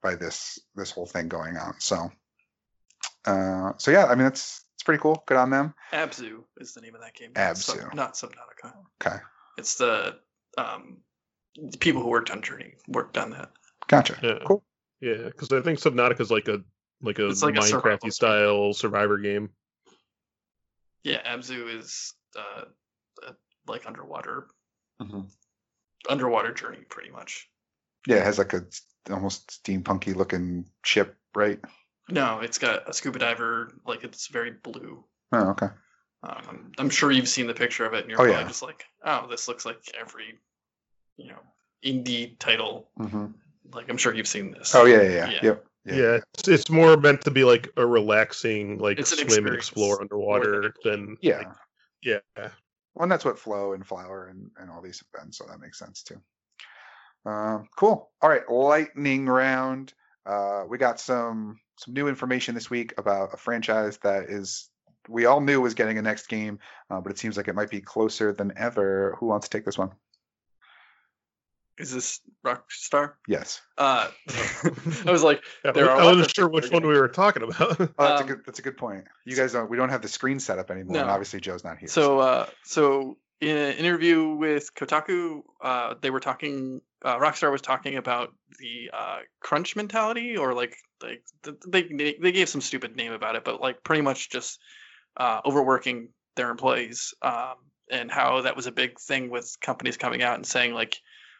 Speaker 1: by this this whole thing going on. So, uh, so yeah, I mean, it's it's pretty cool. Good on them.
Speaker 3: Abzu is the name of that game. not Sub-
Speaker 1: Abzu.
Speaker 3: not Subnautica.
Speaker 1: Okay,
Speaker 3: It's the um, the people who worked on Journey worked on that.
Speaker 1: gotcha.
Speaker 2: Yeah.
Speaker 1: Cool.
Speaker 2: Yeah, because I think Subnautica is like a like a
Speaker 3: It's like a
Speaker 2: Minecrafty style survivor game.
Speaker 3: Yeah, Abzu is uh, uh, like underwater
Speaker 1: Mhm.
Speaker 3: underwater journey, pretty much.
Speaker 1: Yeah, it has like a s- almost steampunky looking ship, right?
Speaker 3: No, it's got a scuba diver. Like it's very blue.
Speaker 1: Oh, okay.
Speaker 3: Um, I'm, I'm sure you've seen the picture of it, and you're
Speaker 1: Oh,
Speaker 3: probably
Speaker 1: yeah.
Speaker 3: just like, oh, this looks like every, you know, indie title.
Speaker 1: hmm
Speaker 3: Like I'm sure you've seen this.
Speaker 1: Oh yeah, yeah, yeah.
Speaker 3: Yeah.
Speaker 1: Yep.
Speaker 2: Yeah, it's, it's more meant to be like a relaxing, like swim and explore
Speaker 3: more than
Speaker 2: underwater
Speaker 3: a
Speaker 2: than
Speaker 1: Yeah.
Speaker 2: like, yeah.
Speaker 1: Well, and that's what Flow and Flower and, and all these have been, so that makes sense too. Um, cool. All right, lightning round. Uh, we got some some new information this week about a franchise that is we all knew was getting a next game, uh, but it seems like it might be closer than ever. Who wants to take this one?
Speaker 3: Is this Rockstar?
Speaker 1: Yes.
Speaker 3: Uh, I was like,
Speaker 2: Yeah,
Speaker 3: There are
Speaker 2: I wasn't sure which one we were talking about.
Speaker 1: Oh, that's
Speaker 3: Um,
Speaker 1: a good. That's a good point. You guys don't. We don't have the screen set up anymore, and obviously Joe's not here.
Speaker 3: So, uh, so in an interview with Kotaku, uh, they were talking. Uh, Rockstar was talking about the uh, crunch mentality, or like like they they gave some stupid name about it, but like pretty much just uh, overworking their employees, um, and how that was a big thing with companies coming out and saying like,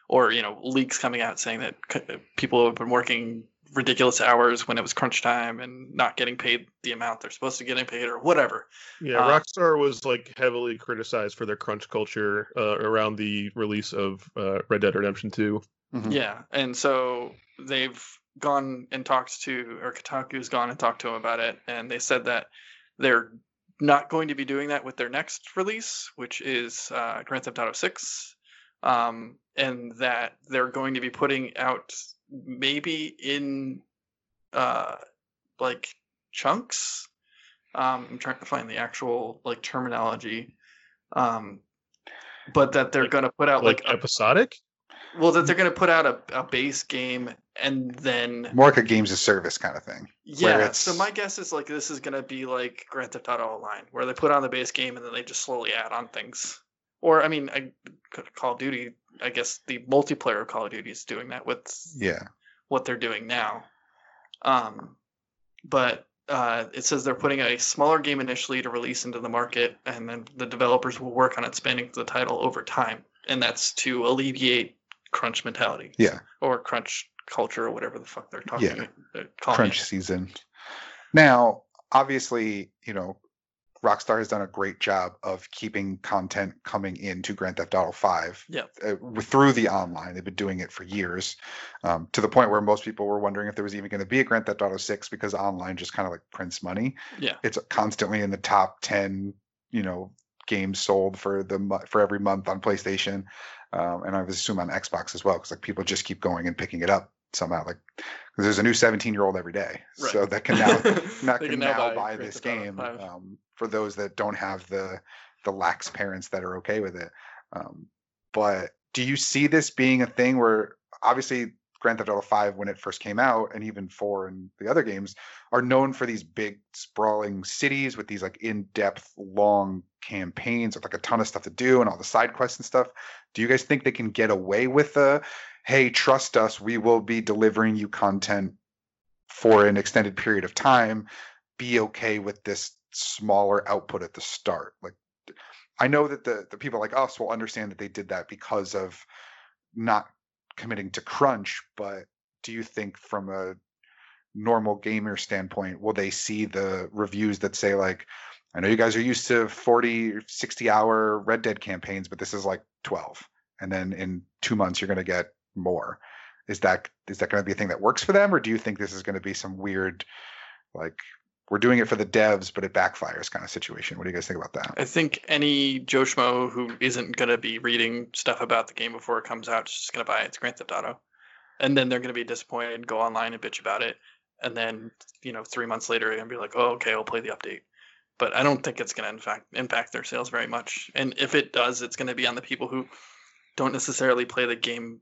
Speaker 3: or you know, leaks coming out saying that c- people have been working ridiculous hours when it was crunch time and not getting paid the amount they're supposed to get paid or whatever.
Speaker 2: yeah,
Speaker 3: Uh,
Speaker 2: Rockstar was like heavily criticized for their crunch culture uh, around the release of uh, Red Dead Redemption 2.
Speaker 1: Mhm.
Speaker 3: Yeah, and so they've gone and talked to, or Kotaku's gone and talked to them about it, and they said that they're not going to be doing that with their next release, which is uh, Grand Theft Auto 6, um, and that they're going to be putting out maybe in uh, like chunks. Um, I'm trying to find the actual like terminology, um, but that they're
Speaker 2: Like-
Speaker 3: going to put out
Speaker 2: Like,
Speaker 3: like, a
Speaker 2: episodic?
Speaker 3: well, that they're going to put out a, a base game and then
Speaker 1: More like a games of service kind of thing. where
Speaker 3: yeah.
Speaker 1: it's-
Speaker 3: So my guess is like this is going to be like Grand Theft Auto Online, where they put on the base game and then they just slowly add on things. Or I mean, I, Call of Duty. I guess the multiplayer of Call of Duty is doing that with
Speaker 1: Yeah.
Speaker 3: what they're doing now. Um, but uh, it says they're putting a smaller game initially to release into the market, and then the developers will work on expanding the title over time, and that's to alleviate crunch mentality.
Speaker 1: Yeah.
Speaker 3: Or crunch culture, or whatever the fuck they're talking.
Speaker 1: Yeah.
Speaker 3: They're
Speaker 1: crunch
Speaker 3: it.
Speaker 1: season. Now, obviously, you know, Rockstar has done a great job of keeping content coming into Grand Theft Auto 5
Speaker 3: Yep.
Speaker 1: uh, through the online. They've been doing it for years um, to the point where most people were wondering if there was even going to be a Grand Theft Auto 6 because online just kind of like prints money.
Speaker 3: Yeah.
Speaker 1: It's constantly in the top 10, you know, games sold for the for every month on PlayStation. Um, and I would assume on Xbox as well because like people just keep going and picking it up somehow like there's a new 17 year old every day so that can now that
Speaker 3: They
Speaker 1: can now buy
Speaker 3: Grand
Speaker 1: this game um, for those that don't have the the lax parents that are okay with it Um, but do you see this being a thing where obviously Grand Theft Auto 5 when it first came out and even 4 and the other games are known for these big sprawling cities with these like in-depth long campaigns with like a ton of stuff to do and all the side quests and stuff. Do you guys think they can get away with the hey, trust us, we will be delivering you content for an extended period of time. Be okay with this smaller output at the start. Like I know that the the people like us will understand that they did that because of not committing to crunch, but do you think from a normal gamer standpoint will they see the reviews that say like I know you guys are used to 40 60 hour Red Dead campaigns, but this is like 12. And then in 2 months you're going to get more. Is that is that going to be a thing that works for them or do you think this is going to be some weird like we're doing it for the devs, but it backfires kind of situation. What do you guys think about that?
Speaker 3: I think any Joe Schmo who isn't going to be reading stuff about the game before it comes out is just going to buy it. It's Grand Theft Auto. And then they're going to be disappointed, go online and bitch about it. And then, you know, three months later, they're going to be like, oh, okay, I'll play the update. But I don't think it's going to in fact impact their sales very much. And if it does, it's going to be on the people who don't necessarily play the game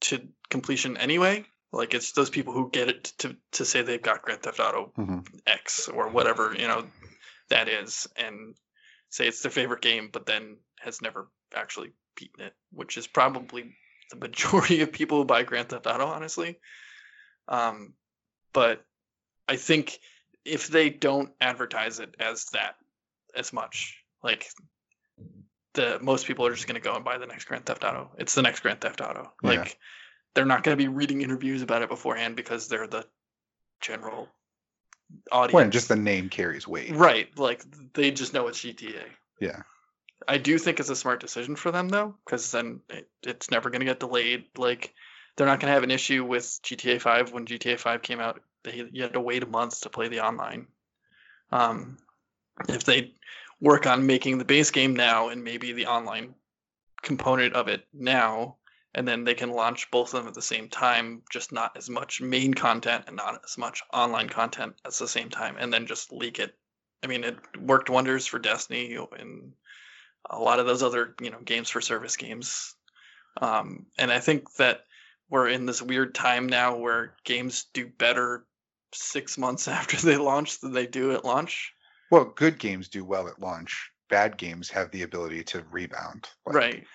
Speaker 3: to completion anyway. Like it's those people who get it to to say they've got Grand Theft Auto
Speaker 1: mm-hmm.
Speaker 3: X or whatever you know that is, and say it's their favorite game, but then has never actually beaten it, which is probably the majority of people who buy Grand Theft Auto, honestly. Um, but I think if they don't advertise it as that as much, like the most people are just going to go and buy the next Grand Theft Auto. It's the next Grand Theft Auto.
Speaker 1: Yeah.
Speaker 3: Like they're not going to be reading interviews about it beforehand because they're the general audience.
Speaker 1: When just the name carries weight.
Speaker 3: Right. Like they just know it's GTA.
Speaker 1: Yeah.
Speaker 3: I do think it's a smart decision for them though, because then it, it's never going to get delayed. Like they're not going to have an issue with GTA 5 when GTA 5 came out. They you had to wait a month to play the online. Um, if they work on making the base game now and maybe the online component of it now, and then they can launch both of them at the same time, just not as much main content and not as much online content at the same time, and then just leak it. I mean, it worked wonders for Destiny and a lot of those other you know games for service games, um, and I think that we're in this weird time now where games do better six months after they launch than they do at launch.
Speaker 1: Well, good games do well at launch. Bad games have the ability to rebound.
Speaker 3: Like, right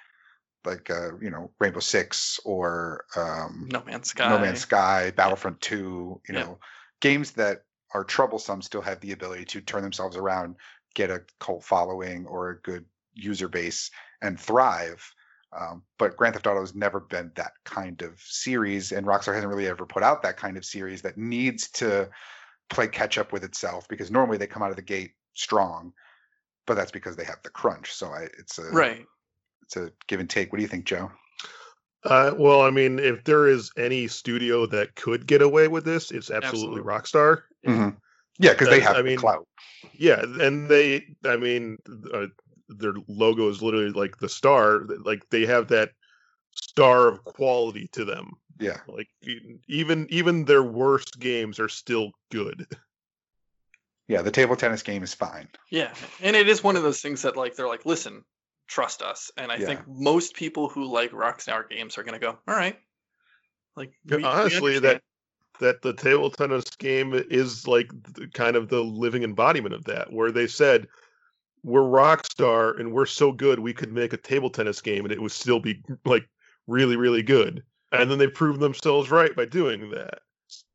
Speaker 1: like uh, you know Rainbow Six or um,
Speaker 3: No Man's Sky,
Speaker 1: No Man's Sky, Battlefront Two. You know, games that are troublesome still have the ability to turn themselves around, get a cult following or a good user base, and thrive. Um, but Grand Theft Auto has never been that kind of series, and Rockstar hasn't really ever put out that kind of series that needs to play catch up with itself because normally they come out of the gate strong, but that's because they have the crunch. So I, it's a
Speaker 3: right
Speaker 1: it's a give and take. What do you think, Joe?
Speaker 2: Uh, well, I mean, if there is any studio that could get away with this, it's absolutely, absolutely. Rockstar.
Speaker 1: Mm-hmm. Yeah, because they have I mean, clout.
Speaker 2: Yeah, and they, I mean, uh, their logo is literally like the star. Like they have that star of quality to them.
Speaker 1: Yeah,
Speaker 2: like even even their worst games are still good.
Speaker 1: Yeah, the table tennis game is fine.
Speaker 3: Yeah, and it is one of those things that like they're like, listen, trust us. And I yeah. think most people who like Rockstar games are going to go, all right. Like
Speaker 2: we, honestly, that that the table tennis game is like the, kind of the living embodiment of that, where they said we're Rockstar and we're so good we could make a table tennis game and it would still be like really really good. And then they proved themselves right by doing that.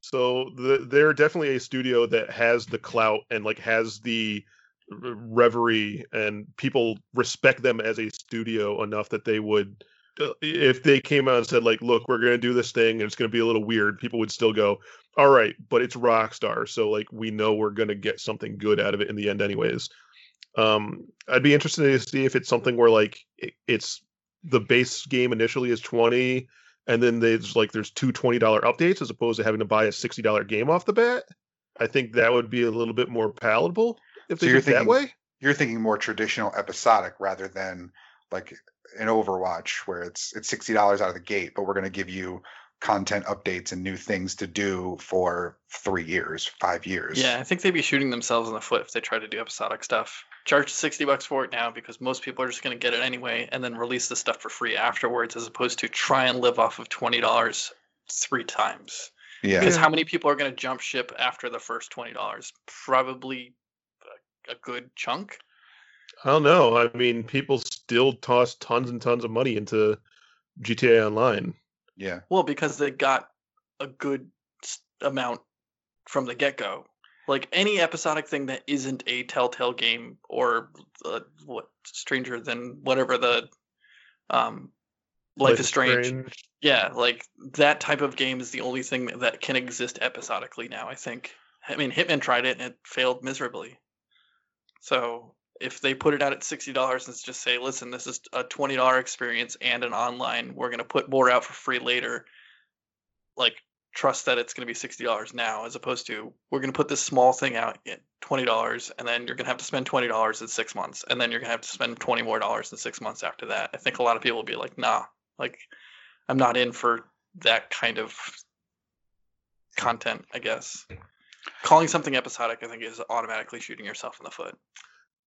Speaker 2: So the, they're definitely a studio that has the clout and like has the reverie and people respect them as a studio enough that they would uh, if they came out and said like look we're going to do this thing and it's going to be a little weird people would still go all right but it's rockstar so like we know we're going to get something good out of it in the end anyways. Um i'd be interested to see if it's something where like it's the base game initially is 20 and then there's like there's two $20 updates as opposed to having to buy a $60 game off the bat. I think that would be a little bit more palatable if they so you're thinking, that way.
Speaker 1: You're thinking more traditional episodic rather than like an Overwatch where it's it's sixty dollars out of the gate, but we're going to give you content updates and new things to do for three years, five years.
Speaker 3: Yeah, I think they'd be shooting themselves in the foot if they try to do episodic stuff. Charge sixty bucks for it now because most people are just going to get it anyway, and then release the stuff for free afterwards, as opposed to try and live off of twenty dollars three times.
Speaker 1: Yeah.
Speaker 3: Because how many people are going to jump ship after the first twenty dollars? Probably a, a good chunk.
Speaker 2: I don't know. I mean, people still toss tons and tons of money into GTA Online.
Speaker 1: Yeah.
Speaker 3: Well, because they got a good amount from the get go. Like any episodic thing that isn't a Telltale game or uh, what stranger than whatever the um, Life, is Strange. Yeah, like that type of game is the only thing that can exist episodically now. I think. I mean, Hitman tried it and it failed miserably. So if they put it out at sixty dollars and just say, "Listen, this is a twenty dollar experience and an online. We're gonna put more out for free later," like trust that it's gonna be sixty dollars now, as opposed to we're gonna put this small thing out at twenty dollars, and then you're gonna have to spend twenty dollars in six months, and then you're gonna have to spend twenty more dollars in six months after that. I think a lot of people will be like, "Nah, like I'm not in for that kind of content." I guess calling something episodic, I think, is automatically shooting yourself in the foot.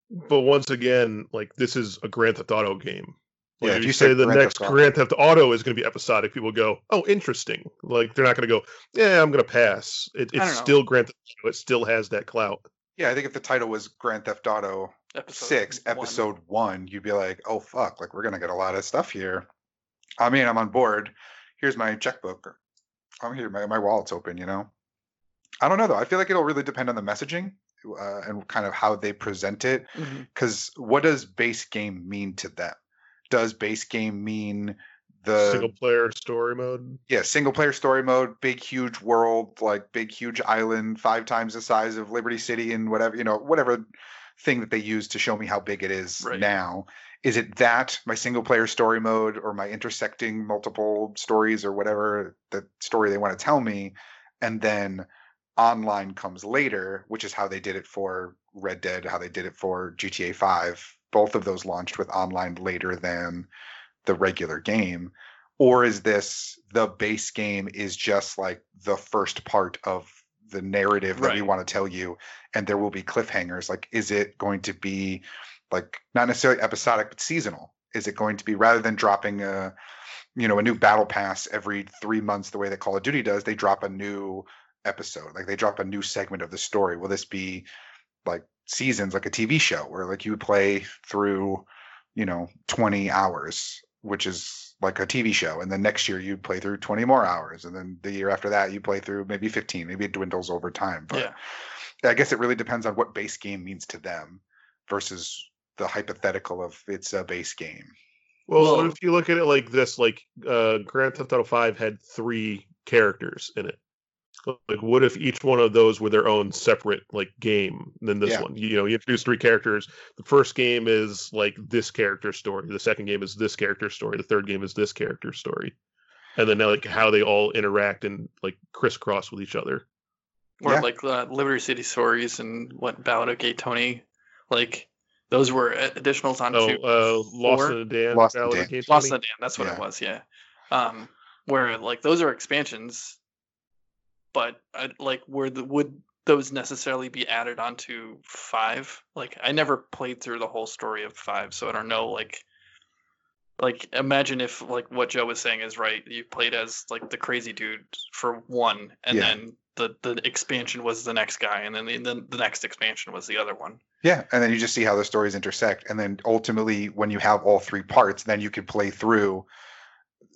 Speaker 2: But once again, like this is a Grand Theft Auto game. Like,
Speaker 1: Yeah,
Speaker 2: if
Speaker 1: if
Speaker 2: you,
Speaker 1: you
Speaker 2: say
Speaker 1: said
Speaker 2: the
Speaker 1: Grand
Speaker 2: next
Speaker 1: Theft
Speaker 2: Grand Theft Auto is going to be episodic, people go, "Oh, interesting." Like they're not going to go, "Yeah, I'm going to pass." It, it's still Grand Theft Auto. It still has that clout.
Speaker 1: Yeah. I think if the title was Grand Theft Auto
Speaker 3: Episode
Speaker 1: six,
Speaker 3: one.
Speaker 1: episode one, you'd be like, oh fuck, like we're gonna get a lot of stuff here. I mean, I'm on board. Here's my checkbook. I'm here. My, my wallet's open. You know. I don't know though. I feel like it'll really depend on the messaging uh, and kind of how they present it. Because what does base game mean to them? Does base game mean the
Speaker 2: Single player story mode.
Speaker 1: yeah single player story mode big huge world like big huge island five times the size of liberty city and whatever you know whatever thing that they use to show me how big it is
Speaker 3: Right.
Speaker 1: now is it that my single player story mode or my intersecting multiple stories or whatever the story they want to tell me and then online comes later which is how they did it for red dead how they did it for gta 5 both of those launched with online later than the regular game. Or is this the base game is just like the first part of the narrative that we want to tell you and there will be cliffhangers? Like is it going to be like not necessarily episodic but seasonal? Is it going to be rather than dropping a you know a new battle pass every 3 months the way that Call of Duty does they drop a new episode like they drop a new segment of the story will this be like seasons like a TV show where like you play through you know 20 hours which is like a TV show and then next year you play through 20 more hours and then the year after that you play through maybe 15 maybe it dwindles over time but
Speaker 3: Yeah.
Speaker 1: I guess it really depends on what base game means to them versus the hypothetical of it's a base game
Speaker 2: Well,
Speaker 3: Well-
Speaker 2: if you look at it like this, like uh, Grand Theft Auto Five had three characters in it. Like, what if each one of those were their own separate like game than this
Speaker 1: Yeah.
Speaker 2: one? You know, you introduce three characters. The first game is like this character story. The second game is this character story. The third game is this character story. And then like how they all interact and like crisscross with each other.
Speaker 3: or
Speaker 1: Yeah.
Speaker 3: like uh, Liberty City Stories and what Ballad of Gay Tony, like those were a- additionals on
Speaker 2: Oh,
Speaker 3: two,
Speaker 2: uh, Lost
Speaker 3: four?
Speaker 2: in a Dan.
Speaker 1: Lost in
Speaker 2: Ballad of
Speaker 1: Dan.
Speaker 2: Gay
Speaker 3: Lost in
Speaker 2: Tony?
Speaker 3: the Dam. That's what
Speaker 1: Yeah.
Speaker 3: it was, yeah. Um, where like those are expansions, but I, like where the would those necessarily be added onto five? Like I never played through the whole story of five, so I don't know. Like, like imagine if like what Joe was saying is right. You played as like the crazy dude for one, and
Speaker 1: Yeah.
Speaker 3: then the the expansion was the next guy, and then the, then the next expansion was the other one.
Speaker 1: Yeah, and then you just see how the stories intersect, and then ultimately, when you have all three parts, then you can play through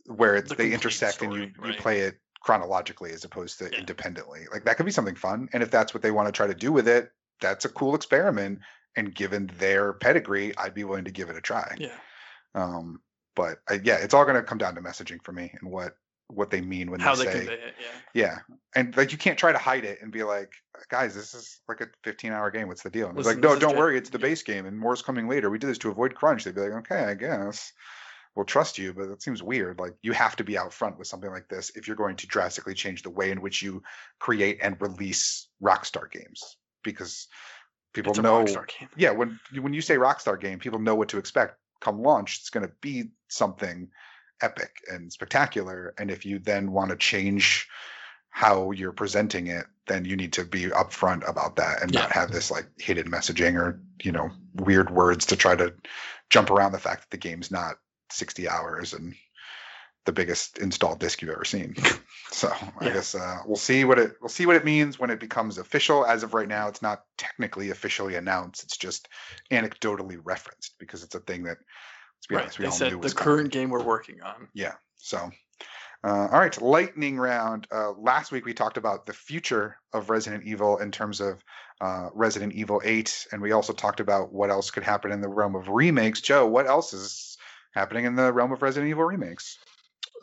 Speaker 1: where
Speaker 3: The
Speaker 1: they intersect, and you
Speaker 3: story,
Speaker 1: you play it chronologically as opposed to
Speaker 3: Yeah.
Speaker 1: independently. Like that could be something fun, and if that's what they want to try to do with it, that's a cool experiment. And given their pedigree, I'd be willing to give it a try.
Speaker 3: Yeah.
Speaker 1: Um, but I, yeah, it's all going to come down to messaging for me and what what they mean when
Speaker 3: How
Speaker 1: they
Speaker 3: they
Speaker 1: say
Speaker 3: it, yeah.
Speaker 1: yeah. And like you can't try to hide it and be like, guys, this is like a 15 hour game. What's the deal? And it's like, no, don't worry, it's the base game and more's coming later. We did this to avoid crunch. They'd be like, okay, I guess. We'll trust you, but that seems weird. Like you have to be out front with something like this if you're going to drastically change the way in which you create and release Rockstar games. Because people
Speaker 3: It's
Speaker 1: know yeah, when when you say Rockstar game, people know what to expect. Come launch, it's going to be something, epic and spectacular. And if you then want to change how you're presenting it, then you need to be upfront about that and
Speaker 3: Yeah.
Speaker 1: not have this like hidden messaging or you know weird words to try to jump around the fact that the game's not 60 hours and the biggest installed disc you've ever seen. so I guess uh, we'll see what it we'll see what it means when it becomes official. As of right now, it's not technically officially announced. It's just anecdotally referenced because it's a thing that let's be
Speaker 3: Right.
Speaker 1: honest, we
Speaker 3: They
Speaker 1: all
Speaker 3: said
Speaker 1: knew
Speaker 3: the
Speaker 1: was coming.
Speaker 3: current game we're working on.
Speaker 1: Yeah. So, uh, all right, lightning round. Uh, last week we talked about the future of Resident Evil in terms of uh, Resident Evil 8, and we also talked about what else could happen in the realm of remakes. Joe, what else is happening in the realm of Resident Evil remakes?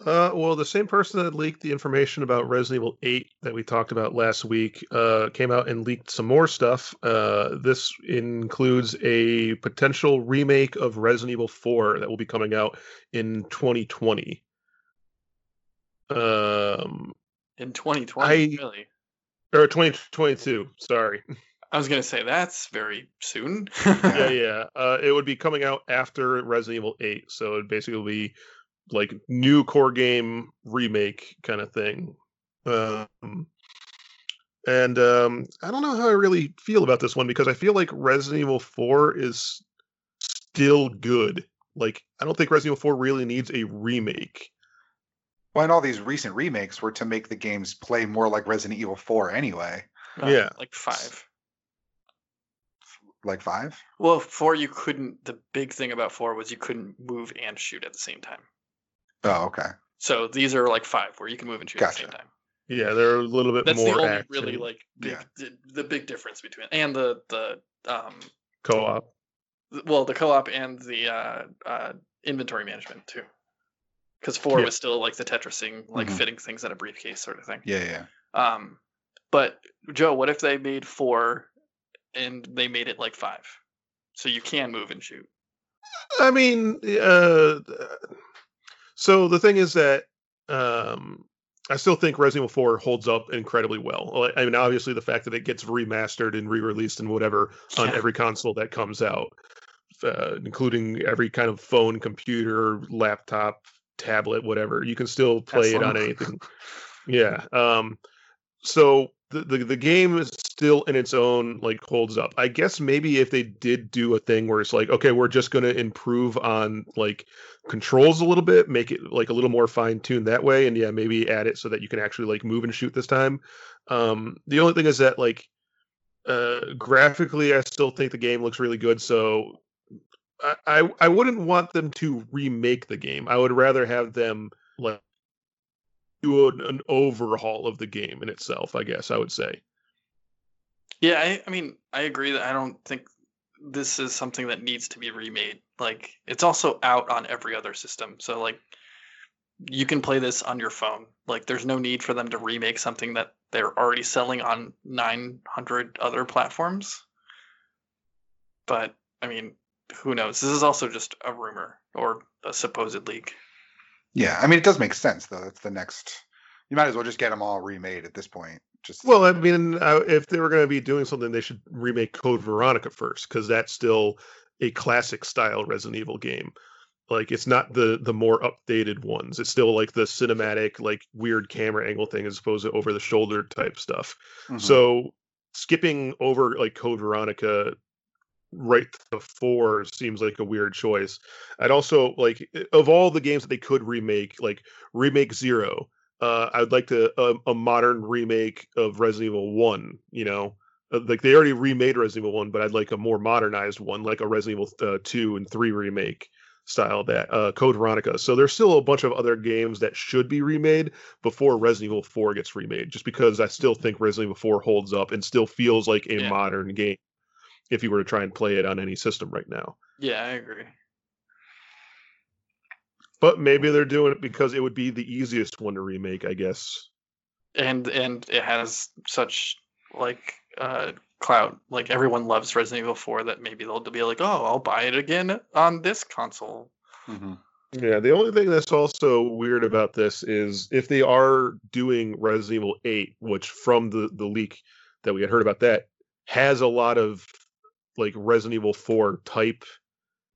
Speaker 2: Uh, well, the same person that leaked the information about Resident Evil 8 that we talked about last week uh, came out and leaked some more stuff. Uh, this includes a potential remake of Resident Evil 4 that will be coming out in 2020. Um,
Speaker 3: In 2020,
Speaker 2: I-
Speaker 3: really.
Speaker 2: or 2022. Sorry.
Speaker 3: I was gonna say that's very soon.
Speaker 2: yeah, yeah. Uh, it would be coming out after Resident Evil 8, so it'd basically be like new core game remake kind of thing. Um, and um, I don't know how I really feel about this one because I feel like Resident Evil 4 is still good. Like I don't think Resident Evil 4 really needs a remake.
Speaker 1: Well, and all these recent remakes were to make the games play more like Resident Evil 4 anyway.
Speaker 3: Uh,
Speaker 2: Yeah.
Speaker 3: like five.
Speaker 1: Like five?
Speaker 3: Well, four you couldn't. The big thing about four was you couldn't move and shoot at the same time.
Speaker 1: Oh, okay.
Speaker 3: So these are like five where you can move and shoot at the same time.
Speaker 2: Yeah, they're a little bit
Speaker 3: That's
Speaker 2: more
Speaker 3: the only
Speaker 2: action
Speaker 3: really like big,
Speaker 1: Yeah.
Speaker 3: the, the big difference between and the the um
Speaker 2: co-op.
Speaker 3: well the co-op and the uh, uh inventory management too. Because four
Speaker 2: Yeah.
Speaker 3: was still like the Tetrising, like
Speaker 1: Mhm.
Speaker 3: fitting things in a briefcase sort of thing.
Speaker 1: Yeah, yeah.
Speaker 3: Um, but Joe, what if they made four and they made it like five, so you can move and shoot?
Speaker 2: I mean, uh, so the thing is that um, I still think Resident Evil 4 holds up incredibly well. I mean, obviously the fact that it gets remastered and re-released and whatever on
Speaker 3: Yeah.
Speaker 2: every console that comes out, uh, including every kind of phone, computer, laptop, tablet, whatever, you can still play it on anything. Yeah. Um, so the, the game is still in its own like holds up. I guess maybe if they did do a thing where it's like, okay, we're just gonna improve on like controls a little bit, make it like a little more fine tuned that way, and yeah, maybe add it so that you can actually like move and shoot this time. Um, the only thing is that like uh, graphically, I still think the game looks really good. So I, I I wouldn't want them to remake the game. I would rather have them like do an, an overhaul of the game in itself. I guess I would say.
Speaker 3: Yeah, I, I mean, I agree that I don't think this is something that needs to be remade. Like, it's also out on every other system, so like, you can play this on your phone. Like, there's no need for them to remake something that they're already selling on 900 other platforms. But I mean, who knows? This is also just a rumor or a supposed leak.
Speaker 1: Yeah, I mean, it does make sense though. That's the next. You might as well just get them all remade at this point. Just
Speaker 2: Well, I mean, uh, if they were going to be doing something, they should remake Code Veronica first, because that's still a classic style Resident Evil game. Like, it's not the the more updated ones. It's still like the cinematic, like weird camera angle thing, as opposed to over the shoulder type stuff.
Speaker 1: Mhm.
Speaker 2: So, skipping over like Code Veronica right to four seems like a weird choice. I'd also like of all the games that they could remake, like remake Zero. Uh, I'd like to a, a modern remake of Resident Evil One. You know, Uh, like they already remade Resident Evil One, but I'd like a more modernized one, like a Resident Evil uh, Two and Three remake style that uh, Code Veronica. So there's still a bunch of other games that should be remade before Resident Evil 4 gets remade, just because I still think Resident Evil 4 holds up and still feels like a
Speaker 3: Yeah.
Speaker 2: modern game if you were to try and play it on any system right now.
Speaker 3: Yeah, I agree.
Speaker 2: But maybe they're doing it because it would be the easiest one to remake, I guess.
Speaker 3: and and it has such like uh clout like everyone loves resident evil 4 that maybe they'll be like oh i'll buy it again on this console
Speaker 1: Mhm.
Speaker 2: Yeah, the only thing that's also weird about this is if they are doing Resident Evil 8, which from the, the leak that we had heard about that has a lot of like Resident Evil 4 type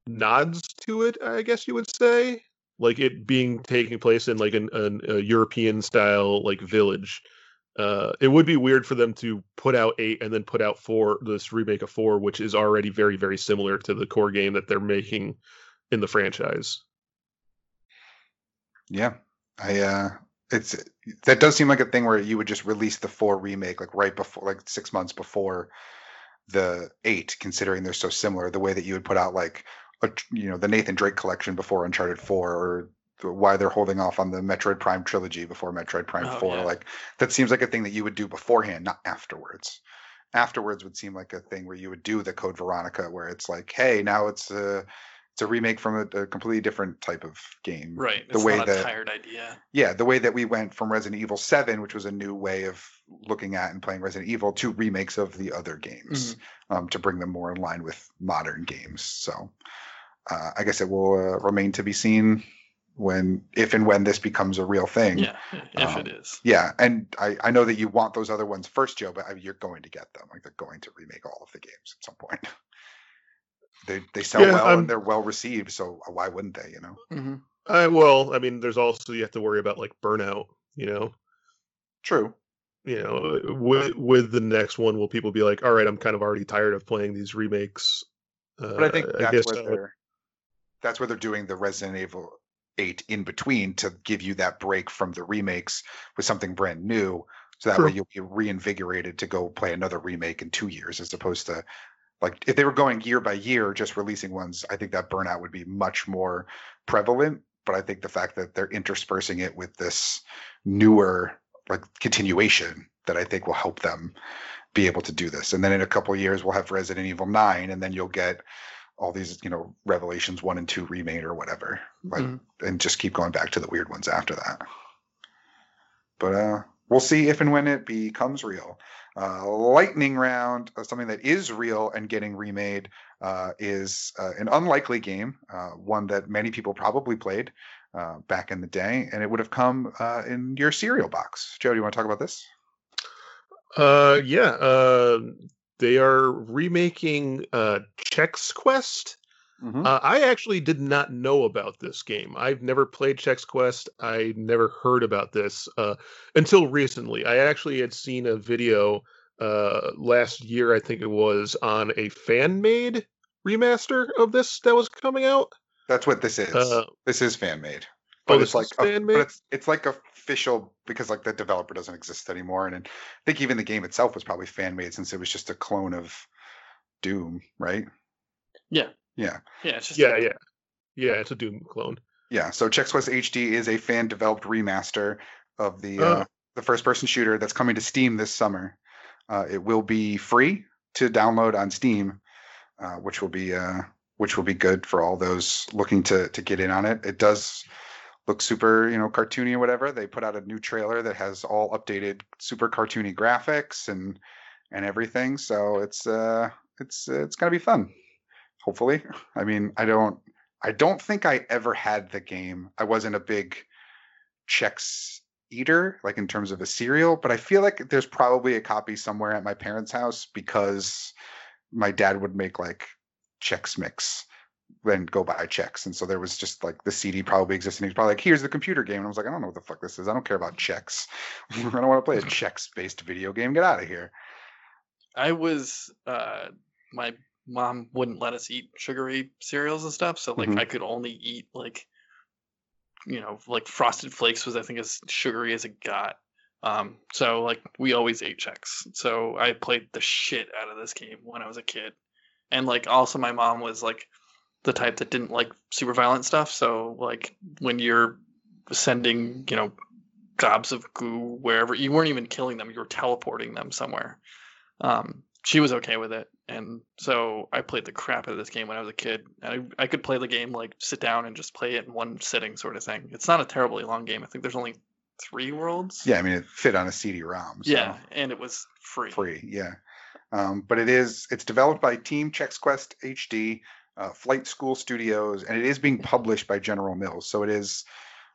Speaker 2: nods to it, I guess you would say. like it being taking place in like an, an a European style like village. Uh, it would be weird for them to put out eight and then put out four, this remake of four, which is already very, very similar to the core game that they're making in the franchise.
Speaker 1: Yeah, I uh, it's that does seem like a thing where you would just release the four remake like right before, like six months before the eight, considering they're so similar. The way that you would put out like a, you know the Nathan Drake collection before Uncharted Four, or the, why they're holding off on the Metroid Prime trilogy before Metroid Prime
Speaker 3: Oh,
Speaker 1: Four.
Speaker 3: yeah.
Speaker 1: Like that seems like a thing that you would do beforehand, not afterwards. Afterwards would seem like a thing where you would do the Code Veronica, where it's like, hey, now it's a it's a remake from a, a completely different type of game.
Speaker 3: Right.
Speaker 1: The
Speaker 3: It's
Speaker 1: way
Speaker 3: not a
Speaker 1: that
Speaker 3: tired idea.
Speaker 1: yeah, the way that we went from Resident Evil 7, which was a new way of looking at and playing Resident Evil, to remakes of the other games um, to bring them more in line with modern games. So uh, I guess it will uh, remain to be seen when, if and when this becomes a real thing.
Speaker 3: Yeah, if
Speaker 1: Um,
Speaker 3: it is.
Speaker 1: Yeah, and I, I know that you want those other ones first, Joe, but I mean, you're going to get them. Like they're going to remake all of the games at some point. They they sell
Speaker 2: Yeah,
Speaker 1: well
Speaker 2: I'm-
Speaker 1: and they're well received, so why wouldn't they? You know.
Speaker 3: hmm
Speaker 2: I well, I mean, there's also you have to worry about like burnout. You know,
Speaker 1: True.
Speaker 2: you know, with with the next one, will people be like, all right, I'm kind of already tired of playing these remakes. Uh,
Speaker 1: But I think that's
Speaker 2: guess
Speaker 1: where they're that's where they're doing the Resident Evil 8 in between to give you that break from the remakes with something brand new. So that way you'll be reinvigorated to go play another remake in two years as opposed to like if they were going year by year just releasing ones, I think that burnout would be much more prevalent. But I think the fact that they're interspersing it with this newer like continuation that I think will help them be able to do this. And then in a couple of years we'll have Resident Evil 9 and then you'll get all these, you know, Revelations 1 and 2 remade or whatever. Like
Speaker 3: Mhm.
Speaker 1: and just keep going back to the weird ones after that. But uh we'll see if and when it becomes real. Uh, lightning round, uh, something that is real and getting remade, uh, is uh, an unlikely game, uh, one that many people probably played uh, back in the day, and it would have come in your cereal box. Joe, do you want to talk about this?
Speaker 2: Yeah. They are remaking Chex Quest.
Speaker 1: Mm-hmm.
Speaker 2: Uh, I actually did not know about this game. I've never played Chex Quest. I never heard about this uh, until recently. I actually had seen a video uh, last year, I think it was, on a fan made remaster of this that was coming out.
Speaker 1: That's what this is.
Speaker 2: Uh,
Speaker 1: this is fan made,
Speaker 2: oh,
Speaker 1: but
Speaker 2: this
Speaker 1: it's like a-
Speaker 2: fan-made?
Speaker 1: but it's it's like official because like the developer doesn't exist anymore, and, and I think even the game itself was probably fan made since it was just a clone of Doom, right?
Speaker 3: Yeah.
Speaker 1: Yeah.
Speaker 3: Yeah, it's just
Speaker 2: yeah, yeah, yeah. It's a Doom clone.
Speaker 1: Yeah, so Chex Quest HD is a fan developed remaster of the uh,
Speaker 2: Oh.
Speaker 1: the first person shooter that's coming to Steam this summer. Uh, it will be free to download on Steam, uh, which will be uh, which will be good for all those looking to to get in on it. It does look super, you know, cartoony or whatever. They put out a new trailer that has all updated super cartoony graphics and and everything. So it's uh it's uh, it's gonna be fun. Hopefully, I mean, I don't I don't think I ever had the game. I wasn't a big Chex eater, like in terms of a cereal, but I feel like there's probably a copy somewhere at my parents' house because my dad would make like Chex Mix then go buy Chex. And so there was just like the CD probably existed. He's probably like, here's the computer game. And I was like, I don't know what the fuck this is. I don't care about Chex. I don't want to play a Chex based video game. Get out of here.
Speaker 3: I was uh my mom wouldn't let us eat sugary cereals and stuff, so like
Speaker 1: Mhm.
Speaker 3: I could only eat like you know, like frosted flakes was I think as sugary as it got. Um so like we always ate Chex. So I played the shit out of this game when I was a kid. And like also my mom was like the type that didn't like super violent stuff, so like when you're sending, you know, gobs of goo wherever you weren't even killing them, you were teleporting them somewhere um, she was okay with it, and so I played the crap out of this game when I was a kid. And I, I could play the game like sit down and just play it in one sitting, sort of thing. It's not a terribly long game. I think there's only three worlds.
Speaker 1: Yeah, I mean, it fit on a CD-ROM. So.
Speaker 3: yeah, and it was free.
Speaker 1: free yeah um, but it is it's developed by team chex quest hd uh, flight school studios and it is being published by general mills so it is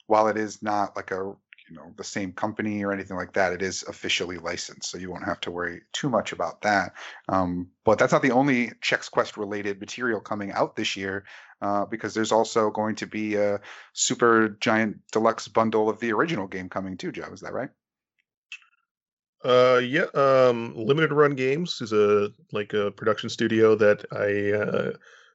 Speaker 1: while it is not like a you know the same company or anything like that. It is officially licensed, so you won't have to worry too much about that. Um, but that's not the only Chex Quest related material coming out this year, uh, because there's also going to be a super giant deluxe bundle of the original game coming too. Joe, is that right?
Speaker 2: Uh, yeah. Um, Limited Run Games is a like a production studio that I uh,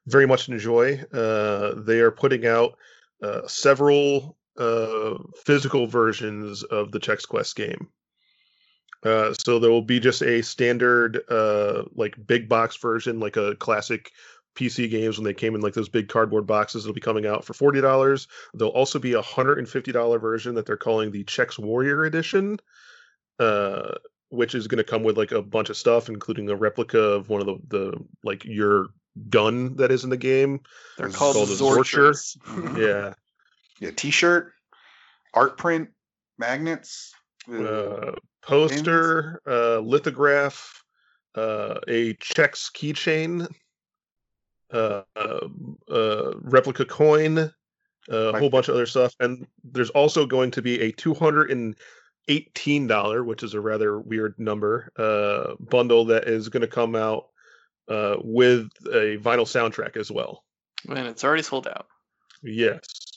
Speaker 2: very much enjoy. Uh, they are putting out uh, several uh, physical versions of the Chex Quest game. Uh, so there will be just a standard uh, like big box version, like a classic PC games when they came in like those big cardboard boxes. It'll be coming out for forty dollars. There'll also be a hundred and fifty dollar version that they're calling the Chex Warrior Edition, uh, which is going to come with like a bunch of stuff, including a replica of one of the the like your gun that is in the game.
Speaker 3: They're
Speaker 1: It's
Speaker 3: called
Speaker 2: called Zorcher.
Speaker 3: Zorchers.
Speaker 1: Mhm.
Speaker 2: Yeah.
Speaker 1: Yeah, T-shirt, art print, magnets. uh,
Speaker 2: uh, poster, uh, lithograph, uh, a Chex keychain, uh, uh, replica coin, uh, a
Speaker 1: My
Speaker 2: whole bunch of other stuff, and there's also going to be a two hundred and eighteen dollar, which is a rather weird number, uh, bundle that is going to come out uh, with a vinyl soundtrack as well.
Speaker 3: And it's already sold out.
Speaker 2: Yes.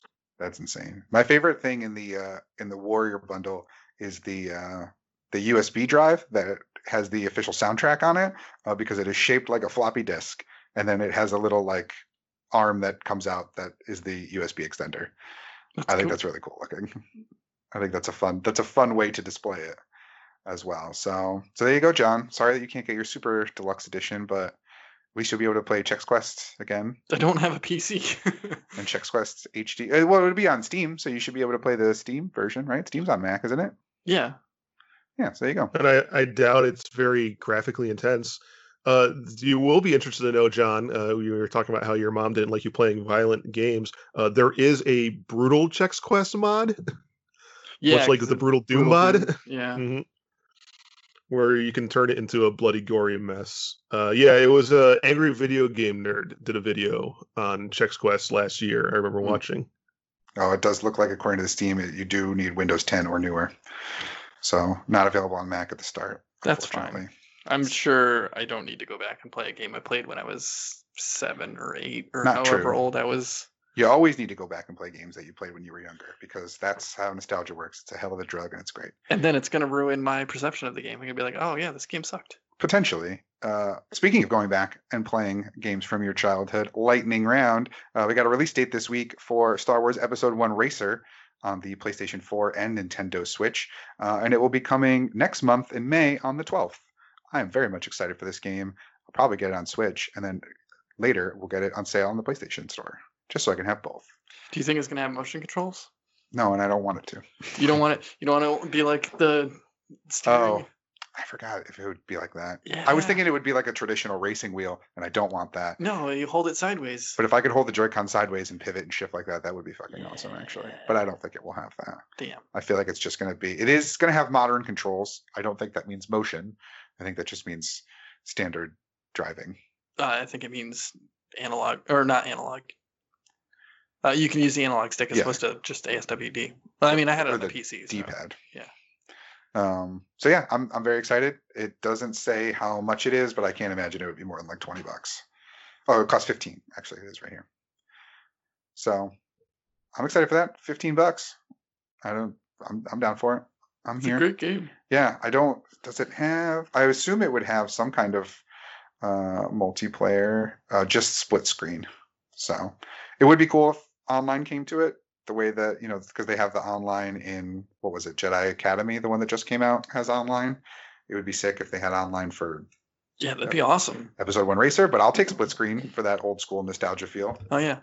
Speaker 1: That's insane. My favorite thing in the uh, in the Warrior bundle is the uh, the USB drive that has the official soundtrack on it uh, because it is shaped like a floppy disk, and then it has a little like arm that comes out that is the USB extender.
Speaker 3: That's
Speaker 1: I think
Speaker 3: cool.
Speaker 1: that's really cool looking. I think that's a fun that's a fun way to display it as well. So so there you go, John. Sorry that you can't get your super deluxe edition, but we should be able to play Chex Quest again
Speaker 3: I don't have a PC.
Speaker 1: and Chex Quest HD. uh, Well, it would be on Steam, so you should be able to play the Steam version, right? Steam's on Mac, isn't it?
Speaker 3: yeah.
Speaker 1: Yeah, so there you go.
Speaker 2: and I, I doubt it's very graphically intense. Uh, you will be interested to know, John. Uh, you were talking about how your mom didn't like you playing violent games. Uh, there is a brutal Chex Quest mod,
Speaker 3: Yeah.
Speaker 2: much like
Speaker 3: 'cause
Speaker 2: the brutal Doom
Speaker 3: brutal
Speaker 2: mod,
Speaker 3: Doom. Yeah.
Speaker 2: Mhm. Where you can turn it into a bloody, gory mess. Uh, yeah, it was uh, Angry Video Game Nerd did a video on Chex Quest last year. I remember
Speaker 1: Hmm.
Speaker 2: watching.
Speaker 1: Oh, it does look like, according to the Steam, it, you do need Windows 10 or newer. So not available on Mac at the start.
Speaker 3: That's fine. I'm sure I don't need to go back and play a game I played when I was seven or eight or
Speaker 1: Not
Speaker 3: however
Speaker 1: true.
Speaker 3: old I was.
Speaker 1: You always need to go back and play games that you played when you were younger because that's how nostalgia works. It's a hell of a drug and it's great.
Speaker 3: And then it's going to ruin my perception of the game. I'm going to be like, oh, yeah, this game sucked.
Speaker 1: Potentially. Uh, speaking of going back and playing games from your childhood, lightning round. Uh, we got a release date this week for Star Wars Episode One Racer on the PlayStation 4 and Nintendo Switch, uh, and it will be coming next month in May on the 12th. I am very much excited for this game. I'll probably get it on Switch, and then later we'll get it on sale on the PlayStation Store, just so I can have both.
Speaker 3: Do you think it's going to have motion controls?
Speaker 1: No, and I don't want it to.
Speaker 3: You don't want it. You don't want to be like the steering.
Speaker 1: Oh, I forgot if it would be like that. Yeah. I was thinking it would be like a traditional racing wheel, and I don't want that.
Speaker 3: No, you hold it sideways.
Speaker 1: But if I could hold the Joy-Con sideways and pivot and shift like that, that would be fucking awesome, actually. But I don't think it will have that.
Speaker 3: Damn.
Speaker 1: I feel like it's just going to be. It is going to have modern controls. I don't think that means motion. I think that just means standard driving.
Speaker 3: Uh, I think it means analog or not analog. Uh, you can use the analog stick as
Speaker 1: Yeah.
Speaker 3: opposed to just ASWD. Well, I mean, I had it
Speaker 1: Or
Speaker 3: on the,
Speaker 1: the
Speaker 3: PC. so-
Speaker 1: D-pad.
Speaker 3: yeah.
Speaker 1: Um. So yeah, I'm I'm very excited. It doesn't say how much it is, but I can't imagine it would be more than like 20 bucks. Oh, it costs 15. Actually, it is right here. So I'm excited for that. 15 bucks. I don't. I'm I'm down for it. I'm
Speaker 3: It's
Speaker 1: here.
Speaker 3: a great game.
Speaker 1: Yeah, I don't. Does it have? I assume it would have some kind of uh, multiplayer, uh, just split screen. So it would be cool if online came to it. The way that you know, because they have the online in what was it, Jedi Academy, the one that just came out has online. It would be sick if they had online for
Speaker 3: Yeah, that'd be awesome.
Speaker 1: Episode One Racer. But I'll take split screen for that old school nostalgia feel.
Speaker 3: Oh yeah.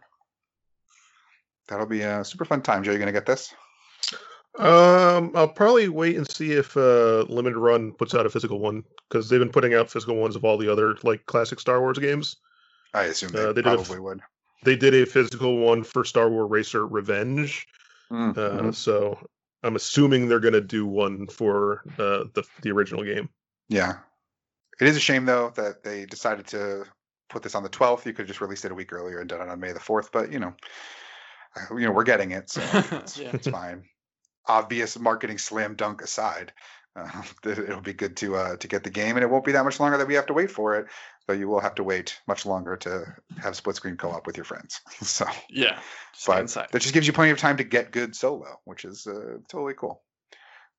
Speaker 1: That'll be a super fun time. Joe, you gonna get this?
Speaker 2: Um, I'll probably wait and see if uh, Limited Run puts out a physical one because they've been putting out physical ones of all the other like classic Star Wars games.
Speaker 1: I assume they,
Speaker 2: Uh, they did a f-
Speaker 1: probably would.
Speaker 2: They did a physical one for Star Wars Racer Revenge,
Speaker 1: Mm,
Speaker 2: uh,
Speaker 1: mhm.
Speaker 2: so I'm assuming they're gonna do one for uh, the the original game.
Speaker 1: Yeah. It is a shame though that they decided to put this on the 12th. You could have just released it a week earlier and done it on May the 4th, but you know, uh, you know, we're getting it, so it's,
Speaker 3: Yeah.
Speaker 1: it's fine. obvious marketing slam dunk aside, uh, it'll be good to uh, to get the game, and it won't be that much longer that we have to wait for it. Though you will have to wait much longer to have split screen co-op with your friends. so,
Speaker 3: Yeah.
Speaker 1: But
Speaker 3: inside.
Speaker 1: that just gives you plenty of time to get good solo, which is uh, totally cool.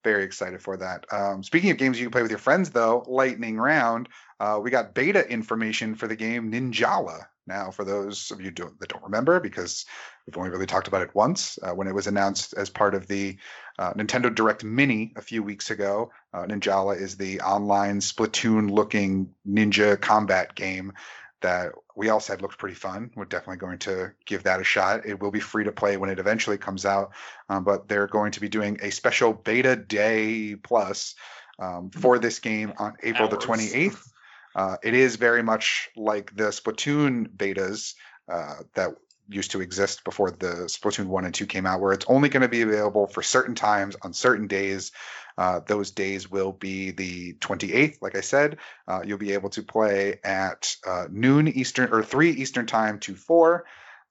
Speaker 1: Very excited for that. Um, speaking of games you can play with your friends, though, lightning round. Uh, we got beta information for the game Ninjala. Now, for those of you do, that don't remember, because we've only really talked about it once, uh, when it was announced as part of the uh, Nintendo Direct Mini a few weeks ago, uh, Ninjala is the online Splatoon-looking ninja combat game that we all said looked pretty fun. We're definitely going to give that a shot. It will be free to play when it eventually comes out, um, but they're going to be doing a special beta day plus um, for this game on April the 28th. Uh, it is very much like the Splatoon betas uh, that used to exist before the Splatoon 1 and 2 came out, where it's only going to be available for certain times on certain days. Uh, those days will be the 28th, like I said. Uh, you'll be able to play at uh, noon Eastern or 3 Eastern time to 4,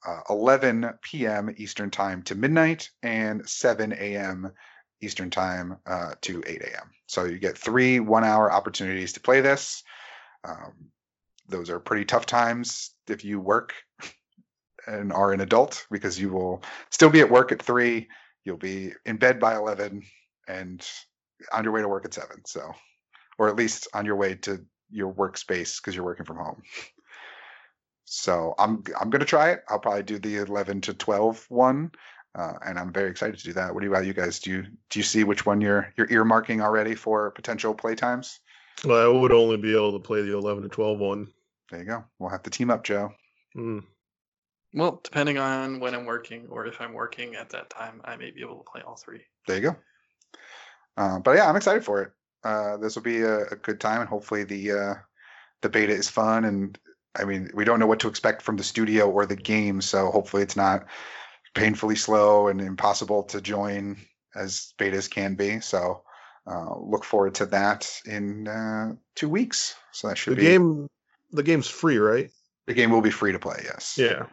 Speaker 1: uh, 11 p.m. Eastern time to midnight, and 7 a.m. Eastern time uh, to 8 a.m. So you get three one hour opportunities to play this. Um, those are pretty tough times if you work and are an adult because you will still be at work at 3, you'll be in bed by 11, and on your way to work at 7. So, or at least on your way to your workspace because you're working from home. So I'm I'm gonna try it. I'll probably do the 11 to 12 one, uh, and I'm very excited to do that. What do you about you guys? Do you do you see which one you're you're earmarking already for potential play times?
Speaker 2: Well, I would only be able to play the 11 to 12 one.
Speaker 1: There you go. We'll have to team up, Joe.
Speaker 2: Mm.
Speaker 3: Well, depending on when I'm working or if I'm working at that time, I may be able to play all three.
Speaker 1: There you go. Uh, but yeah, I'm excited for it. Uh, this will be a, a good time, and hopefully the uh, the beta is fun. And I mean, we don't know what to expect from the studio or the game, so hopefully it's not painfully slow and impossible to join as betas can be. So uh, look forward to that in uh, two weeks. So that should
Speaker 2: The
Speaker 1: be
Speaker 2: game, the game's free, right?
Speaker 1: the game will be free to play. Yes.
Speaker 2: Yeah.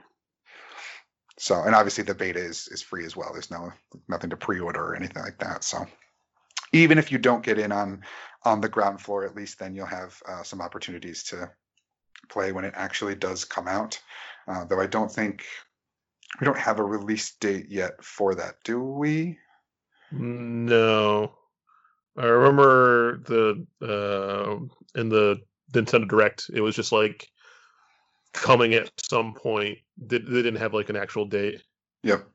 Speaker 1: So, and obviously the beta is is free as well. There's no nothing to pre-order or anything like that. So, even if you don't get in on on the ground floor, at least then you'll have uh, some opportunities to play when it actually does come out. Uh, though I don't think we don't have a release date yet for that, do we?
Speaker 2: No. I remember the uh in the Nintendo Direct, it was just like coming at some point. They, they didn't have like an actual date.
Speaker 1: Yep.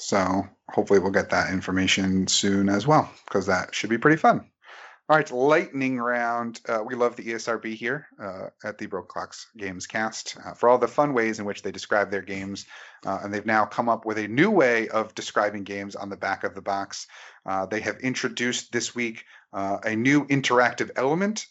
Speaker 1: So hopefully we'll get that information soon as well, because that should be pretty fun. All right, lightning round. Uh, we love the ESRB here uh, at the Broke Clocks Games Cast uh, for all the fun ways in which they describe their games, uh, and they've now come up with a new way of describing games on the back of the box. Uh, they have introduced this week uh, a new interactive element.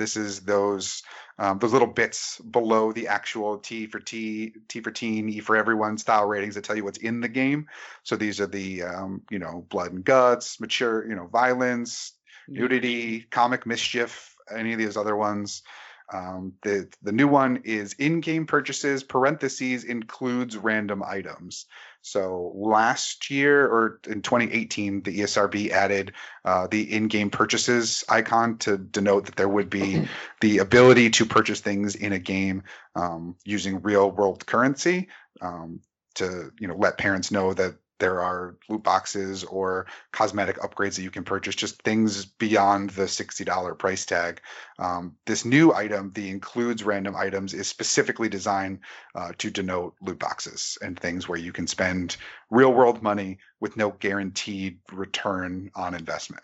Speaker 1: This is those um, those little bits below the actual T for T, T for teen, E for everyone style ratings that tell you what's in the game. So these are the um, you know blood and guts, mature, you know violence, nudity, comic mischief, any of these other ones. Um, the the new one is in-game purchases parentheses includes random items. So last year or in 2018, the ESRB added uh, the in-game purchases icon to denote that there would be the ability to purchase things in a game um, using real-world currency um, to you know let parents know that there are loot boxes or cosmetic upgrades that you can purchase, just things beyond the $60 price tag. Um, this new item, the includes random items, is specifically designed uh, to denote loot boxes and things where you can spend real world money with no guaranteed return on investment.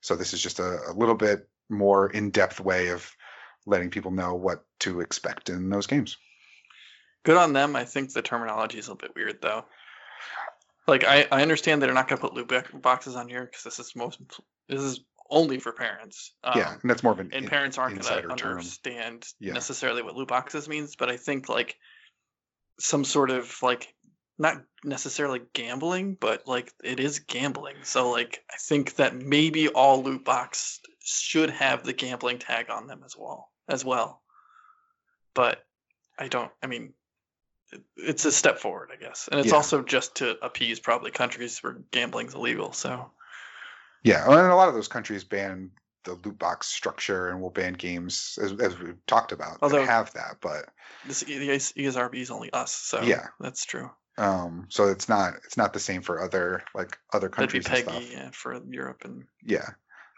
Speaker 1: So this is just a, a little bit more in depth way of letting people know what to expect in those games.
Speaker 3: Good on them. I think the terminology is a little bit weird though. Like I, I understand that they're not going to put loot boxes on here because this is most this is only for parents. Um,
Speaker 1: yeah, and that's more of an
Speaker 3: and
Speaker 1: in-
Speaker 3: parents aren't going to understand
Speaker 1: Yeah.
Speaker 3: necessarily what loot boxes means, but I think like some sort of like not necessarily gambling, but like it is gambling. So like I think that maybe all loot boxes should have the gambling tag on them as well as well. But I don't I mean it's a step forward, I guess, and it's
Speaker 1: Yeah.
Speaker 3: also just to appease probably countries where gambling's illegal. So
Speaker 1: Yeah, and a lot of those countries ban the loot box structure and will ban games as, as we've talked about
Speaker 3: Although-
Speaker 1: that have that, but
Speaker 3: this the ESRB is only us. So
Speaker 1: Yeah.
Speaker 3: that's true.
Speaker 1: um, so it's not it's not the same for other like other countries. That'd
Speaker 3: be
Speaker 1: PEGI
Speaker 3: yeah, for Europe and
Speaker 1: Yeah.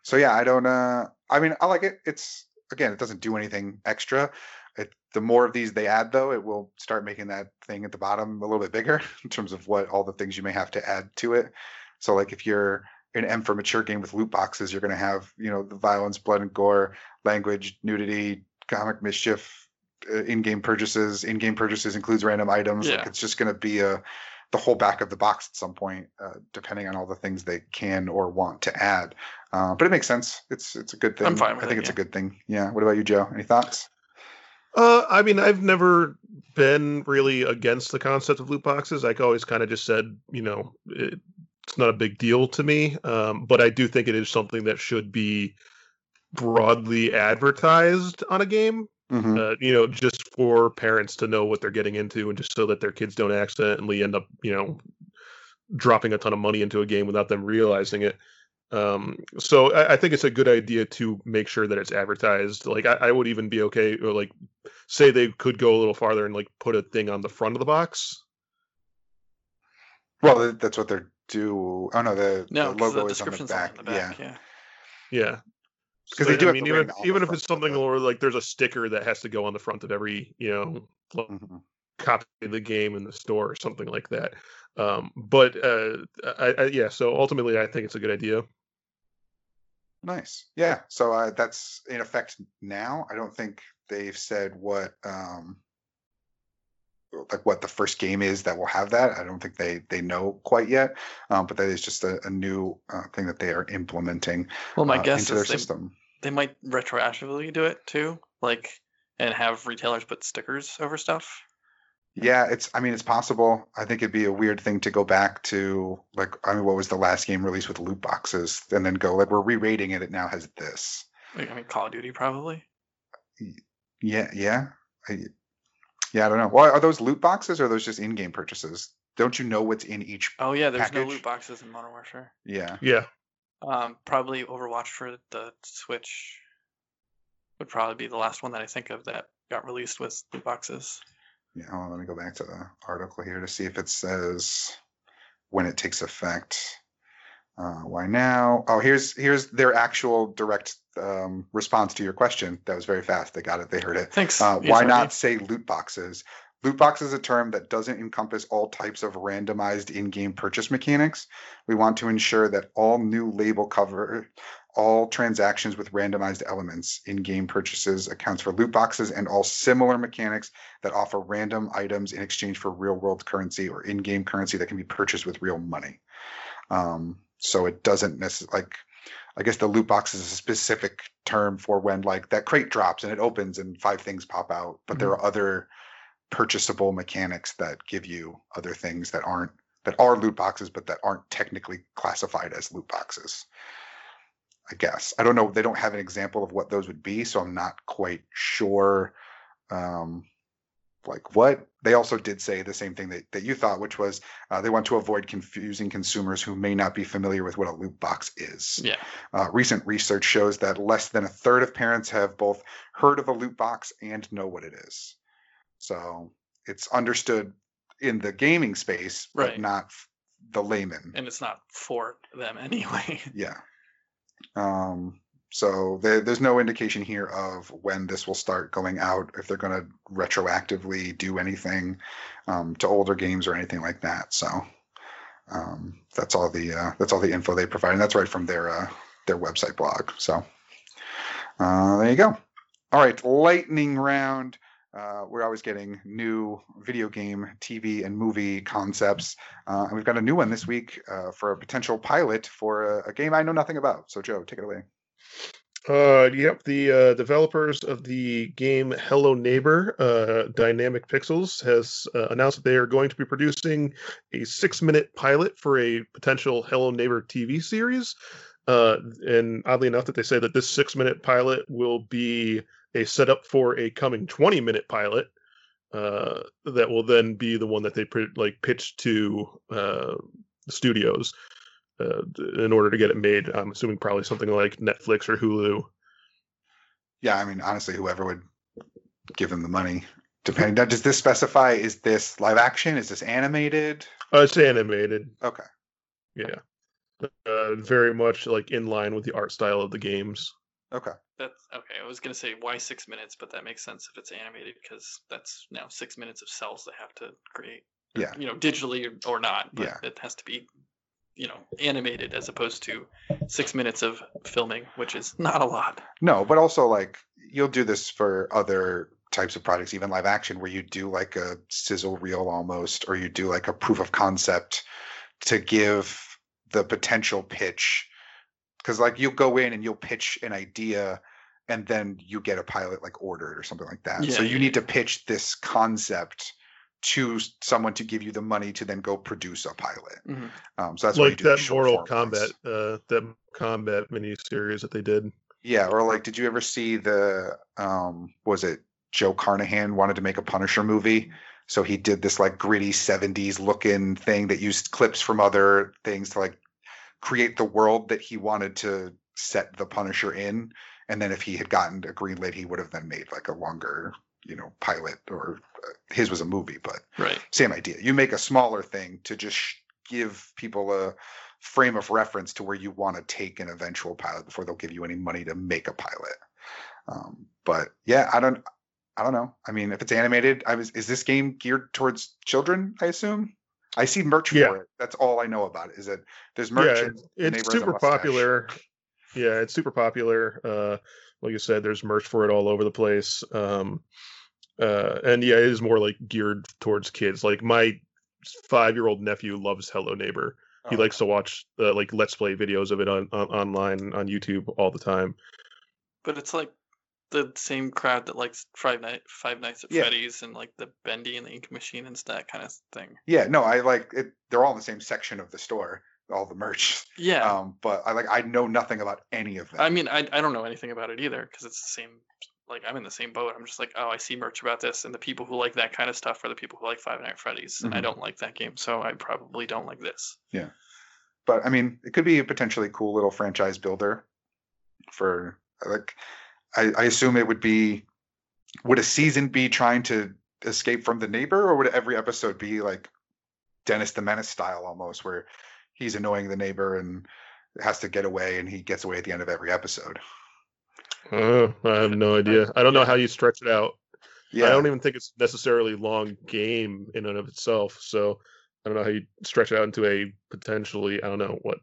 Speaker 1: So yeah, I don't. uh I mean, I like it. It's again, it doesn't do anything extra. It, the more of these they add, though, it will start making that thing at the bottom a little bit bigger in terms of what all the things you may have to add to it. So like if you're an M for mature game with loot boxes, you're going to have you know the violence, blood and gore, language, nudity, comic mischief, uh, in-game purchases. In-game purchases includes random items. Like
Speaker 3: Yeah.
Speaker 1: it's just going to be a the whole back of the box at some point, uh, depending on all the things they can or want to add. Uh, but it makes sense. It's it's a good thing.
Speaker 3: I'm fine with
Speaker 1: I think
Speaker 3: it,
Speaker 1: it's a good thing. Yeah. What about you, Joe? Any thoughts?
Speaker 2: Uh, I mean, I've never been really against the concept of loot boxes. I always kind of just said, you know, it, it's not a big deal to me. Um, but I do think it is something that should be broadly advertised on a game.
Speaker 1: hmm
Speaker 2: Uh, you know, just for parents to know what they're getting into, and just so that their kids don't accidentally end up, you know, dropping a ton of money into a game without them realizing it. Um, so I, I think it's a good idea to make sure that it's advertised. Like I, I would even be okay, or like say they could go a little farther and like put a thing on the front of the box.
Speaker 1: Well, that's what they're do. Oh no, the,
Speaker 3: no,
Speaker 1: the
Speaker 3: 'cause
Speaker 1: logo
Speaker 3: the
Speaker 1: is on the back.
Speaker 3: on the back. Yeah.
Speaker 1: because
Speaker 2: So,
Speaker 1: they do
Speaker 2: I mean, even if, even if it's something
Speaker 1: but-
Speaker 2: or like there's a sticker that has to go on the front of every, you know,
Speaker 1: Yeah.
Speaker 2: Lo- copy the game in the store or something like that. Um, but uh, I, I, yeah, so ultimately, I think it's a good idea.
Speaker 1: Nice. Yeah. So uh, that's in effect now. I don't think they've said what um like what the first game is that will have that. I don't think they they know quite yet. Um, but that is just a, a new uh, thing that they are implementing
Speaker 3: Well, my
Speaker 1: uh,
Speaker 3: guess
Speaker 1: into their
Speaker 3: is they,
Speaker 1: system.
Speaker 3: they might retroactively do it too, like and have retailers put stickers over stuff.
Speaker 1: Yeah, it's. I mean, it's possible. I think it'd be a weird thing to go back to, like, I mean, what was the last game released with loot boxes, and then go like, we're re-rating it. It now has this.
Speaker 3: Like, I mean, Call of Duty probably.
Speaker 1: Yeah, yeah, I, yeah. I don't know. Well, are those loot boxes or are those just in-game purchases? Don't you know what's in each?
Speaker 3: Oh yeah, there's no loot boxes in Modern Warfare.
Speaker 1: Yeah.
Speaker 2: Yeah.
Speaker 3: Um, probably Overwatch for the Switch would probably be the last one that I think of that got released with loot boxes.
Speaker 1: Yeah. On, let me go back to the article here to see if it says when it takes effect. Uh, why now? Oh, here's here's their actual direct um, response to your question. That was very fast. They got it. They heard it.
Speaker 3: Thanks.
Speaker 1: Uh, why not say loot boxes? Loot box is a term that doesn't encompass all types of randomized in-game purchase mechanics. We want to ensure that all new label cover all transactions with randomized elements in-game purchases accounts for loot boxes and all similar mechanics that offer random items in exchange for real-world currency or in-game currency that can be purchased with real money. Um, so it doesn't necessarily like I guess the loot box is a specific term for when like that crate drops and it opens and five things pop out, but there are other purchasable mechanics that give you other things that aren't that are loot boxes but that aren't technically classified as loot boxes. I guess. I don't know. They don't have an example of what those would be, so I'm not quite sure um like what they also did say the same thing that, that you thought which was uh, they want to avoid confusing consumers who may not be familiar with what a loot box is
Speaker 3: Yeah.
Speaker 1: uh, recent research shows that less than a third of parents have both heard of a loot box and know what it is. So it's understood in the gaming space, but not the layman.
Speaker 3: And it's not for them anyway.
Speaker 1: yeah. Um, so there, there's no indication here of when this will start going out, if they're going to retroactively do anything um, to older games or anything like that. So um, that's all the uh, that's all the info they provide, and that's right from their uh, their website blog. So uh, there you go. All right, lightning round. Uh, we're always getting new video game, TV, and movie concepts. Uh, and we've got a new one this week uh, for a potential pilot for a, a game I know nothing about. So, Joe, take it away.
Speaker 2: Uh, yep. The uh, developers of the game Hello Neighbor, uh, Dynamic Pixels, has announced that they are going to be producing a six-minute pilot for a potential Hello Neighbor TV series. And oddly enough, that they say that this six-minute pilot will be a setup for a coming 20-minute pilot. uh, that will then be the one that they like pitch to uh, studios uh, in order to get it made. I'm assuming probably something like Netflix or Hulu.
Speaker 1: Yeah, I mean, honestly, whoever would give them the money, depending. Now, does this specify? Is this live action? Is this animated?
Speaker 2: Uh, it's animated.
Speaker 1: Okay.
Speaker 2: Yeah. Uh, very much like in line with the art style of the games.
Speaker 1: Okay.
Speaker 3: That's okay. I was gonna say why six minutes, but that makes sense if it's animated because that's now six minutes of cells they have to create.
Speaker 1: Yeah.
Speaker 3: You know, digitally or, or not, but
Speaker 1: Yeah.
Speaker 3: it has to be, you know, animated as opposed to six minutes of filming, which is not a lot.
Speaker 1: No, but also like you'll do this for other types of projects, even live action, where you do like a sizzle reel almost, or you do like a proof of concept to give the potential pitch. Because like you'll go in and you'll pitch an idea, and then you get a pilot like ordered or something like that. so you
Speaker 3: yeah,
Speaker 1: need to pitch this concept to someone to give you the money to then go produce a pilot.
Speaker 3: Mhm.
Speaker 1: Um, so that's why you
Speaker 2: like
Speaker 1: do the
Speaker 2: that
Speaker 1: short
Speaker 2: Mortal
Speaker 1: form ones.
Speaker 2: Kombat, uh, that combat mini series that they did.
Speaker 1: Yeah, or like, did you ever see the um was it Joe Carnahan wanted to make a Punisher movie? So he did this like gritty 70s looking thing that used clips from other things to like create the world that he wanted to set the Punisher in. And then if he had gotten a green light, he would have then made like a longer, you know, pilot or uh, his was a movie, but
Speaker 3: Right.
Speaker 1: same idea. You make a smaller thing to just sh- give people a frame of reference to where you want to take an eventual pilot before they'll give you any money to make a pilot. Um, but yeah, I don't, I don't know. I mean, if it's animated, I was, is this game geared towards children? I assume. I see merch
Speaker 2: Yeah.
Speaker 1: for it. That's all I know about it. Is that there's merch.
Speaker 2: yeah, it's,
Speaker 1: the neighbor
Speaker 2: it's
Speaker 1: has a
Speaker 2: super popular. Yeah, it's super popular. Uh, like you said, there's merch for it all over the place. Um, uh, and yeah, it is more like geared towards kids. Like my five-year-old nephew loves Hello Neighbor. He
Speaker 1: Oh,
Speaker 2: likes to watch uh, like let's play videos of it on, on online on YouTube all the time.
Speaker 3: But it's like the same crowd that likes Five Night Five Nights at
Speaker 1: Yeah.
Speaker 3: Freddy's and like the Bendy and the Ink Machine and that kind of thing.
Speaker 1: Yeah, no, I like it. They're all in the same section of the store, all the merch.
Speaker 3: Yeah.
Speaker 1: Um, but I like, I know nothing about any of them.
Speaker 3: I mean, I, I don't know anything about it either because it's the same. Like I'm in the same boat. I'm just like, oh, I see merch about this, and the people who like that kind of stuff are the people who like Five Nights at Freddy's. and I
Speaker 1: Mhm.
Speaker 3: don't like that game, so I probably don't like this. Yeah.
Speaker 1: But I mean, it could be a potentially cool little franchise builder for like. I, I assume it would be. Would a season be trying to escape from the neighbor, or would every episode be like Dennis the Menace style almost, where he's annoying the neighbor and has to get away, and he gets away at the end of every episode?
Speaker 2: Uh, I have no idea. I don't know how you stretch it out.
Speaker 1: Yeah,
Speaker 2: I don't even think it's necessarily long game in and of itself. So I don't know how you stretch it out into a potentially, I don't know, what,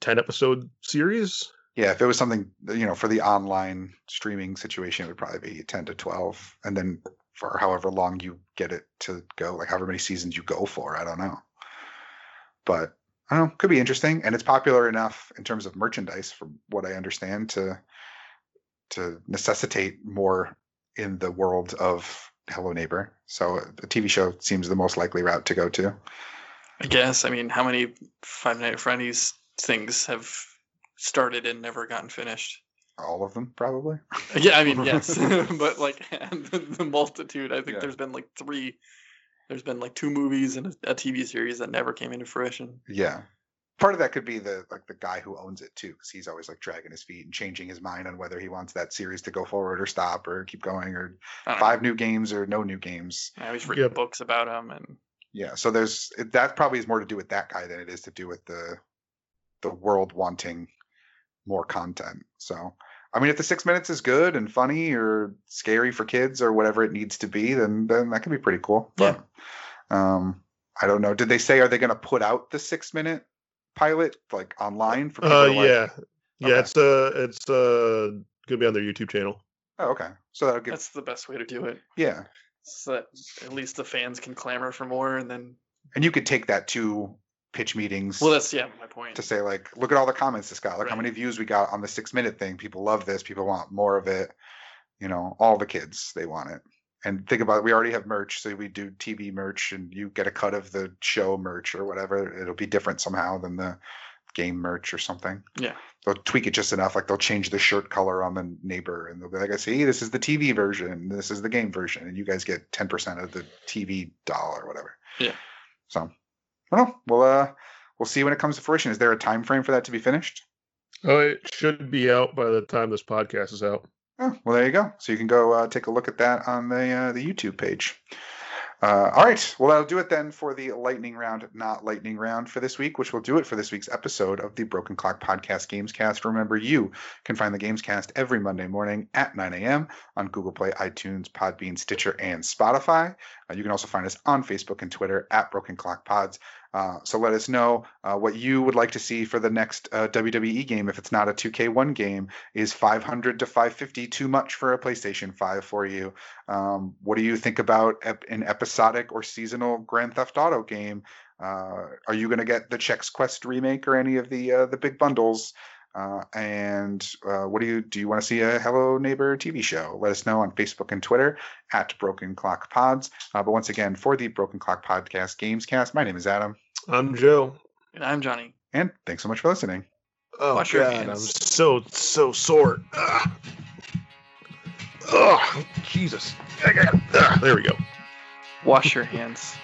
Speaker 2: 10 episode series?
Speaker 1: Yeah. If it was something you know for the online streaming situation, it would probably be ten to twelve, and then for however long you get it to go, like however many seasons you go for. I don't know, but I don't know. Could be interesting, and it's popular enough in terms of merchandise, from what I understand, to to necessitate more in the world of Hello Neighbor. So a TV show seems the most likely route to go to.
Speaker 3: I guess. I mean, how many Five Nights at Freddy's things have started and never gotten finished?
Speaker 1: All of them, probably.
Speaker 3: Yeah, I mean, yes, but like the, the multitude. I think
Speaker 1: Yeah.
Speaker 3: there's been like three. There's been like two movies and a, a TV series that never came into fruition.
Speaker 1: Yeah. Part of that could be the like the guy who owns it too, because he's always like dragging his feet and changing his mind on whether he wants that series to go forward or stop or keep going or
Speaker 3: I don't
Speaker 1: five new games or no new games.
Speaker 3: know. I always read
Speaker 2: Yeah.
Speaker 3: books about him and
Speaker 1: Yeah. So there's that probably is more to do with that guy than it is to do with the the world wanting more content. So I mean, if the six minutes is good and funny or scary for kids or whatever it needs to be, then then that could be pretty cool.
Speaker 3: Yeah.
Speaker 1: Um, I don't know. Did they say are they going to put out the six minute pilot like online for people?
Speaker 2: Uh,
Speaker 1: to, like-
Speaker 2: yeah. Yeah,
Speaker 1: Okay.
Speaker 2: it's uh it's uh gonna be on their YouTube channel.
Speaker 1: Oh, okay. So that'll give.
Speaker 3: that's the best way to do it.
Speaker 1: Yeah,
Speaker 3: So that at least the fans can clamor for more, and then
Speaker 1: and you could take that to pitch meetings.
Speaker 3: well, that's yeah, my point.
Speaker 1: to say like, look at all the comments this got. Look how many views we got on the six minute thing. People love this. People want more of it. You know, all the kids they want it. And think about it. We already have merch, so we do TV merch, and you get a cut of the show merch or whatever. It'll be different somehow than the game merch or something.
Speaker 3: Yeah.
Speaker 1: They'll tweak it just enough, like they'll change the shirt color on the neighbor, and they'll be like, "I see, this is the TV version, this is the game version, and you guys get ten percent of the TV doll or whatever."
Speaker 3: Yeah.
Speaker 1: So, well, we'll uh, we'll see when it comes to fruition. Is there a time frame for that to be finished?
Speaker 2: Oh, it should be out by the time this podcast is out.
Speaker 1: Oh, well, there you go. So you can go uh, take a look at that on the uh, the YouTube page. Uh, all right. Well, that'll do it then for the lightning round, not lightning round for this week, which will do it for this week's episode of the Broken Clock Podcast Gamescast. Remember, you can find the Gamescast every Monday morning at 9 a.m. on Google Play, iTunes, Podbean, Stitcher, and Spotify. Uh, you can also find us on Facebook and Twitter at Broken Clock Pods. Uh, so let us know uh, what you would like to see for the next uh, WWE game. If it's not a 2K1 game, is 500 to 550 too much for a PlayStation 5 for you? Um, what do you think about ep- an episodic or seasonal Grand Theft Auto game? Uh, are you going to get the Chex Quest remake or any of the uh, the big bundles? Uh, and uh, what do you do? You want to see a Hello Neighbor TV show? Let us know on Facebook and Twitter at Broken Clock Pods. Uh, but once again, for the Broken Clock Podcast Gamescast, my name is Adam,
Speaker 2: I'm Joe.
Speaker 3: And I'm Johnny.
Speaker 1: and thanks so much for listening.
Speaker 2: Oh
Speaker 3: Wash your
Speaker 2: God, I'm
Speaker 3: hands.
Speaker 2: so so sore. Ugh. Ugh, Jesus. Ugh, there we go.
Speaker 3: Wash your hands.